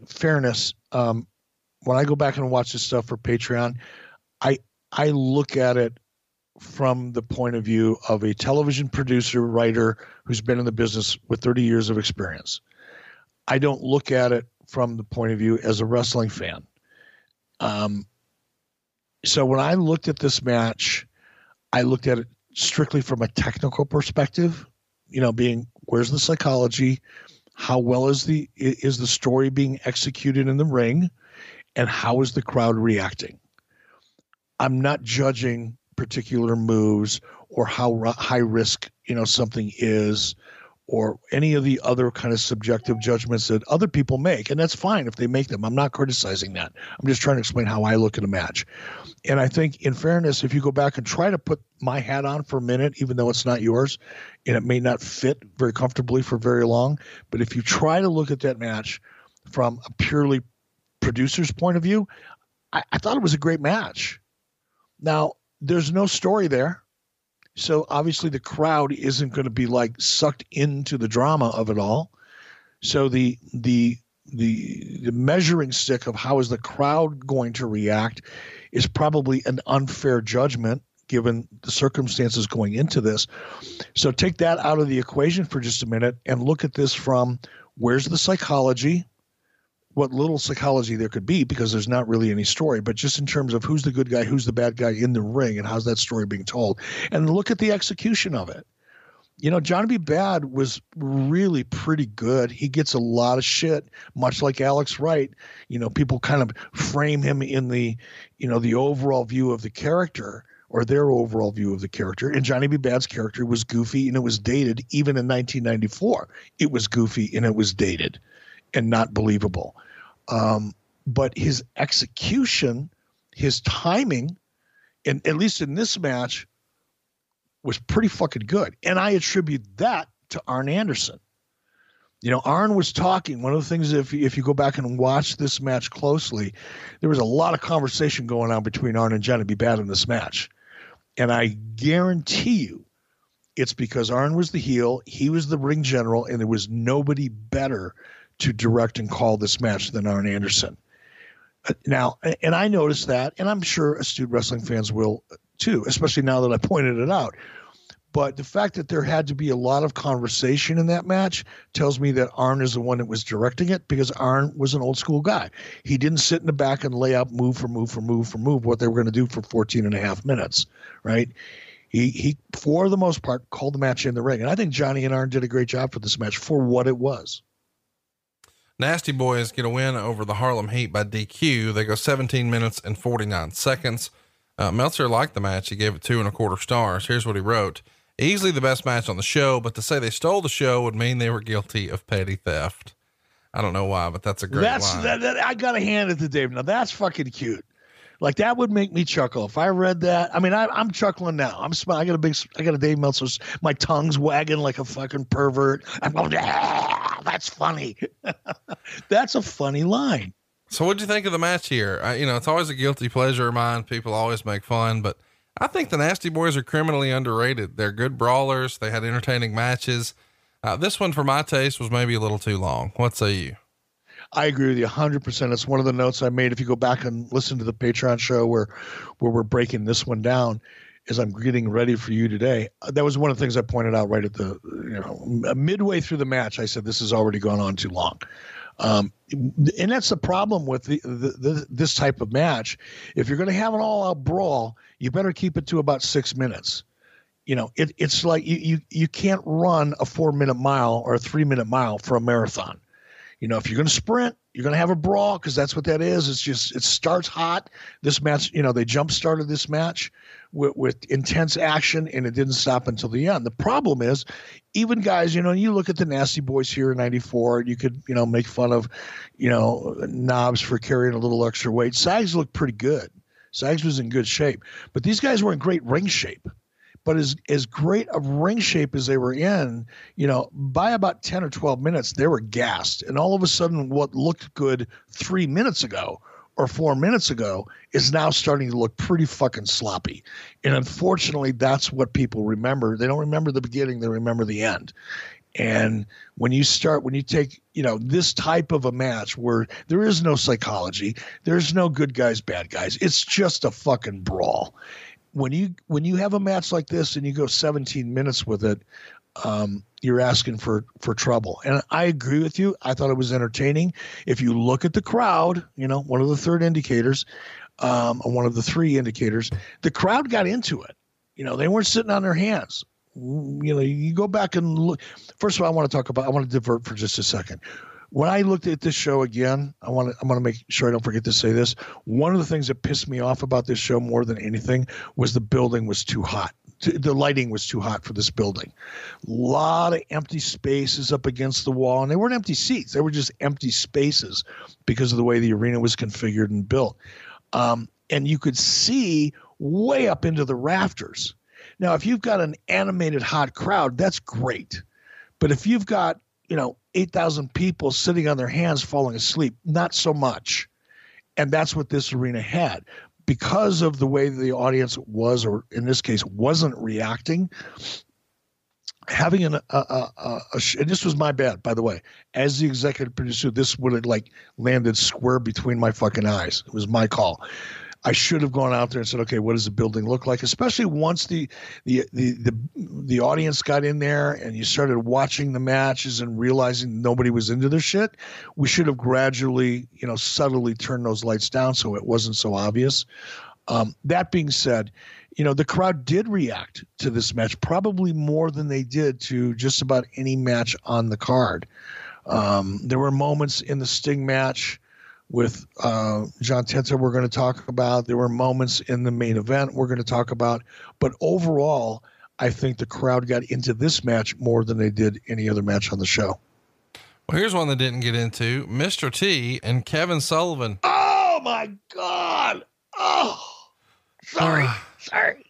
fairness, um, when I go back and watch this stuff for Patreon, I I look at it from the point of view of a television producer, writer who's been in the business with 30 years of experience. I don't look at it from the point of view as a wrestling fan. Um, so when I looked at this match, I looked at it strictly from a technical perspective. You know, being where's the psychology, how well is the is the story being executed in the ring, and how is the crowd reacting? I'm not judging particular moves or how high risk you know something is or any of the other kind of subjective judgments that other people make. And that's fine if they make them. I'm not criticizing that. I'm just trying to explain how I look at a match. And I think, in fairness, if you go back and try to put my hat on for a minute, even though it's not yours, and it may not fit very comfortably for very long, but if you try to look at that match from a purely producer's point of view, I, I thought it was a great match. Now, there's no story there. So obviously the crowd isn't going to be like sucked into the drama of it all. So the the the the measuring stick of how is the crowd going to react is probably an unfair judgment given the circumstances going into this. So take that out of the equation for just a minute and look at this from where's the psychology, what little psychology there could be because there's not really any story, but just in terms of who's the good guy, who's the bad guy in the ring, and how's that story being told, and look at the execution of it. You know, Johnny B. Bad was really pretty good. He gets a lot of shit, much like Alex Wright. You know, people kind of frame him in the, you know, the overall view of the character or their overall view of the character. And Johnny B. Bad's character was goofy and it was dated even in 1994. It was goofy and it was dated and not believable. Um, but his execution, his timing, and at least in this match, was pretty fucking good. And I attribute that to Arn Anderson. You know, Arn was talking. One of the things, if if you go back and watch this match closely, there was a lot of conversation going on between Arn and Johnny B. Bad in this match, and I guarantee you, it's because Arn was the heel, he was the ring general, and there was nobody better to direct and call this match than Arn Anderson. Uh, now, and I noticed that, and I'm sure astute wrestling fans will too, especially now that I pointed it out. But the fact that there had to be a lot of conversation in that match tells me that Arn is the one that was directing it because Arn was an old school guy. He didn't sit in the back and lay out move for move for move for move what they were going to do for 14 and a half minutes, right? He, he, for the most part, called the match in the ring. And I think Johnny and Arn did a great job for this match for what it was. Nasty Boys get a win over the Harlem Heat by DQ. They go 17 minutes and 49 seconds. Uh, Meltzer liked the match. He gave it two and a quarter stars. Here's what he wrote. Easily the best match on the show, but to say they stole the show would mean they were guilty of petty theft. I don't know why, but that's a great that's, line. That, that, I got to hand it to Dave. Now that's fucking cute. Like that would make me chuckle if I read that. I mean, I, am chuckling now. I'm smiling. I got a big, I got a Dave Meltzer. My tongue's wagging like a fucking pervert. I'm going, ah, that's funny. [LAUGHS] that's a funny line. So, what'd you think of the match here? I, you know, it's always a guilty pleasure of mine. People always make fun, but I think the Nasty Boys are criminally underrated. They're good brawlers. They had entertaining matches. Uh, this one, for my taste, was maybe a little too long. What say you? I agree with you 100%. It's one of the notes I made. If you go back and listen to the Patreon show where, where we're breaking this one down, as I'm getting ready for you today, uh, that was one of the things I pointed out right at the, you know, midway through the match. I said, this has already gone on too long. Um, and that's the problem with the, the, the, this type of match. If you're going to have an all out brawl, you better keep it to about six minutes. You know, it, it's like you, you, you can't run a four minute mile or a three minute mile for a marathon. You know, if you're going to sprint, you're going to have a brawl because that's what that is. It's just it starts hot. This match, you know, they jump started this match with, with intense action, and it didn't stop until the end. The problem is, even guys, you know, you look at the Nasty Boys here in '94, and you could, you know, make fun of, you know, Knobbs for carrying a little extra weight. Sags looked pretty good. Sags was in good shape, but these guys were in great ring shape. But as as great of ring shape as they were in, you know, by about ten or twelve minutes, they were gassed, and all of a sudden, what looked good three minutes ago or four minutes ago is now starting to look pretty fucking sloppy. And unfortunately, that's what people remember. They don't remember the beginning; they remember the end. And when you start, when you take, you know, this type of a match where there is no psychology, there's no good guys, bad guys. It's just a fucking brawl when you when you have a match like this and you go 17 minutes with it, um, you're asking for for trouble. And I agree with you. I thought it was entertaining. If you look at the crowd, you know, one of the third indicators, um, one of the three indicators, the crowd got into it. You know, they weren't sitting on their hands. You know, you go back and look. First of all, I want to talk about. I want to divert for just a second. When I looked at this show again, I want to I want to make sure I don't forget to say this. One of the things that pissed me off about this show more than anything was the building was too hot. The lighting was too hot for this building. A lot of empty spaces up against the wall, and they weren't empty seats; they were just empty spaces because of the way the arena was configured and built. Um, and you could see way up into the rafters. Now, if you've got an animated hot crowd, that's great. But if you've got you know 8,000 people sitting on their hands falling asleep. Not so much. And that's what this arena had. Because of the way the audience was, or in this case, wasn't reacting, having an, a, a, a, a and this was my bad, by the way. As the executive producer, this would have like landed square between my fucking eyes. It was my call. I should have gone out there and said, okay, what does the building look like? Especially once the the the the, the audience got in there and you started watching the matches and realizing nobody was into their shit. We should have gradually, you know, subtly turned those lights down so it wasn't so obvious. Um, that being said, you know, the crowd did react to this match probably more than they did to just about any match on the card. Um, there were moments in the Sting match with uh, John Tenta we're going to talk about. There were moments in the main event we're going to talk about. But overall, I think the crowd got into this match more than they did any other match on the show. Well, here's one they didn't get into Mr. T and Kevin Sullivan. Oh, my God. Oh, sorry. sorry.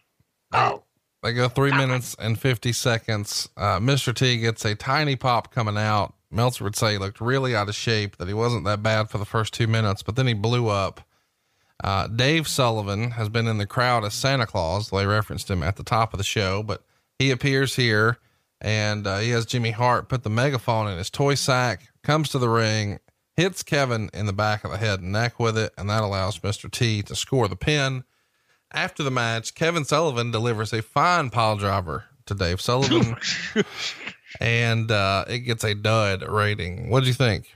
Oh. They go three minutes and 50 seconds. Uh, Mr. T gets a tiny pop coming out Meltzer would say he looked really out of shape, that he wasn't that bad for the first two minutes, but then he blew up. Uh, Dave Sullivan has been in the crowd as Santa Claus. They referenced him at the top of the show, but he appears here and uh, he has Jimmy Hart put the megaphone in his toy sack, comes to the ring, hits Kevin in the back of the head and neck with it, and that allows Mr. T to score the pin. After the match, Kevin Sullivan delivers a fine pile driver to Dave [LAUGHS] Sullivan. And uh, it gets a dud rating. What do you think?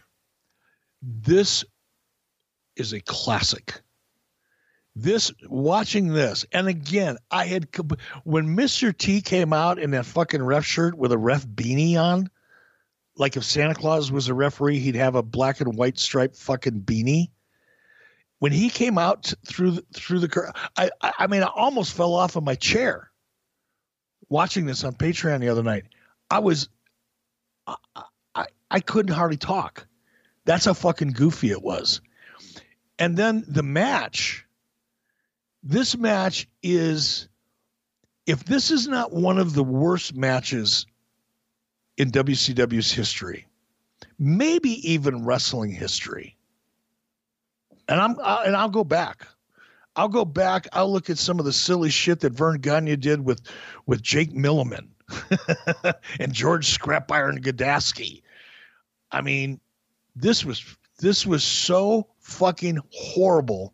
This is a classic. This watching this, and again, I had when Mr. T came out in that fucking ref shirt with a ref beanie on, like if Santa Claus was a referee, he'd have a black and white striped fucking beanie. When he came out through the, through the, I I mean, I almost fell off of my chair watching this on Patreon the other night. I was, I, I, I couldn't hardly talk. That's how fucking goofy it was. And then the match, this match is, if this is not one of the worst matches in WCW's history, maybe even wrestling history. And I'm and I'll go back. I'll go back. I'll look at some of the silly shit that Verne Gagne did with with Jake Milliman [LAUGHS] and George Scrap Iron Gadaski. I mean, this was this was so fucking horrible.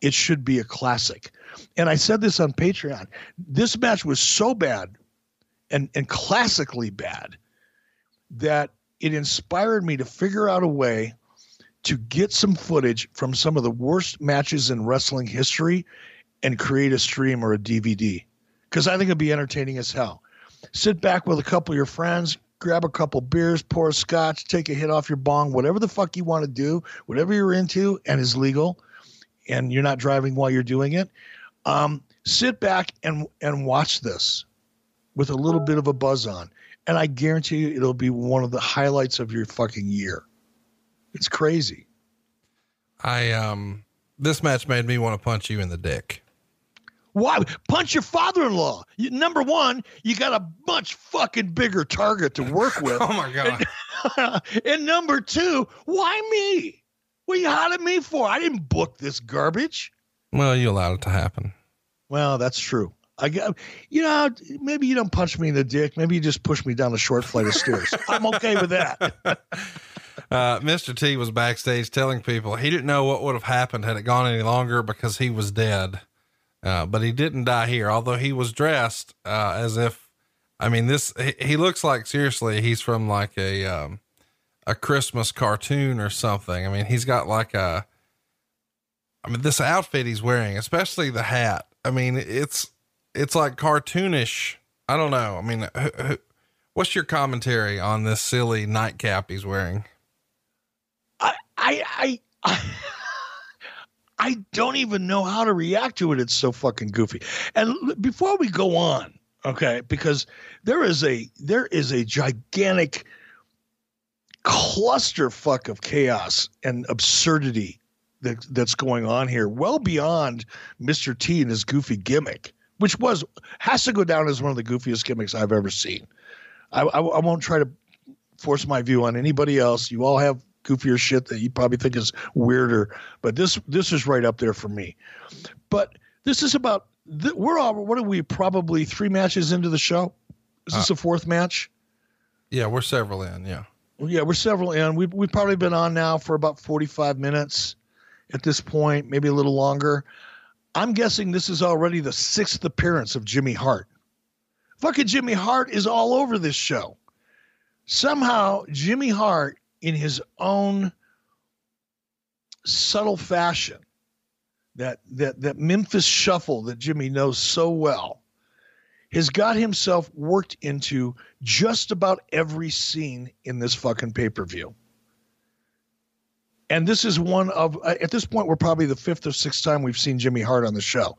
It should be a classic. And I said this on Patreon. This match was so bad and, and classically bad that it inspired me to figure out a way to get some footage from some of the worst matches in wrestling history and create a stream or a DVD. Because I think it'd be entertaining as hell sit back with a couple of your friends, grab a couple beers, pour a scotch, take a hit off your bong, whatever the fuck you want to do, whatever you're into and is legal, and you're not driving while you're doing it. Um, sit back and and watch this with a little bit of a buzz on, and I guarantee you it'll be one of the highlights of your fucking year. It's crazy. I um, this match made me want to punch you in the dick. Why punch your father-in-law? You, number one, you got a much fucking bigger target to work [LAUGHS] with. oh my god! And, [LAUGHS] and, number two, why me? What are you hounding me for? I didn't book this garbage. Well, you allowed it to happen. Well, that's true. I got, you know, maybe you don't punch me in the dick. Maybe you just push me down a short flight of stairs. [LAUGHS] I'm okay with that. Uh, Mr. T was backstage telling people he didn't know what would have happened had it gone any longer because he was dead. Uh, but he didn't die here, although he was dressed uh, as if, I mean, this he, he, looks like seriously he's from like a um, a Christmas cartoon or something. I mean, he's got like a, I mean, this outfit he's wearing, especially the hat. I mean, it's it's like cartoonish. I don't know. I mean, who, who, what's your commentary on this silly nightcap he's wearing? I I I, I [LAUGHS] don't even know how to react to it. It's so fucking goofy. And before we go on, okay, because there is a there is a gigantic clusterfuck of chaos and absurdity that, that's going on here, well beyond Mr. T and his goofy gimmick, which was has to go down as one of the goofiest gimmicks I've ever seen. I, I, I won't try to force my view on anybody else. You all have goofier shit that you probably think is weirder, but this this is right up there for me. But this is about th- we're all what are we probably three matches into the show? Is this Uh, a fourth match? Yeah, we're several in. Yeah. Yeah, we're several in. We've we've probably been on now for about forty five minutes at this point, maybe a little longer. I'm guessing this is already the sixth appearance of Jimmy Hart. Fucking Jimmy Hart is all over this show. Somehow, Jimmy Hart, in his own subtle fashion, that that that Memphis shuffle that Jimmy knows so well, has got himself worked into just about every scene in this fucking pay per view. And this is one of, uh, at this point, we're probably the fifth or sixth time we've seen Jimmy Hart on the show.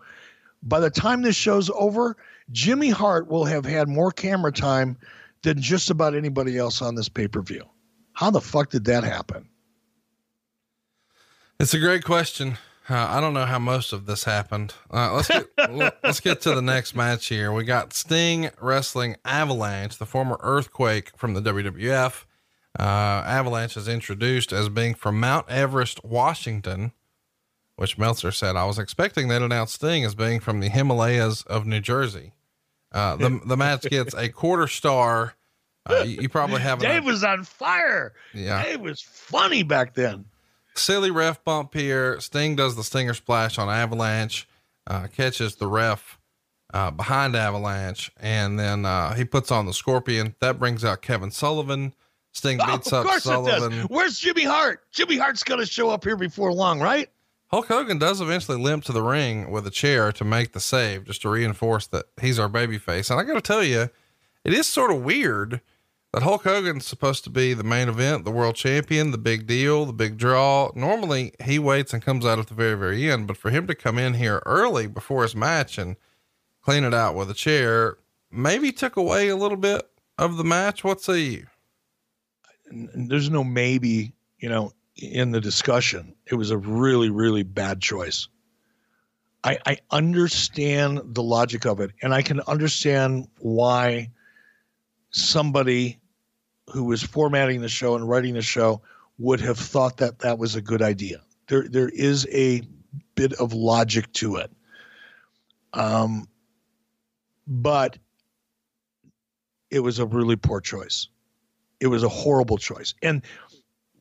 By the time this show's over, Jimmy Hart will have had more camera time than just about anybody else on this pay per view. How the fuck did that happen? It's a great question. Uh, I don't know how most of this happened. Uh, let's get [LAUGHS] let's get to the next match here. We got Sting wrestling Avalanche, the former Earthquake from the WWF. Uh, Avalanche is introduced as being from Mount Everest, Washington, which Meltzer said I was expecting they'd announce Sting as being from the Himalayas of New Jersey. Uh, the the match gets a quarter star. Uh, you, you probably have [LAUGHS] Dave was on fire. yeah. Dave was funny back then. silly ref bump here. Sting does the stinger splash on Avalanche, uh, catches the ref uh, behind Avalanche, and then uh, he puts on the scorpion. That brings out Kevin Sullivan. Sting Oh, beats of up Sullivan. does. Where's Jimmy Hart? Jimmy Hart's going to show up here before long, right? Hulk Hogan does eventually limp to the ring with a chair to make the save, just to reinforce that he's our babyface. And I got to tell you, it is sort of weird that Hulk Hogan's supposed to be the main event, the world champion, the big deal, the big draw. Normally he waits and comes out at the very, very end, but for him to come in here early before his match and clean it out with a chair, maybe took away a little bit of the match. What say you? there's no maybe, you know, in the discussion. It was a really, really bad choice. I, I understand the logic of it, and I can understand why somebody who was formatting the show and writing the show would have thought that that was a good idea. There, there is a bit of logic to it. Um, but it was a really poor choice it was a horrible choice. And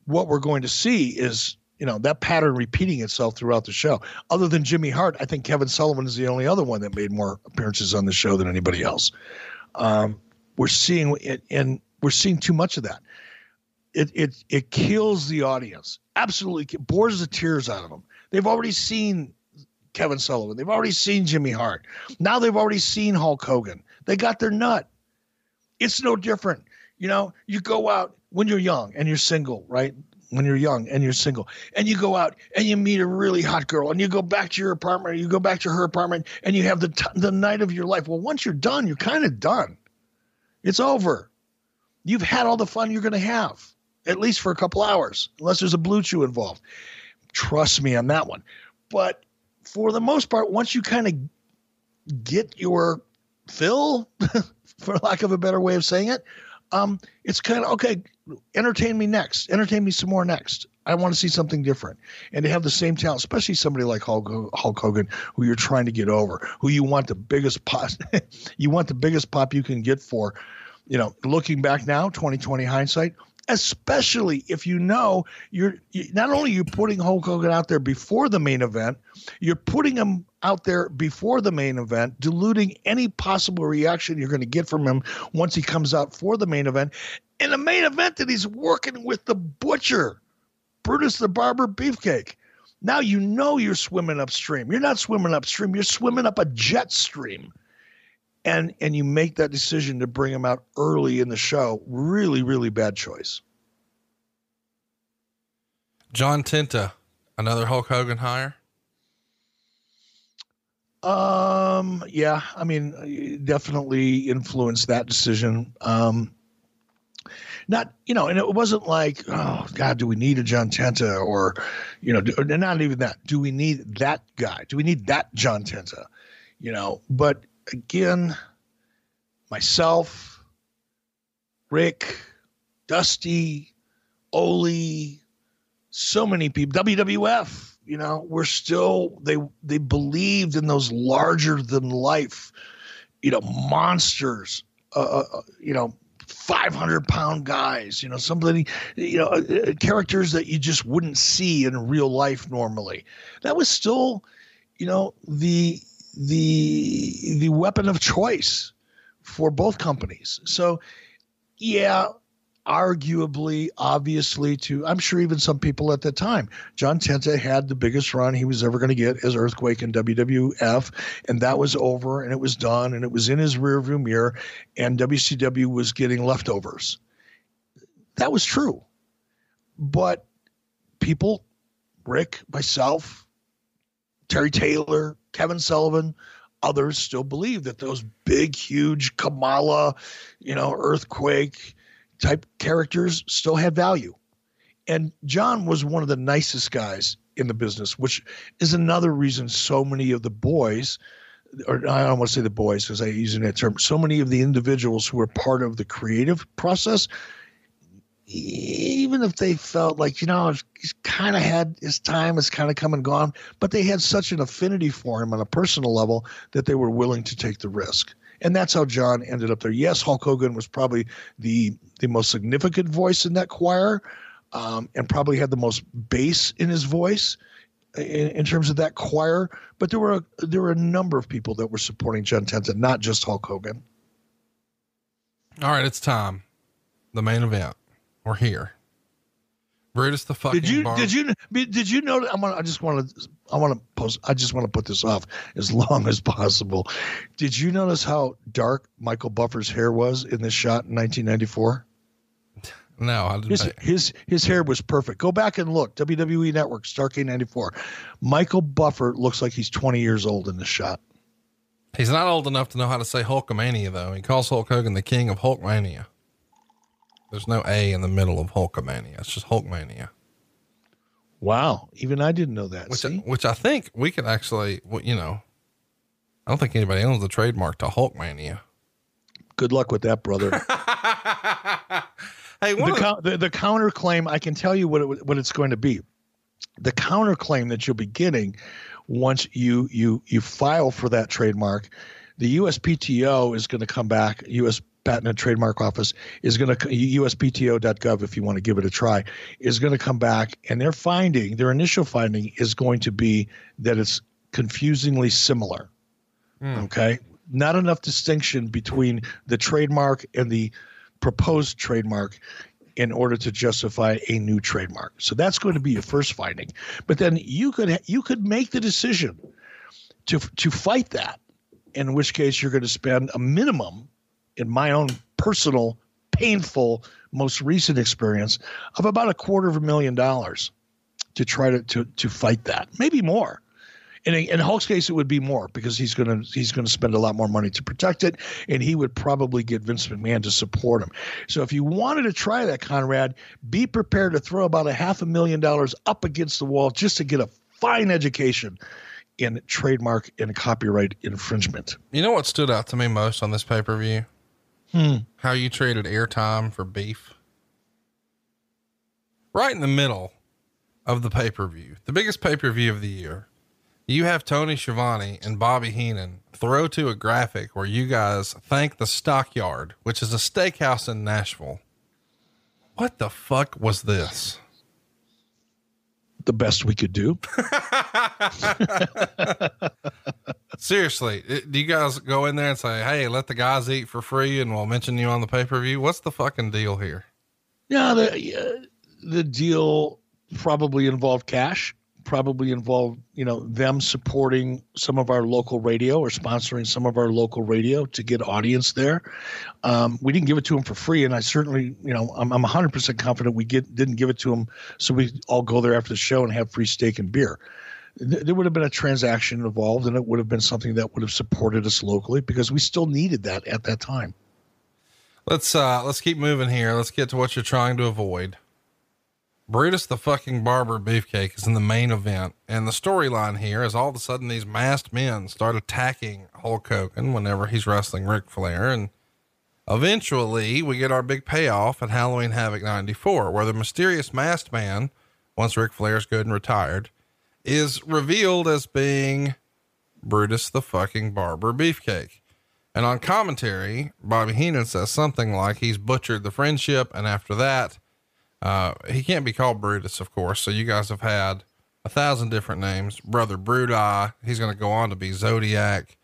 what we're going to see is, you know, that pattern repeating itself throughout the show. Other than Jimmy Hart, I think Kevin Sullivan is the only other one that made more appearances on the show than anybody else. Um, we're seeing it, and we're seeing too much of that. It it it kills the audience. Absolutely bores the tears out of them. They've already seen Kevin Sullivan. They've already seen Jimmy Hart. Now they've already seen Hulk Hogan. They got their nut. It's no different. You know, you go out when you're young and you're single, right? When you're young and you're single, and you go out and you meet a really hot girl, and you go back to your apartment, or you go back to her apartment, and you have the t- the night of your life. Well, once you're done, you're kind of done. It's over. You've had all the fun you're going to have, at least for a couple hours, unless there's a BlueChew involved. Trust me on that one. But for the most part, once you kind of get your fill, [LAUGHS] for lack of a better way of saying it, um, it's kind of okay. Entertain me next. Entertain me some more next. I want to see something different. And to have the same talent, especially somebody like Hulk, Hulk Hogan, who you're trying to get over, who you want the biggest pop, [LAUGHS] you want the biggest pop you can get for. You know, looking back now, 2020 hindsight, especially if you know you're you, not only you're putting Hulk Hogan out there before the main event, you're putting him out there before the main event, diluting any possible reaction you're going to get from him once he comes out for the main event. In the main event that he's working with the butcher, Brutus the Barber Beefcake. Now you know you're swimming upstream. You're not swimming upstream, you're swimming up a jet stream. And and you make that decision to bring him out early in the show. Really, really bad choice. John Tenta, another Hulk Hogan hire. Um, yeah, I mean, definitely influenced that decision. Um, not, you know, and it wasn't like, oh God, do we need a John Tenta or, you know, do, not even that. Do we need that guy? Do we need that John Tenta? You know, but again, myself, Rick, Dusty, Ole, so many people, WWF, you know, we're still they they believed in those larger than life, you know, monsters, uh, uh, uh you know, 500 pound guys, you know, somebody, you know, uh, uh, characters that you just wouldn't see in real life normally. That was still, you know, the the the weapon of choice for both companies. So, yeah, arguably, obviously, to I'm sure even some people at the time, John Tenta had the biggest run he was ever going to get as Earthquake in WWF, and that was over, and it was done, and it was in his rearview mirror, and WCW was getting leftovers. That was true, but people, Rick, myself, Terry Taylor, Kevin Sullivan, others still believe that those big, huge Kamala, you know, earthquake type characters still had value. And John was one of the nicest guys in the business, which is another reason so many of the boys, or I don't want to say the boys because I use that term, so many of the individuals who were part of the creative process, even if they felt like, you know, he's kind of had his time has kind of come and gone, but they had such an affinity for him on a personal level that they were willing to take the risk and that's how John ended up there. Yes, Hulk Hogan was probably the the most significant voice in that choir, um, and probably had the most bass in his voice in, in, terms of that choir. But there were a, there were a number of people that were supporting John Tenta, not just Hulk Hogan. All right, it's time. The main event. We're here. Brutus the fucking. Did you bar- did you did you know? I'm gonna, I just want to I want to post. I just want to put this off as [LAUGHS] long as possible. Did you notice how dark Michael Buffer's hair was in this shot in 1994? [LAUGHS] No, I. His, his, his hair was perfect. Go back and look. WWE Network, Starrcade 94. Michael Buffer looks like he's 20 years old in this shot. He's not old enough to know how to say Hulkamania, though. He calls Hulk Hogan the king of Hulkmania. There's no A in the middle of Hulkamania. It's just Hulkmania. Wow. Even I didn't know that. Which, I, which I think we could actually, you know, I don't think anybody owns the trademark to Hulkmania. Good luck with that, brother. [LAUGHS] hey, the, the, the counterclaim, I can tell you what it, what it's going to be. The counterclaim that you'll be getting once you you you file for that trademark, the USPTO is going to come back. US Patent and Trademark Office is going to uspto.gov if you want to give it a try is going to come back and their finding their initial finding is going to be that it's confusingly similar. Mm. Okay, not enough distinction between the trademark and the proposed trademark in order to justify a new trademark. So that's going to be your first finding. But then you could you could make the decision to to fight that. In which case you're going to spend a minimum in my own personal, painful, most recent experience of about a quarter of a million dollars to try to to, to fight that, maybe more. In, in Hulk's case, it would be more because he's gonna he's gonna spend a lot more money to protect it, and he would probably get Vince McMahon to support him. So if you wanted to try that, Conrad, be prepared to throw about a half a million dollars up against the wall just to get a fine education in trademark and copyright infringement. You know what stood out to me most on this pay per view? Hmm. How you traded airtime for beef. Right in the middle of the pay per view, the biggest pay per view of the year, you have Tony Schiavone and Bobby Heenan throw to a graphic where you guys thank the Stockyard, which is a steakhouse in Nashville. What the fuck was this? The best we could do. [LAUGHS] Seriously, do you guys go in there and say, "Hey, let the guys eat for free, and we'll mention you on the pay per view"? What's the fucking deal here? Yeah, the uh, the deal probably involved cash, probably involved, you know, them supporting some of our local radio or sponsoring some of our local radio to get audience there. Um, we didn't give it to them for free, and I certainly, you know, I'm, I'm 100% confident we get didn't give it to them so we all go there after the show and have free steak and beer. Th- There would have been a transaction involved, and it would have been something that would have supported us locally because we still needed that at that time. Let's uh let's keep moving here. Let's get to what you're trying to avoid. Brutus the fucking barber beefcake is in the main event, and the storyline here is all of a sudden these masked men start attacking Hulk Hogan whenever he's wrestling Ric Flair, and eventually we get our big payoff at Halloween Havoc '94, where the mysterious masked man, once Ric Flair's good and retired, is revealed as being Brutus the fucking barber beefcake. And on commentary, Bobby Heenan says something like he's butchered the friendship. And after that, uh, he can't be called Brutus, of course. So you guys have had a thousand different names. Brother Bruti, he's going to go on to be Zodiac,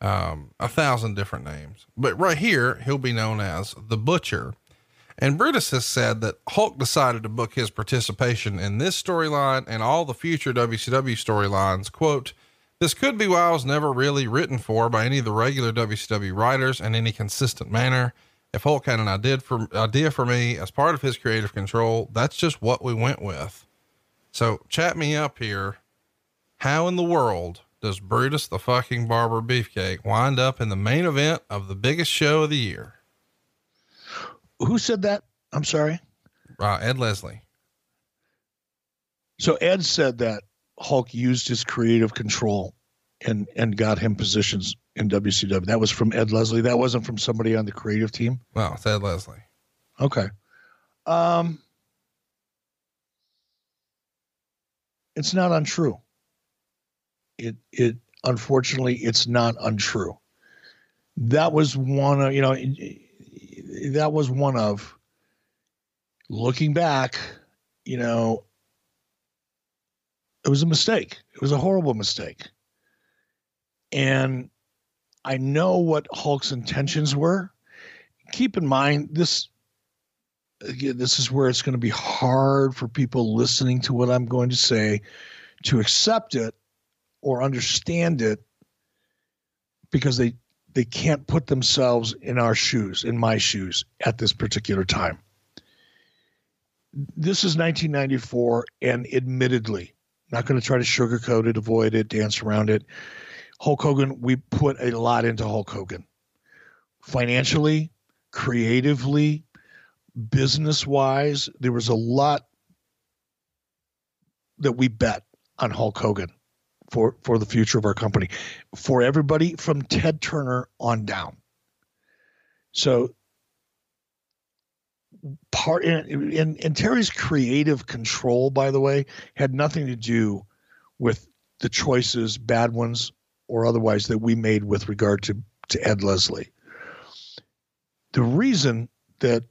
um, a thousand different names. But right here, he'll be known as the Butcher. And Brutus has said that Hulk decided to book his participation in this storyline and all the future WCW storylines. Quote, this could be why I was never really written for by any of the regular WCW writers in any consistent manner. If Hulk had an idea for, idea for me as part of his creative control, that's just what we went with. So chat me up here. How in the world does Brutus the fucking barber beefcake wind up in the main event of the biggest show of the year? Who said that? I'm sorry. Uh, Ed Leslie. So Ed said that Hulk used his creative control and and got him positions in WCW. That was from Ed Leslie. That wasn't from somebody on the creative team. Wow, it's Ed Leslie. Okay. Um it's not untrue. It it unfortunately it's not untrue. That was one of, you know, that was one of looking back, you know, it was a mistake. It was a horrible mistake. And I know what Hulk's intentions were. Keep in mind this again, this is where it's going to be hard for people listening to what I'm going to say to accept it or understand it because they they can't put themselves in our shoes, in my shoes at this particular time. This is 1994 and admittedly, not going to try to sugarcoat it, avoid it, dance around it. Hulk Hogan, we put a lot into Hulk Hogan. Financially, creatively, business wise, there was a lot that we bet on Hulk Hogan for for the future of our company for everybody from Ted Turner on down. So part in, in, in Terry's creative control, by the way, had nothing to do with the choices, bad ones or otherwise, that we made with regard to to Ed Leslie. The reason that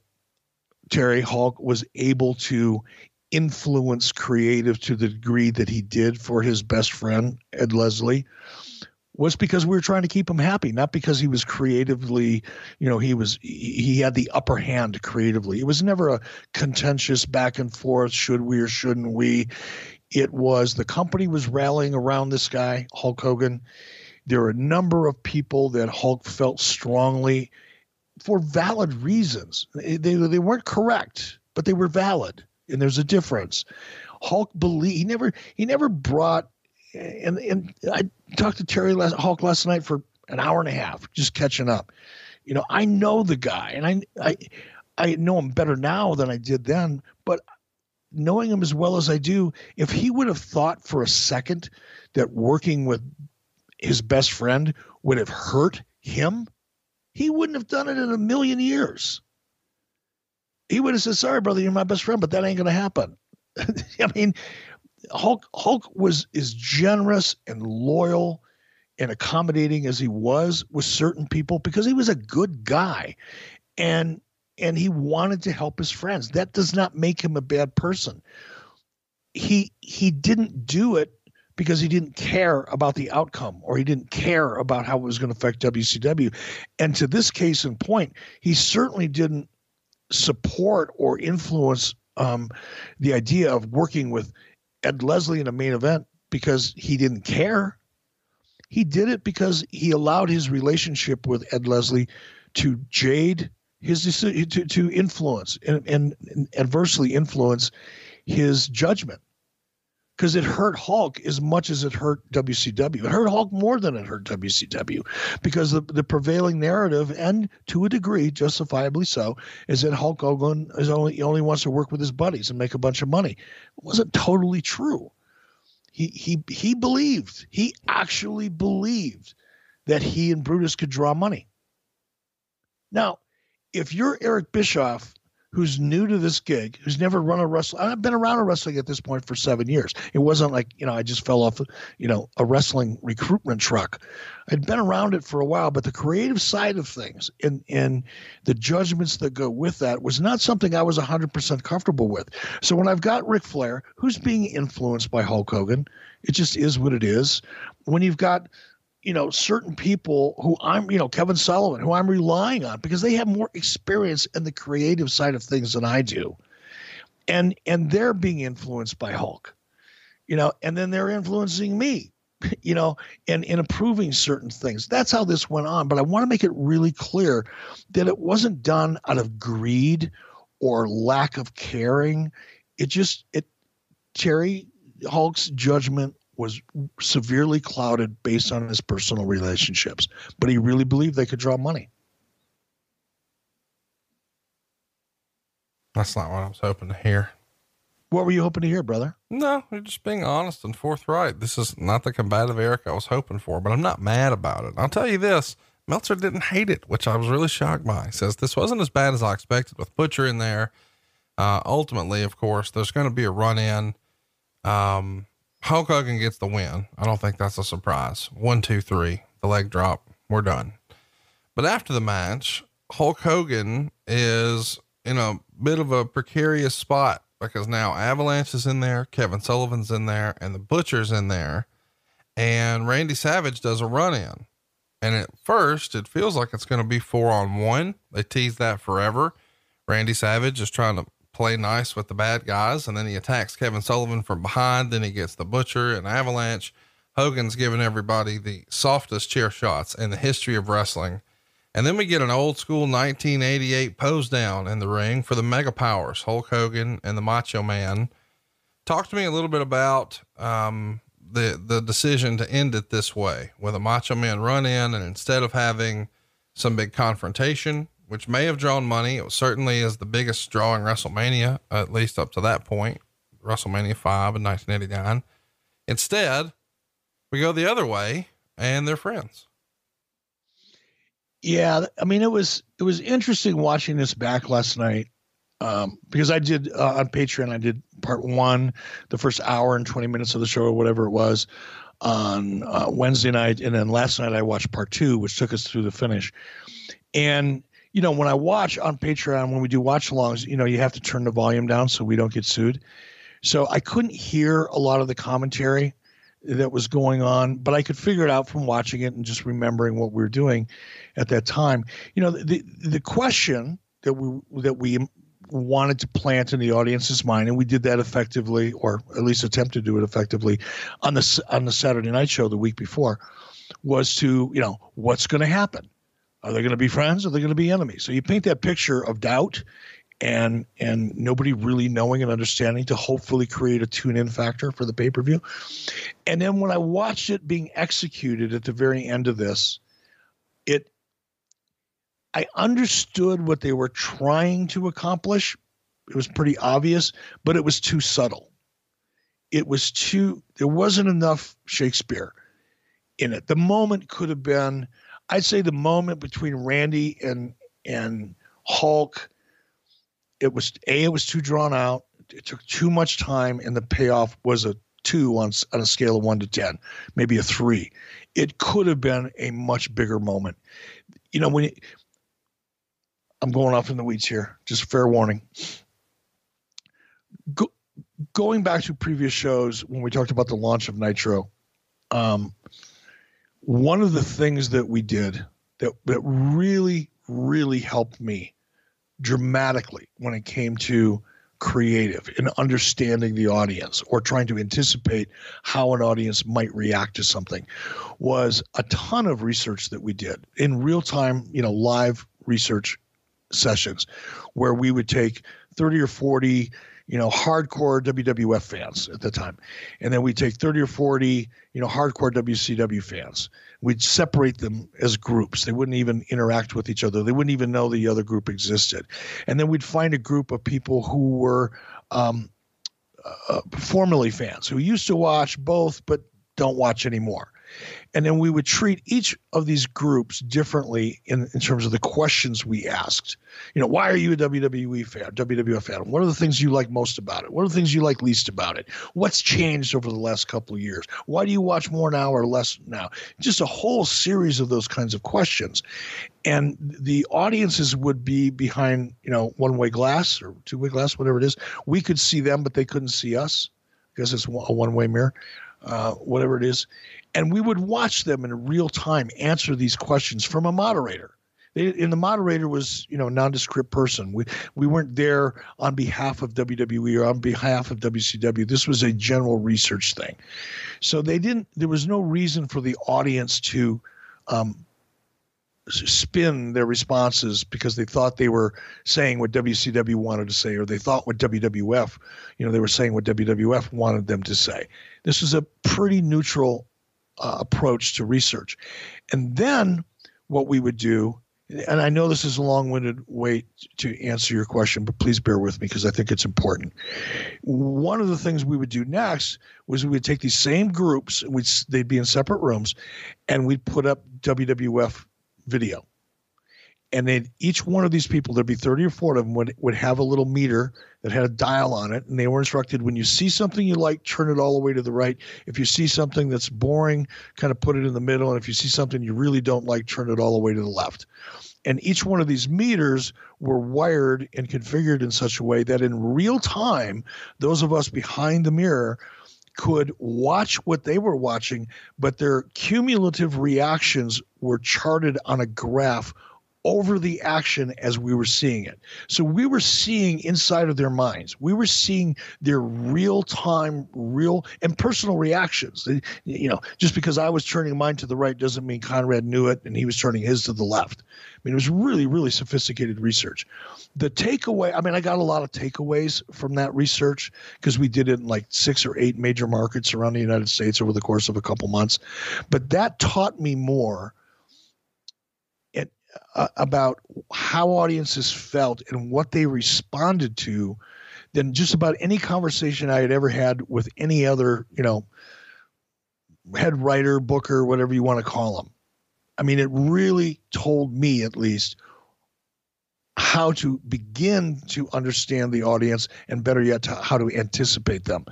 Terry Hulk was able to influence creative to the degree that he did for his best friend Ed Leslie was because we were trying to keep him happy, not because he was creatively, you know, he was he had the upper hand creatively. It was never a contentious back and forth, should we or shouldn't we? It was the company was rallying around this guy, Hulk Hogan. There were a number of people that Hulk felt strongly for valid reasons. They they weren't correct, but they were valid, and there's a difference. Hulk believe he never he never brought and and I talked to Terry last, Hulk last night for an hour and a half, just catching up. You know, I know the guy, and I I I know him better now than I did then, but knowing him as well as I do, if he would have thought for a second that working with his best friend would have hurt him, he wouldn't have done it in a million years. He would have said, "Sorry, brother, you're my best friend, but that ain't going to happen." [LAUGHS] I mean, Hulk Hulk was as generous and loyal and accommodating as he was with certain people because he was a good guy, and and he wanted to help his friends. That does not make him a bad person. He he didn't do it because he didn't care about the outcome or he didn't care about how it was going to affect WCW. And to this case in point, he certainly didn't support or influence um, the idea of working with Ed Leslie in a main event because he didn't care. He did it because he allowed his relationship with Ed Leslie to jade his decision to, to influence and, and, and adversely influence his judgment because it hurt Hulk as much as it hurt WCW. It hurt Hulk more than it hurt WCW because the, the prevailing narrative, and to a degree, justifiably so, is that Hulk Hogan is only only wants to work with his buddies and make a bunch of money. It wasn't totally true. He he he believed he actually believed that he and Brutus could draw money. Now, if you're Eric Bischoff who's new to this gig, who's never run a wrestling. I've been around a wrestling at this point for seven years. It wasn't like you know I just fell off, you know, a wrestling recruitment truck. I'd been around it for a while, but the creative side of things and and the judgments that go with that was not something I was hundred percent comfortable with. So when I've got Ric Flair, who's being influenced by Hulk Hogan, it just is what it is. When you've got you know, certain people who I'm, you know, Kevin Sullivan, who I'm relying on because they have more experience in the creative side of things than I do. And and they're being influenced by Hulk. You know, and then they're influencing me, [LAUGHS] you know, and, and approving certain things. That's how this went on. But I want to make it really clear that it wasn't done out of greed or lack of caring. It just it Terry Hulk's judgment was severely clouded based on his personal relationships, but he really believed they could draw money. That's not what I was hoping to hear. What were you hoping to hear, brother? No, you're just being honest and forthright. This is not the combative Eric I was hoping for, but I'm not mad about it. I'll tell you this Meltzer didn't hate it, which I was really shocked by. He says this wasn't as bad as I expected with Butcher in there. Uh, ultimately, of course, there's going to be a run in. Um, Hulk Hogan gets the win. I don't think that's a surprise. One, two, three, the leg drop. We're done. But after the match, Hulk Hogan is in a bit of a precarious spot because now Avalanche is in there, Kevin Sullivan's in there, and the Butcher's in there. And Randy Savage does a run in. And at first, it feels like it's going to be four on one. They tease that forever. Randy Savage is trying to play nice with the bad guys, and then he attacks Kevin Sullivan from behind. Then he gets the Butcher and Avalanche. Hogan's giving everybody the softest chair shots in the history of wrestling. And then we get an old school 1988 pose down in the ring for the Mega Powers, Hulk Hogan and the Macho Man. Talk to me a little bit about um, the the decision to end it this way, with a Macho Man run in, and instead of having some big confrontation, which may have drawn money. It certainly is the biggest draw in WrestleMania, at least up to that point, WrestleMania 5 in 1989. Instead, we go the other way and they're friends. Yeah, I mean it was it was interesting watching this back last night um, because I did uh, on Patreon I did part one, the first hour and twenty minutes of the show or whatever it was on uh, Wednesday night, and then last night I watched part two, which took us through the finish. And you know, when I watch on Patreon, when we do watch alongs, you know, you have to turn the volume down so we don't get sued. So I couldn't hear a lot of the commentary that was going on, but I could figure it out from watching it and just remembering what we were doing at that time. You know, the the question that we that we wanted to plant in the audience's mind, and we did that effectively, or at least attempt to do it effectively, on the on the Saturday night show the week before, was to you know what's going to happen are they going to be friends? Are they going to be enemies? So you paint that picture of doubt and and nobody really knowing and understanding to hopefully create a tune-in factor for the pay-per-view. And then when I watched it being executed at the very end of this, it I understood what they were trying to accomplish. It was pretty obvious, but it was too subtle. It was too there wasn't enough Shakespeare in it. The moment could have been I'd say the moment between Randy and and Hulk, it was a it was too drawn out. It took too much time, and the payoff was a two on on a scale of one to ten, maybe a three. It could have been a much bigger moment. You know when. It, I'm going off in the weeds here. Just fair warning. Go, going back to previous shows when we talked about the launch of Nitro, um, one of the things that we did that that really really helped me dramatically when it came to creative in understanding the audience or trying to anticipate how an audience might react to something was a ton of research that we did in real time, you know, live research sessions where we would take 30 or 40 you know, hardcore WWF fans at the time. And then we'd take 30 or 40, you know, hardcore WCW fans. We'd separate them as groups. They wouldn't even interact with each other. They wouldn't even know the other group existed. And then we'd find a group of people who were um, uh, formerly fans who used to watch both but don't watch anymore. And then we would treat each of these groups differently in, in terms of the questions we asked. You know, why are you a WWE fan, WWF fan? What are the things you like most about it? What are the things you like least about it? What's changed over the last couple of years? Why do you watch more now or less now? Just a whole series of those kinds of questions. And the audiences would be behind, you know, one way glass or two way glass, whatever it is. We could see them, but they couldn't see us because it's a one way mirror, uh, whatever it is and we would watch them in real time answer these questions from a moderator. They, and the moderator was, you know, a nondescript person. We we weren't there on behalf of WWE or on behalf of WCW. This was a general research thing, so they didn't. There was no reason for the audience to um, spin their responses because they thought they were saying what WCW wanted to say, or they thought what WWF, you know, they were saying what WWF wanted them to say. This was a pretty neutral uh, approach to research. And then what we would do, and I know this is a long winded way to answer your question, but please bear with me because I think it's important. One of the things we would do next was we would take these same groups, we'd, they'd be in separate rooms, and we'd put up WWF video and then each one of these people there'd be 30 or 40 of them would, would have a little meter that had a dial on it and they were instructed when you see something you like turn it all the way to the right. If you see something that's boring kind of put it in the middle and if you see something you really don't like turn it all the way to the left. And each one of these meters were wired and configured in such a way that in real time those of us behind the mirror could watch what they were watching, but their cumulative reactions were charted on a graph over the action as we were seeing it. So we were seeing inside of their minds. We were seeing their real time, real and personal reactions. You know, just because I was turning mine to the right doesn't mean Conrad knew it and he was turning his to the left. I mean, it was really, really sophisticated research. The takeaway, I mean, I got a lot of takeaways from that research because we did it in like six or eight major markets around the United States over the course of a couple months. But that taught me more uh, about how audiences felt and what they responded to than just about any conversation I had ever had with any other, you know, head writer, booker, whatever you want to call them. I mean, it really told me, at least, how to begin to understand the audience and better yet, to how to anticipate them.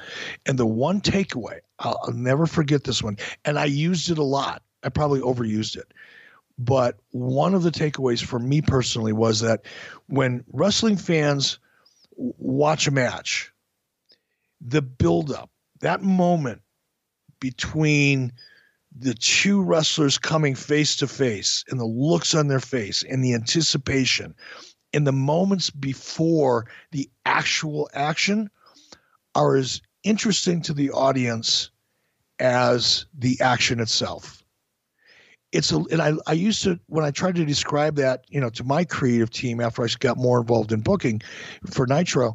And the one takeaway, I'll, I'll never forget this one, and I used it a lot. I probably overused it but one of the takeaways for me personally was that when wrestling fans watch a match, the buildup, that moment between the two wrestlers coming face to face and the looks on their face and the anticipation in the moments before the actual action are as interesting to the audience as the action itself it's a and I, I used to when I tried to describe that you know to my creative team after I got more involved in booking for Nitro,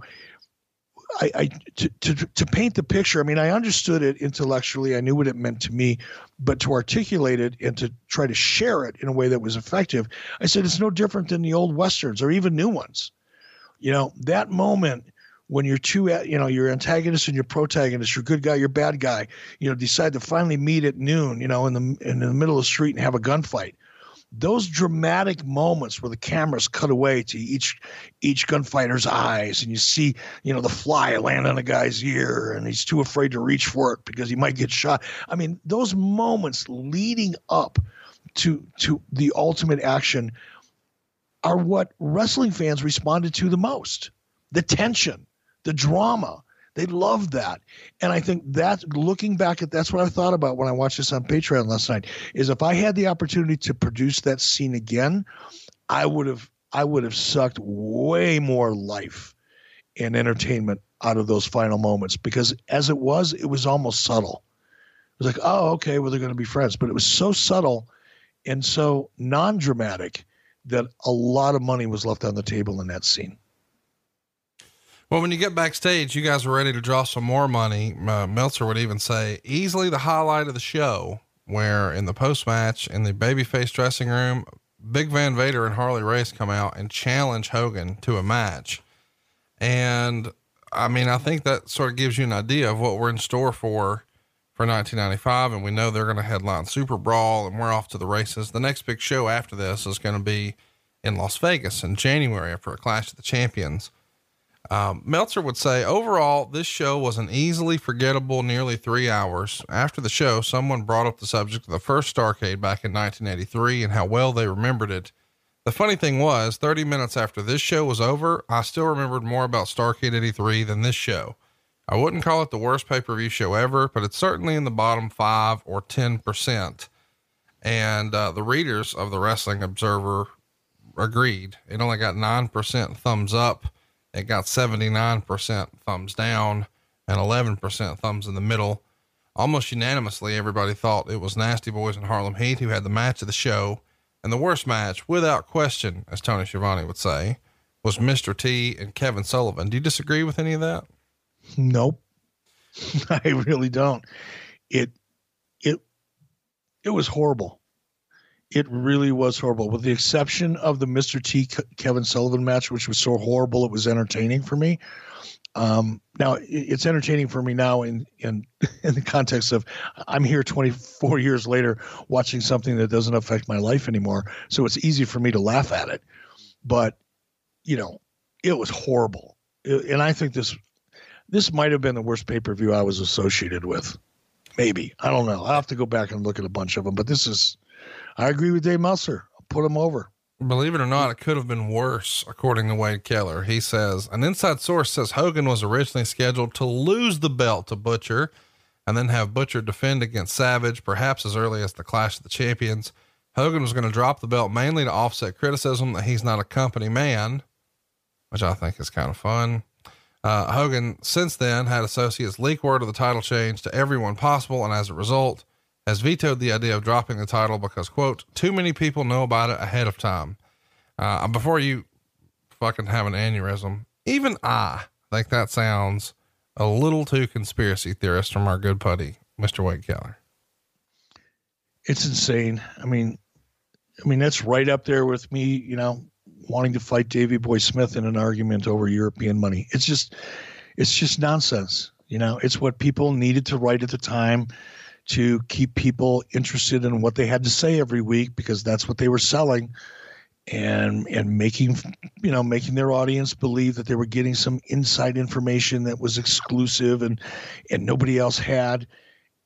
I, I to, to to paint the picture. I mean, I understood it intellectually. I knew what it meant to me, but to articulate it and to try to share it in a way that was effective, I said it's no different than the old westerns or even new ones. You know, that moment when your two you know your antagonist and your protagonist your good guy your bad guy you know decide to finally meet at noon you know in the in the middle of the street and have a gunfight. Those dramatic moments where the cameras cut away to each each gunfighter's eyes and you see you know the fly land on a guy's ear and he's too afraid to reach for it because he might get shot. I mean those moments leading up to to the ultimate action are what wrestling fans responded to the most. The tension the drama. They love that. And I think that looking back at that's what I thought about when I watched this on Patreon last night is if I had the opportunity to produce that scene again, I would have I would have sucked way more life and entertainment out of those final moments because as it was, it was almost subtle. It was like, oh, okay, well, they're going to be friends. But it was so subtle and so non dramatic that a lot of money was left on the table in that scene. Well, when you get backstage, you guys were ready to draw some more money. Uh, Meltzer would even say easily the highlight of the show, where in the post match in the babyface dressing room, Big Van Vader and Harley Race come out and challenge Hogan to a match. And I mean, I think that sort of gives you an idea of what we're in store for for 1995. And we know they're going to headline SuperBrawl and we're off to the races. The next big show after this is going to be in Las Vegas in January for a Clash of the Champions. Um, Meltzer would say overall, this show was an easily forgettable nearly three hours. After the show, someone brought up the subject of the first Starrcade back in 1983 and how well they remembered it. The funny thing was, 30 minutes after this show was over, I still remembered more about Starrcade 83 than this show. I wouldn't call it the worst pay per view show ever, but it's certainly in the bottom five or 10%. And uh, the readers of the Wrestling Observer agreed. It only got 9% thumbs up it got 79% thumbs down and 11% thumbs in the middle. Almost unanimously, everybody thought it was Nasty Boys and Harlem Heat who had the match of the show. And the worst match, without question, as Tony Schiavone would say, was Mr. T and Kevin Sullivan. Do you disagree with any of that? Nope. [LAUGHS] I really don't. It, it, it was horrible. It really was horrible, with the exception of the Mr. T Kevin Sullivan match, which was so horrible it was entertaining for me. Um, now it's entertaining for me now in in [LAUGHS] in the context of I'm here 24 years later watching something that doesn't affect my life anymore, so it's easy for me to laugh at it. But you know, it was horrible, and I think this this might have been the worst pay per view I was associated with. Maybe I don't know. I'll have to go back and look at a bunch of them, but this is I agree with Dave Meltzer. Put him over. Believe it or not, it could have been worse, according to Wade Keller. He says an inside source says Hogan was originally scheduled to lose the belt to Butcher and then have Butcher defend against Savage, perhaps as early as the Clash of the Champions. Hogan was going to drop the belt mainly to offset criticism that he's not a company man, which I think is kind of fun. Uh, Hogan since then had associates leak word of the title change to everyone possible, and as a result, has vetoed the idea of dropping the title because, quote, too many people know about it ahead of time. Uh, before you fucking have an aneurysm, even I think that sounds a little too conspiracy theorist from our good buddy, Mr. Wade Keller. It's insane. I mean, I mean, that's right up there with me, you know, wanting to fight Davy Boy Smith in an argument over European money. It's just, it's just nonsense. You know, it's what people needed to write at the time to keep people interested in what they had to say every week because that's what they were selling and and making you know making their audience believe that they were getting some inside information that was exclusive and and nobody else had.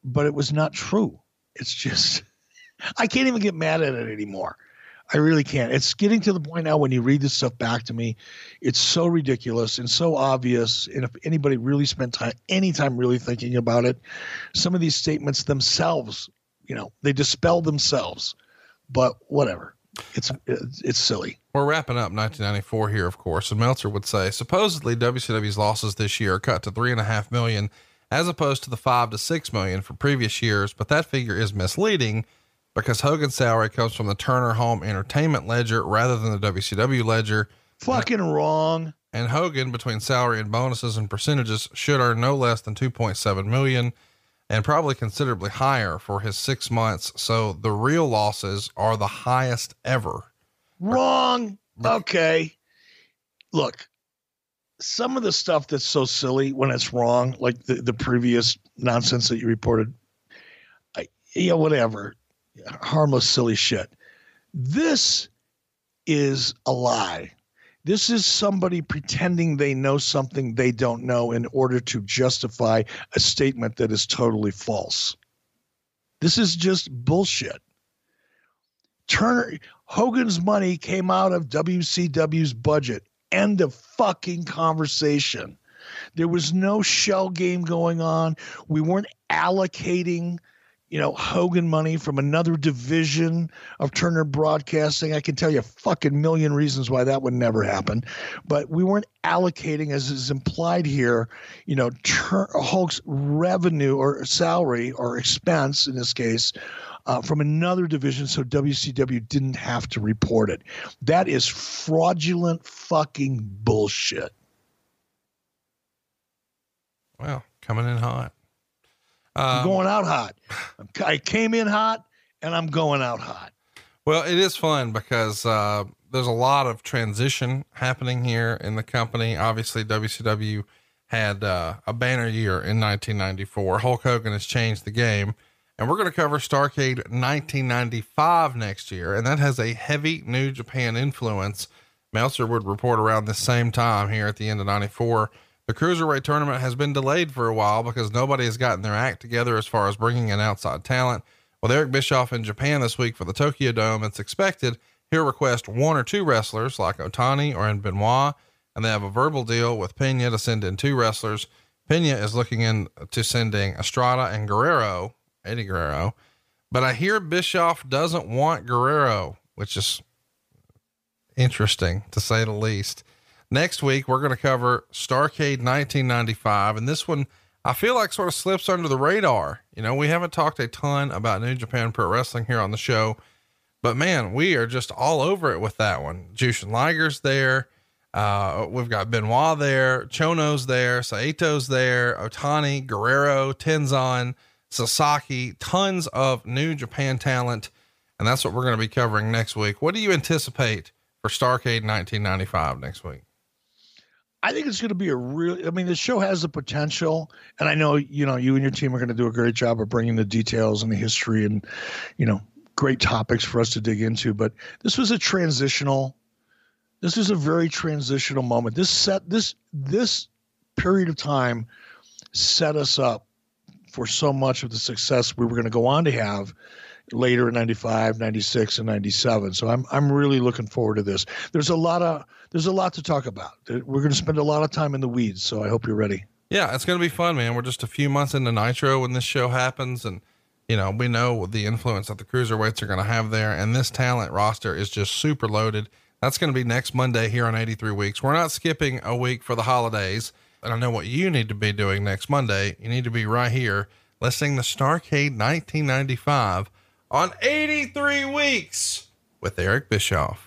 But it was not true. It's just [LAUGHS] i can't even get mad at it anymore I really can't. It's getting to the point now when you read this stuff back to me, it's so ridiculous and so obvious. And if anybody really spent time, any time really thinking about it, some of these statements themselves, you know, they dispel themselves. But whatever, it's it's silly. We're wrapping up 1994 here, of course, and Meltzer would say supposedly WCW's losses this year are cut to three and a half million, as opposed to the five to six million for previous years. But that figure is misleading because Hogan's salary comes from the Turner Home Entertainment ledger rather than the WCW ledger. Fucking and, wrong. And Hogan, between salary and bonuses and percentages, should earn no less than 2.7 million and probably considerably higher for his six months. So the real losses are the highest ever. Wrong. Okay. Look, some of the stuff that's so silly when it's wrong, like the, the previous nonsense that you reported, I, yeah, whatever harmless, silly shit. This is a lie. This is somebody pretending they know something they don't know in order to justify a statement that is totally false. This is just bullshit. Turner Hogan's money came out of WCW's budget. End of fucking conversation. There was no shell game going on. We weren't allocating you know, Hogan money from another division of Turner Broadcasting. I can tell you a fucking million reasons why that would never happen. But we weren't allocating, as is implied here, you know, Tur- Hulk's revenue or salary or expense in this case. Uh, from another division, so WCW didn't have to report it. That is fraudulent fucking bullshit. Well, coming in hot. I'm Um, going out hot. I came in hot and I'm going out hot. Well, it is fun because uh, there's a lot of transition happening here in the company. Obviously, WCW had uh, a banner year in 1994. Hulk Hogan has changed the game, and we're going to cover Starrcade 1995 next year, and that has a heavy New Japan influence. Meltzer would report around the same time here at the end of 94. The Cruiserweight tournament has been delayed for a while because nobody has gotten their act together as far as bringing in outside talent. With Eric Bischoff in Japan this week for the Tokyo Dome, it's expected he'll request one or two wrestlers like Otani or in Benoit, and they have a verbal deal with Pena to send in two wrestlers. Pena is looking into sending Estrada and Guerrero, Eddie Guerrero, but I hear Bischoff doesn't want Guerrero, which is interesting to say the least. Next week, we're going to cover Starrcade 1995. And this one, I feel like sort of slips under the radar. You know, we haven't talked a ton about New Japan Pro Wrestling here on the show, but man, we are just all over it with that one. Jushin Liger's there. Uh, we've got Benoit there, Chono's there, Saito's there, Otani, Guerrero, Tenzan, Sasaki, tons of New Japan talent. And that's what we're going to be covering next week. What do you anticipate for Starrcade 1995 next week? I think it's going to be a real. I mean, the show has the potential, and I know you know you and your team are going to do a great job of bringing the details and the history and you know great topics for us to dig into. But this was a transitional. This is a very transitional moment. This set this this period of time set us up for so much of the success we were going to go on to have later in 95 96 and 97 so i'm i'm really looking forward to this there's a lot of there's a lot to talk about we're going to spend a lot of time in the weeds so i hope you're ready Yeah, it's going to be fun, man. We're just a few months into Nitro when this show happens. And, you know, we know the influence that the cruiserweights are going to have there. And this talent roster is just super loaded. That's going to be next Monday here on 83 Weeks. We're not skipping a week for the holidays. And I know what you need to be doing next Monday. You need to be right here listening to Starrcade 1995 on 83 Weeks with Eric Bischoff.